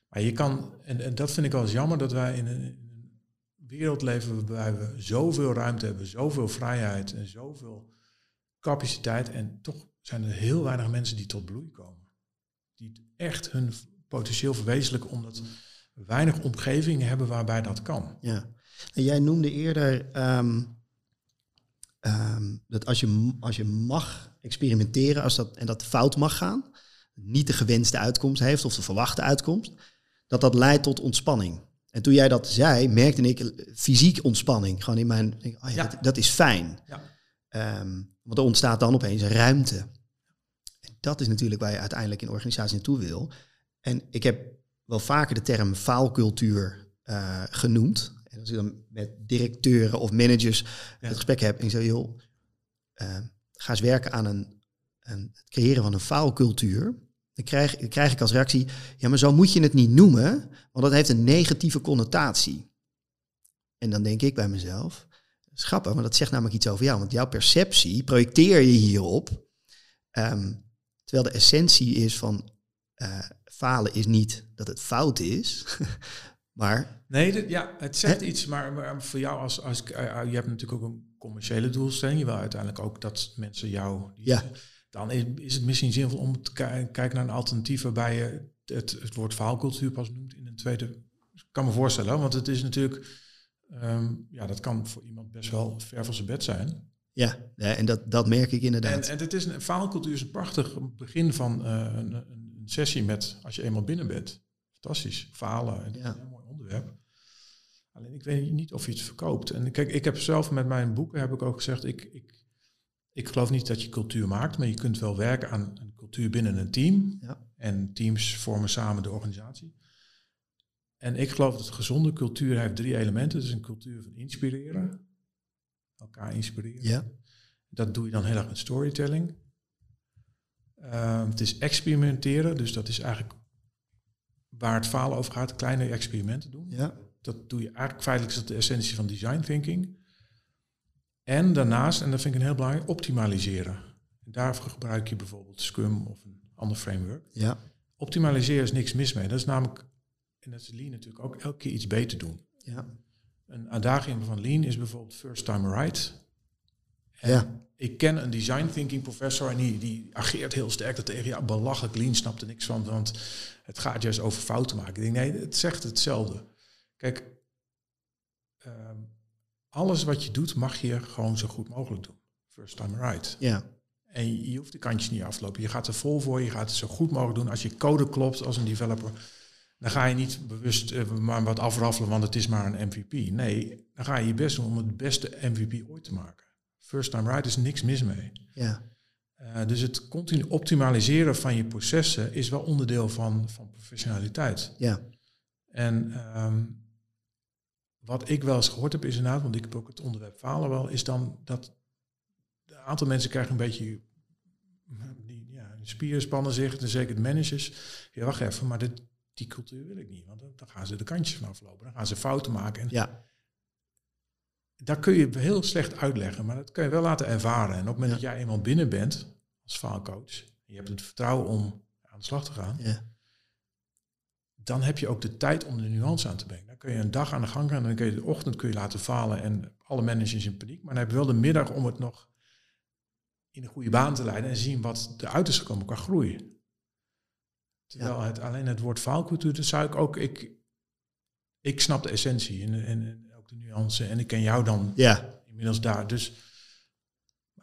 S2: Maar je kan, en, en dat vind ik wel eens jammer, dat wij in een, in een wereld leven waarbij we zoveel ruimte hebben, zoveel vrijheid en zoveel capaciteit. En toch zijn er heel weinig mensen die tot bloei komen. Die echt hun potentieel verwezenlijken, omdat we weinig omgevingen hebben waarbij dat kan.
S1: ja. En jij noemde eerder ehm, ehm, dat als je, als je mag experimenteren als dat, en dat fout mag gaan, niet de gewenste uitkomst heeft of de verwachte uitkomst, dat dat leidt tot ontspanning. En toen jij dat zei, merkte ik fysiek ontspanning. Gewoon in mijn, denk, oh ja,
S2: Ja.
S1: Dat, dat is fijn.
S2: Ja.
S1: Ehm, want er ontstaat dan opeens ruimte. En dat is natuurlijk waar je uiteindelijk in organisatie naartoe wil. En ik heb wel vaker de term faalcultuur eh, genoemd. En als ik dan met directeuren of managers het gesprek heb en ik zeg, joh, eh, ga eens werken aan een, een, het creëren van een faalcultuur. Dan krijg, dan krijg ik als reactie, ja, maar zo moet je het niet noemen, want dat heeft een negatieve connotatie. En dan denk ik bij mezelf, grappig, maar dat zegt namelijk iets over jou, want jouw perceptie projecteer je hierop. Ehm, terwijl de essentie is van eh, falen is niet dat het fout is, [laughs] maar
S2: Nee, dit, ja, het zegt iets, maar, maar voor jou als, als uh, je hebt natuurlijk ook een commerciële doelstelling. Je wil uiteindelijk ook dat mensen jou.
S1: Ja.
S2: Dan is, is het misschien zinvol om te ki- kijken naar een alternatief waarbij je het, het woord verhaalcultuur pas noemt in een tweede. Ik kan me voorstellen, want het is natuurlijk. ehm, ja, dat kan voor iemand best wel ver van zijn bed zijn.
S1: ja, ja, en dat, dat merk ik
S2: En,
S1: inderdaad.
S2: en het is een verhaalcultuur is een prachtig begin van eh, een, een, sessie met als je eenmaal binnen bent. Fantastisch. Is
S1: Ja.
S2: een heel mooi onderwerp. Alleen ik weet niet of je het verkoopt. En kijk, ik heb zelf met mijn boeken heb ik ook gezegd, ik, ik, ik geloof niet dat je cultuur maakt, maar je kunt wel werken aan een cultuur binnen een team.
S1: Ja.
S2: En teams vormen samen de organisatie. En ik geloof dat gezonde cultuur heeft drie elementen. Het is een cultuur van inspireren. Elkaar inspireren.
S1: Ja.
S2: Dat doe je dan heel erg met storytelling. Ehm, het is experimenteren, dus dat is eigenlijk waar het falen over gaat, kleine experimenten doen.
S1: ja,
S2: Dat doe je eigenlijk feitelijk is dat de essentie van design thinking. En daarnaast, en dat vind ik een heel belangrijk, optimaliseren. En daarvoor gebruik je bijvoorbeeld Scrum of een ander framework.
S1: ja,
S2: Optimaliseren is niks mis mee. Dat is namelijk, en dat is Lean natuurlijk ook, elke keer iets beter doen.
S1: ja,
S2: Een uitdaging van Lean is bijvoorbeeld first time right. En
S1: Ja.
S2: Ik ken een design thinking professor en die, die ageert heel sterk dat tegen ja, belachelijk Lean snapt er niks van, want het gaat juist over fouten maken. Ik denk nee, het zegt hetzelfde. Kijk, ehm, alles wat je doet mag je gewoon zo goed mogelijk doen. First time right.
S1: ja,
S2: En je, hoeft de kantjes niet af te lopen. Je gaat er vol voor, je gaat het zo goed mogelijk doen. Als je code klopt als een developer, dan ga je niet bewust eh, maar wat afraffelen, want het is maar een MVP. Nee, dan ga je je best doen om het beste MVP ooit te maken. First time right is niks mis mee.
S1: ja,
S2: Eh, dus het continu optimaliseren van je processen is wel onderdeel van, van professionaliteit.
S1: ja,
S2: En ehm, wat ik wel eens gehoord heb is inderdaad, want ik heb ook het onderwerp falen wel, is dan dat een aantal mensen krijgen een beetje die, ja, spieren spannen zich, en zeker de managers. Ja, wacht even, maar dit, die cultuur wil ik niet, want dan, gaan ze de kantjes vanaf lopen, dan gaan ze fouten maken. En
S1: ja,
S2: daar kun je heel slecht uitleggen, maar dat kun je wel laten ervaren. En op het moment
S1: Ja.
S2: dat jij eenmaal binnen bent als faalcoach, je hebt het vertrouwen om aan de slag te gaan,
S1: ja,
S2: dan heb je ook de tijd om de nuance aan te brengen. Dan kun je een dag aan de gang gaan en dan kun je de ochtend kun je laten falen en alle managers in paniek. Maar dan heb je wel de middag om het nog in een goede baan te leiden en zien wat eruit is gekomen qua groei. Terwijl het, alleen het woord faalcultuur, dat zou ik ook, ik, ik snap de essentie en, en, en ook de nuance en ik ken jou dan
S1: ja,
S2: inmiddels daar. Dus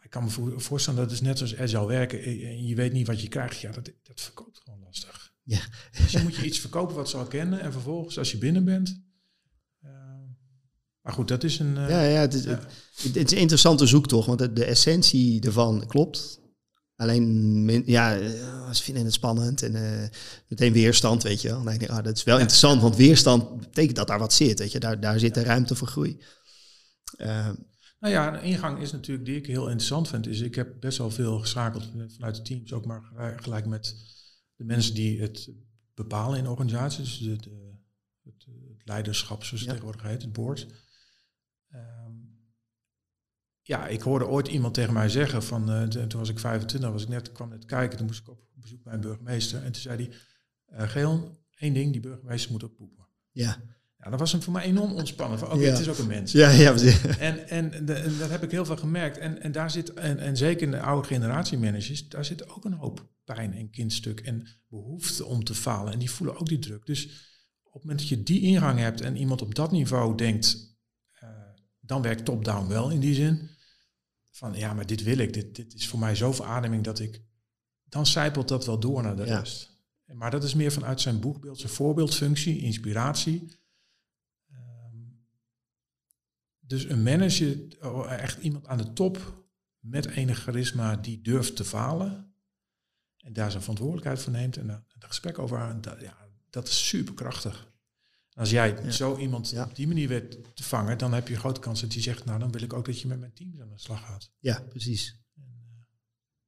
S2: ik kan me voor- voorstellen dat het is net zoals agile werken en je weet niet wat je krijgt. Ja, dat, dat verkoopt gewoon.
S1: Ja.
S2: Dus je moet je iets verkopen wat ze al kennen en vervolgens als je binnen bent. eh, maar goed, dat is een. eh,
S1: ja, ja, het is,
S2: ja.
S1: Het, het is een interessante zoektocht, want de, de essentie ervan klopt. Alleen, men- ja, eh, ze vinden het spannend en meteen weerstand, weet je wel. Ik, ah, dat is wel interessant, want weerstand betekent dat daar wat zit, weet je. Daar, daar zit de ruimte voor groei.
S2: Nou ja, een ingang is natuurlijk die ik heel interessant vind. Is ik heb best wel veel geschakeld vanuit de teams, ook maar gelijk met de mensen die het bepalen in organisaties. De, de, het, het leiderschap, zoals het
S1: Ja.
S2: tegenwoordig heet, het board. Ehm, ja, ik hoorde ooit iemand tegen mij zeggen van, eh, t- toen was ik 25, was ik net, kwam net kijken, toen moest ik op bezoek bij een burgemeester. En toen zei hij, eh Geon, één ding, die burgemeester moet ook poepen.
S1: ja.
S2: Ja, dat was hem voor mij enorm ontspannen. Van, Oké,
S1: Ja.
S2: het is ook een mens.
S1: Ja, ja.
S2: En, en, de- en dat heb ik heel veel gemerkt. En, en daar zit, en, en zeker in de oude generatie managers, daar zit ook een hoop pijn en kindstuk en behoefte om te falen. En die voelen ook die druk. Dus op het moment dat je die ingang hebt en iemand op dat niveau denkt, eh, dan werkt top-down wel in die zin. Van ja, maar dit wil ik. Dit, dit is voor mij zo verademing dat ik. Dan zijpelt dat wel door naar de
S1: Ja.
S2: rest. Maar dat is meer vanuit zijn boekbeeld, zijn voorbeeldfunctie, inspiratie. Ehm, dus een manager, oh, echt iemand aan de top met enig charisma die durft te falen. En daar zijn verantwoordelijkheid voor neemt en daar een gesprek over aan. Dat, ja, dat is superkrachtig. Als jij
S1: Ja.
S2: zo iemand
S1: Ja.
S2: op die manier weet te vangen, dan heb je een grote kans dat hij zegt, nou dan wil ik ook dat je met mijn team aan de slag gaat.
S1: Ja, precies.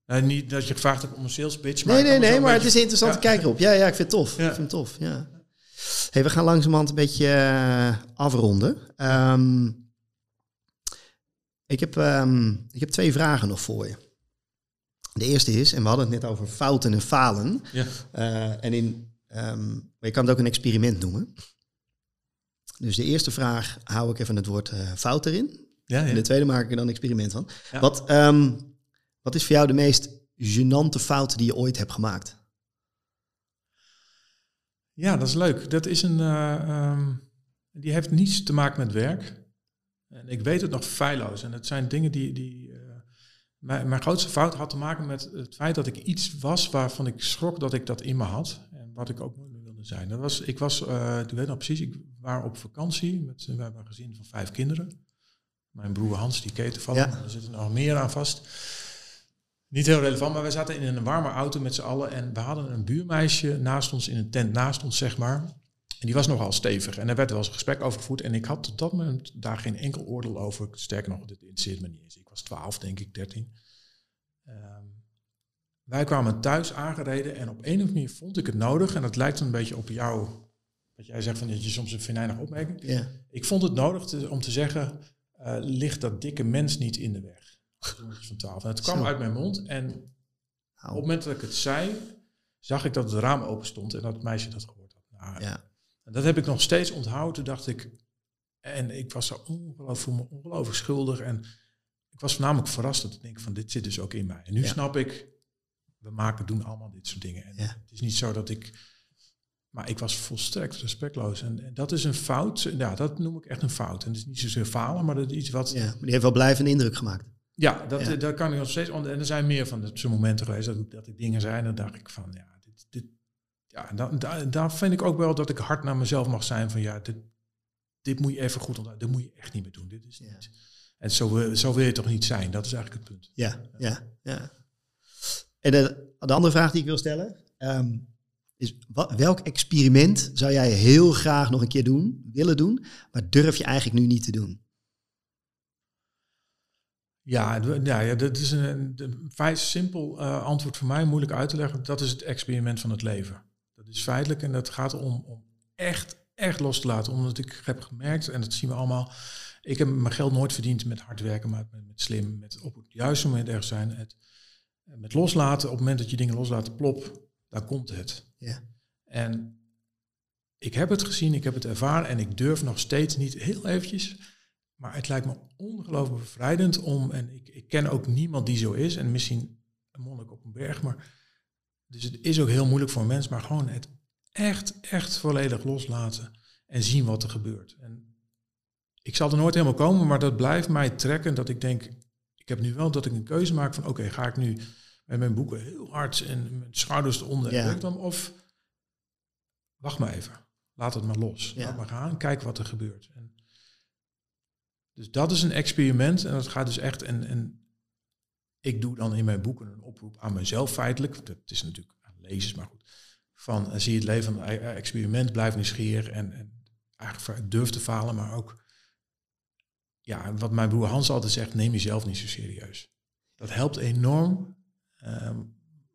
S2: Nou, niet dat je gevraagd hebt om een sales pitch, maar
S1: Nee, nee, nee, maar het is interessante
S2: Ja.
S1: kijker op. Ja, ja, ik vind het tof. Ik vind het tof, ja. Hey, we gaan langzamerhand een beetje eh, afronden. Ehm, ik, heb, ehm, ik heb twee vragen nog voor je. De eerste is, en we hadden het net over fouten en falen.
S2: Ja.
S1: Eh, en in, maar je kan het ook een experiment noemen. Dus de eerste vraag hou ik even het woord eh, fout erin.
S2: Ja,
S1: En
S2: ja.
S1: de tweede maak ik er dan een experiment van.
S2: Ja.
S1: Wat, ehm, wat is voor jou de meest gênante fout die je ooit hebt gemaakt?
S2: Ja, dat is leuk. Dat is een, eh, ehm, die heeft niets te maken met werk. En ik weet het nog feilloos. En het zijn dingen die. die mijn, mijn grootste fout had te maken met het feit dat ik iets was waarvan ik schrok dat ik dat in me had. En wat ik ook nooit meer wilde zijn. Dat was, ik was, eh ik weet nog precies, ik was op vakantie. Met, we hebben een gezin van vijf kinderen. Mijn broer Hans, die keten van
S1: Ja.
S2: Er zitten nog meer aan vast. Niet heel relevant, maar we zaten in een warme auto met z'n allen. En we hadden een buurmeisje naast ons, in een tent naast ons, zeg maar. En die was nogal stevig. En daar werd wel eens een gesprek over gevoerd. En ik had tot dat moment daar geen enkel oordeel over. Sterker nog, dit interesseert me niet eens. Ik was 12, denk ik, 13. Ehm, wij kwamen thuis aangereden. En op een of andere manier vond ik het nodig. En dat lijkt een beetje op jou. Wat jij zegt van dat je soms een venijnige opmerking.
S1: Ja.
S2: Ik vond het nodig te- om te zeggen, eh, ligt dat dikke mens niet in de weg? Van 12. En het kwam
S1: Zo.
S2: uit mijn mond en op het moment dat ik het zei, zag ik dat het raam open stond en dat het meisje dat gehoord had. Nou,
S1: Ja.
S2: En dat heb ik nog steeds onthouden. Toen dacht ik, en ik was zo ongelooflijk, ongelooflijk schuldig. En ik was voornamelijk verrast dat ik denk van dit zit dus ook in mij. En nu
S1: Ja.
S2: snap ik, we maken, doen allemaal dit soort dingen. En
S1: Ja.
S2: het is niet zo dat ik, maar ik was volstrekt respectloos. En, en dat is een fout. Ja, dat noem ik echt een fout. En het is niet zozeer falen, maar dat is iets wat
S1: ja, maar die heeft wel blijvende indruk gemaakt.
S2: ja, dat,
S1: Ja.
S2: dat kan ik nog steeds. En er zijn meer van dat soort momenten geweest dat, dat ik dingen zei en dan dacht ik van ja, ja da, da- daar vind ik ook wel dat ik hard naar mezelf mag zijn van ja, dit, dit moet je even goed onthouden. Dit moet je echt niet meer doen. Dit is niet. En zo, wil- zo wil je toch niet zijn? Dat is eigenlijk het punt.
S1: Ja, ja, ja. En de, de andere vraag die ik wil stellen ehm, is: wat, welk experiment zou jij heel graag nog een keer doen, willen doen, maar durf je eigenlijk nu niet te doen?
S2: Ja, ja, ja dat is een, een, een vrij simpel eh, antwoord voor mij, moeilijk uit te leggen. Dat is het experiment van het leven. Is feitelijk en dat gaat om, om echt, echt los te laten. Omdat ik heb gemerkt, en dat zien we allemaal, ik heb mijn geld nooit verdiend met hard werken, maar met, met slim, met op het juiste moment ergens zijn. Het, met loslaten, op het moment dat je dingen loslaat, plop, daar komt het.
S1: Ja.
S2: En ik heb het gezien, ik heb het ervaren en ik durf nog steeds niet heel eventjes maar het lijkt me ongelooflijk bevrijdend om, en ik, ik ken ook niemand die zo is, en misschien een monnik op een berg, maar dus het is ook heel moeilijk voor een mens, maar gewoon het echt, echt volledig loslaten en zien wat er gebeurt. En ik zal er nooit helemaal komen, maar dat blijft mij trekken dat ik denk, ik heb nu wel dat ik een keuze maak van, oké, ga ik nu met mijn boeken heel hard en met schouders eronder,
S1: Ja.
S2: en dan, of wacht maar even, laat het maar los,
S1: Ja.
S2: laat maar gaan, kijk wat er gebeurt. En dus dat is een experiment en dat gaat dus echt. En, en ik doe dan in mijn boeken een oproep aan mezelf feitelijk. Dat is natuurlijk aan lezers, maar goed. Van eh, zie het leven een experiment, blijf nieuwsgierig en, en eigenlijk durf te falen, maar ook. Ja, wat mijn broer Hans altijd zegt, neem jezelf niet zo serieus. Dat helpt enorm, ehm,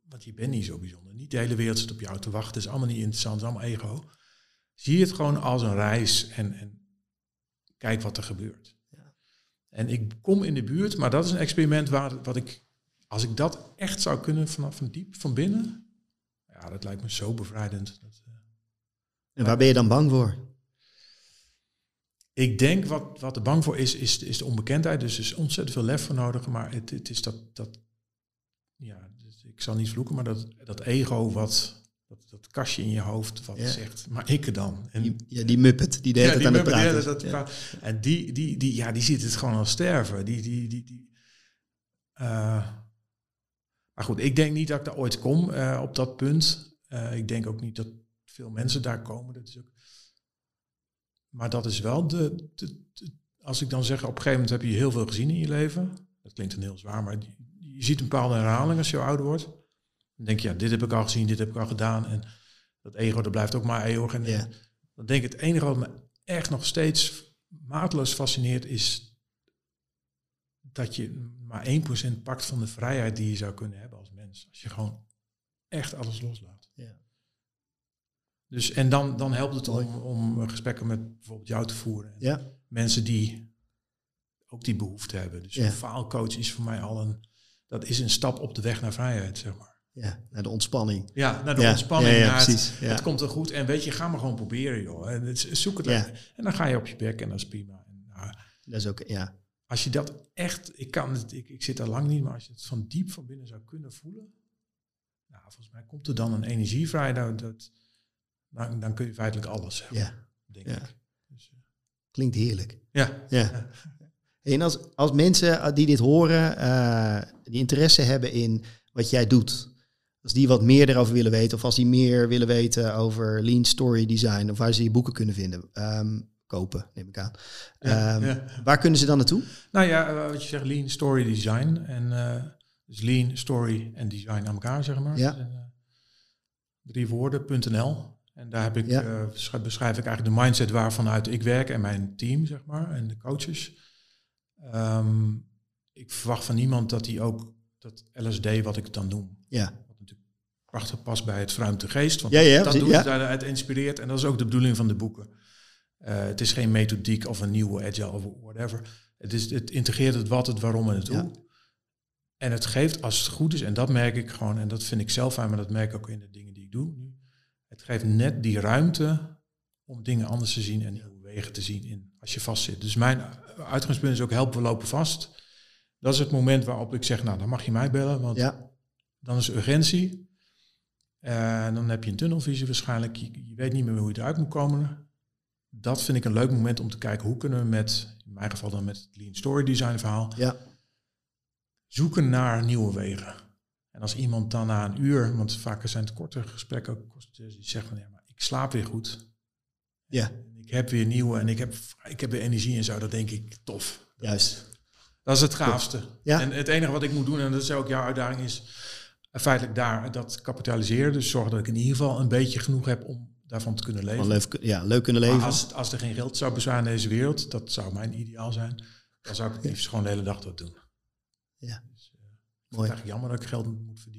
S2: want je bent niet zo bijzonder. Niet de hele wereld zit op jou te wachten, het is allemaal niet interessant, het is allemaal ego. Zie het gewoon als een reis en, en kijk wat er gebeurt. En ik kom in de buurt, maar dat is een experiment waar wat ik, als ik dat echt zou kunnen vanaf van diep van binnen, ja, dat lijkt me zo bevrijdend. Dat, eh,
S1: En waar ben je dan bang voor?
S2: ik denk wat, wat er bang voor is, is, is de onbekendheid. Dus er is ontzettend veel lef voor nodig. Maar het, het is dat, dat ja, dus ik zal niet vloeken, maar dat, dat ego wat, dat, dat kastje in je hoofd wat
S1: Ja.
S2: zegt, maar ik er dan. En
S1: Die, ja, die muppet die de hele tijd aan het praten
S2: ja,
S1: is.
S2: dat-
S1: Ja.
S2: dat- En die, die, die, ja, die ziet het gewoon al sterven. Die, die, die, die, eh, maar goed, ik denk niet dat ik daar ooit kom eh, op dat punt. Eh, ik denk ook niet dat veel mensen daar komen. Dat is ook, maar dat is wel de, de, de- Als ik dan zeg, op een gegeven moment heb je heel veel gezien in je leven. Dat klinkt dan heel zwaar, maar je, je ziet een bepaalde herhaling als je ouder wordt. Dan denk je, ja, dit heb ik al gezien, dit heb ik al gedaan. En dat ego, dat blijft ook maar eeuwig. En, dan denk ik het enige wat me echt nog steeds maatloos fascineert is dat je maar 1% pakt van de vrijheid die je zou kunnen hebben als mens. Als je gewoon echt alles loslaat.
S1: Ja.
S2: Dus, en dan, dan helpt het om, om gesprekken met bijvoorbeeld jou te voeren. En
S1: Ja,
S2: Mensen die ook die behoefte hebben. Dus een faalcoach is voor mij al een, dat is een stap op de weg naar vrijheid, zeg maar.
S1: Ja, naar de ontspanning.
S2: Ja, naar de
S1: Ja,
S2: ontspanning.
S1: ja, ja,
S2: naar het-
S1: precies, ja.
S2: Het, komt er goed. En weet je, ga maar gewoon proberen, joh. En het, zoek het uit. En dan ga je op je bek en dat is prima. En, nou,
S1: Dat is ook, ja.
S2: als je dat echt, ik kan het, ik, ik zit daar lang niet, maar als je het van diep van binnen zou kunnen voelen, nou, volgens mij komt er dan een energie vrij. Dat, dat, dan, dan kun je feitelijk alles hebben,
S1: ja.
S2: denk ik. Dus, eh,
S1: Klinkt heerlijk.
S2: ja.
S1: Ja. En als, als mensen die dit horen, eh, die interesse hebben in wat jij doet, als die wat meer erover willen weten, of als die meer willen weten over lean story design, of waar ze je boeken kunnen vinden, ehm, kopen, neem ik aan.
S2: Ja,
S1: Ehm,
S2: ja.
S1: Waar kunnen ze dan naartoe?
S2: Nou ja, eh, wat je zegt, lean story design. En eh, dus lean story en design aan elkaar, zeg maar.
S1: Ja.
S2: Eh, drie woorden.nl. En daar heb ik,
S1: Ja.
S2: besch- beschrijf ik eigenlijk de mindset waarvanuit ik werk en mijn team, zeg maar, en de coaches. Ehm, ik verwacht van niemand dat hij ook dat LSD, wat ik dan noem,
S1: Ja,
S2: prachtig past bij het verruimte geest. Want
S1: Ja, ja,
S2: dat
S1: precies,
S2: doe
S1: ja.
S2: ik, daar- het inspireert. En dat is ook de bedoeling van de boeken. Eh, het is geen methodiek of een nieuwe agile of whatever. Het, is, het integreert het wat, het waarom en het hoe. En het geeft, als het goed is, en dat merk ik gewoon, en dat vind ik zelf fijn, maar dat merk ik ook in de dingen die ik doe nu. Het geeft net die ruimte om dingen anders te zien en nieuwe wegen te zien in, als je vastzit. Dus mijn uitgangspunt is ook helpen, we lopen vast. Dat is het moment waarop ik zeg, nou, dan mag je mij bellen, want
S1: ja,
S2: dan is urgentie. En dan heb je een tunnelvisie waarschijnlijk. Je, je weet niet meer hoe je eruit moet komen. Dat vind ik een leuk moment om te kijken hoe kunnen we met, in mijn geval dan met het Lean Story Design verhaal,
S1: ja,
S2: zoeken naar nieuwe wegen. En als iemand dan na een uur, want vaak zijn het korte gesprekken, ook die zegt van ja, maar ik slaap weer goed.
S1: ja,
S2: En ik heb weer nieuwe en ik heb, ik heb weer energie en zo. Dat denk ik tof.
S1: juist.
S2: Dat is het gaafste.
S1: Ja.
S2: En het enige wat ik moet doen, en dat is ook jouw uitdaging, is feitelijk daar dat kapitaliseren. Dus zorgen dat ik in ieder geval een beetje genoeg heb om daarvan te kunnen leven.
S1: Leuk, ja, leuk kunnen leven.
S2: Maar als, als er geen geld zou bestaan in deze wereld, dat zou mijn ideaal zijn, dan zou ik het liefst gewoon de hele dag dat doen.
S1: Ja.
S2: Dus, eh,
S1: Mooi.
S2: het eigenlijk jammer dat ik geld moet verdienen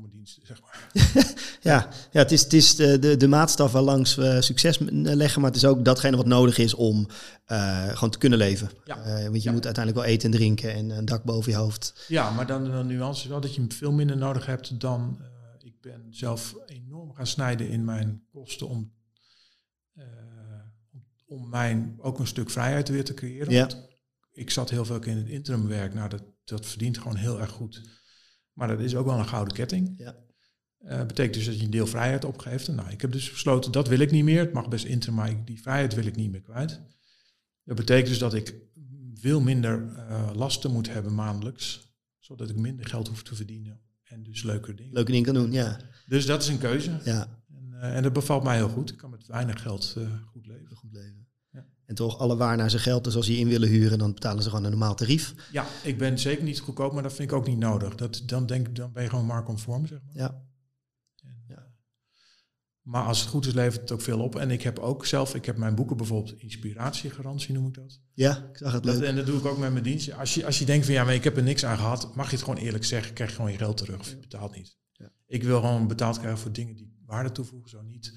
S2: voor mijn zeg maar. [laughs]
S1: Ja, ja het is, het is de, de, de maatstaf waarlangs we succes m- leggen, maar het is ook datgene wat nodig is om eh, gewoon te kunnen leven.
S2: Ja.
S1: Eh, want je
S2: Ja.
S1: moet uiteindelijk wel eten en drinken en een dak boven je hoofd.
S2: Ja, maar dan de nuance is wel dat je veel minder nodig hebt dan... eh, ik ben zelf enorm gaan snijden in mijn kosten om, eh, om, om mijn ook een stuk vrijheid weer te creëren.
S1: Ja.
S2: Want ik zat heel veel in het interimwerk. Nou, dat, dat verdient gewoon heel erg goed. Maar dat is ook wel een gouden ketting.
S1: Ja.
S2: Eh, betekent dus dat je een deel vrijheid opgeeft. En nou, ik heb dus besloten, dat wil ik niet meer. Het mag best interim, maar ik- die vrijheid wil ik niet meer kwijt. Dat betekent dus dat ik veel minder eh, lasten moet hebben maandelijks. Zodat ik minder geld hoef te verdienen. En dus leuke dingen.
S1: Leuke dingen kan doen, ja.
S2: Dus dat is een keuze.
S1: ja.
S2: En, eh, en dat bevalt mij heel goed. Ik kan met weinig geld goed leven.
S1: Goed leven. En toch alle waar naar zijn geld. Dus als ze je in willen huren, dan betalen ze gewoon een normaal tarief.
S2: Ja, ik ben zeker niet goedkoop, maar dat vind ik ook niet nodig. Dat, dan, denk ik, dan ben je gewoon marktconform, zeg maar.
S1: Ja,
S2: En,
S1: Ja.
S2: eh, Maar als het goed is, levert het ook veel op. En ik heb ook zelf, ik heb mijn boeken bijvoorbeeld inspiratiegarantie, noem ik dat.
S1: ja ik zag het
S2: dat
S1: leuk.
S2: en dat doe ik ook met mijn dienst. Als je, als je denkt van ja, maar ik heb er niks aan gehad, mag je het gewoon eerlijk zeggen, krijg je gewoon je geld terug of je betaalt niet.
S1: Ja.
S2: Ik wil gewoon betaald krijgen voor dingen die waarde toevoegen, zo niet.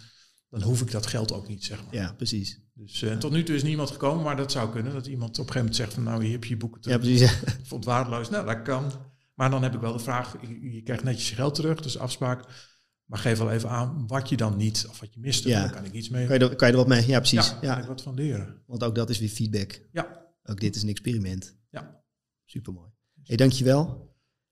S2: Dan hoef ik dat geld ook niet, zeg maar.
S1: Ja, precies.
S2: Dus eh, tot nu toe is niemand gekomen, maar dat zou kunnen. Dat iemand op een gegeven moment zegt van nou, hier heb je je boeken
S1: Ja,
S2: terug.
S1: precies.
S2: Ik [laughs] vond waardeloos. Nou, dat kan. Maar dan heb ik wel de vraag, je, je krijgt netjes je geld terug, dus afspraak. Maar geef wel even aan wat je dan niet, of wat je mist.
S1: Ja.
S2: Dan kan ik iets mee.
S1: Kan je, er, kan je er wat mee? Ja, precies.
S2: Ja,
S1: Ja,
S2: kan ik wat van leren.
S1: Want ook dat is weer feedback.
S2: Ja,
S1: Ook dit is een experiment.
S2: ja.
S1: Supermooi. Hey, dankjewel.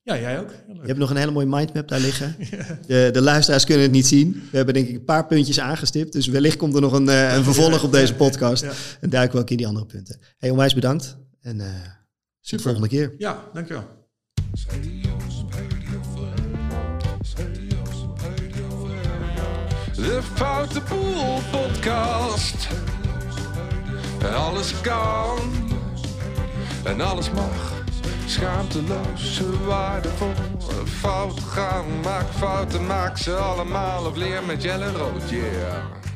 S2: Ja, jij ook. Heel leuk.
S1: Je hebt nog een hele mooie mindmap daar liggen. [laughs] De, de luisteraars kunnen het niet zien. We hebben denk ik een paar puntjes aangestipt. Dus wellicht komt er nog een, eh, een vervolg op deze podcast.
S2: Ja.
S1: En duiken we ook in die andere punten. Hey, onwijs bedankt. En eh, tot de
S2: Super.
S1: volgende keer.
S2: Ja, dankjewel.
S3: De Foute Boel podcast. Alles kan en alles mag. Schaamteloos, waardevol. Fout gaan, maak fouten, maak ze allemaal of leer met Jelle Rood, yeah.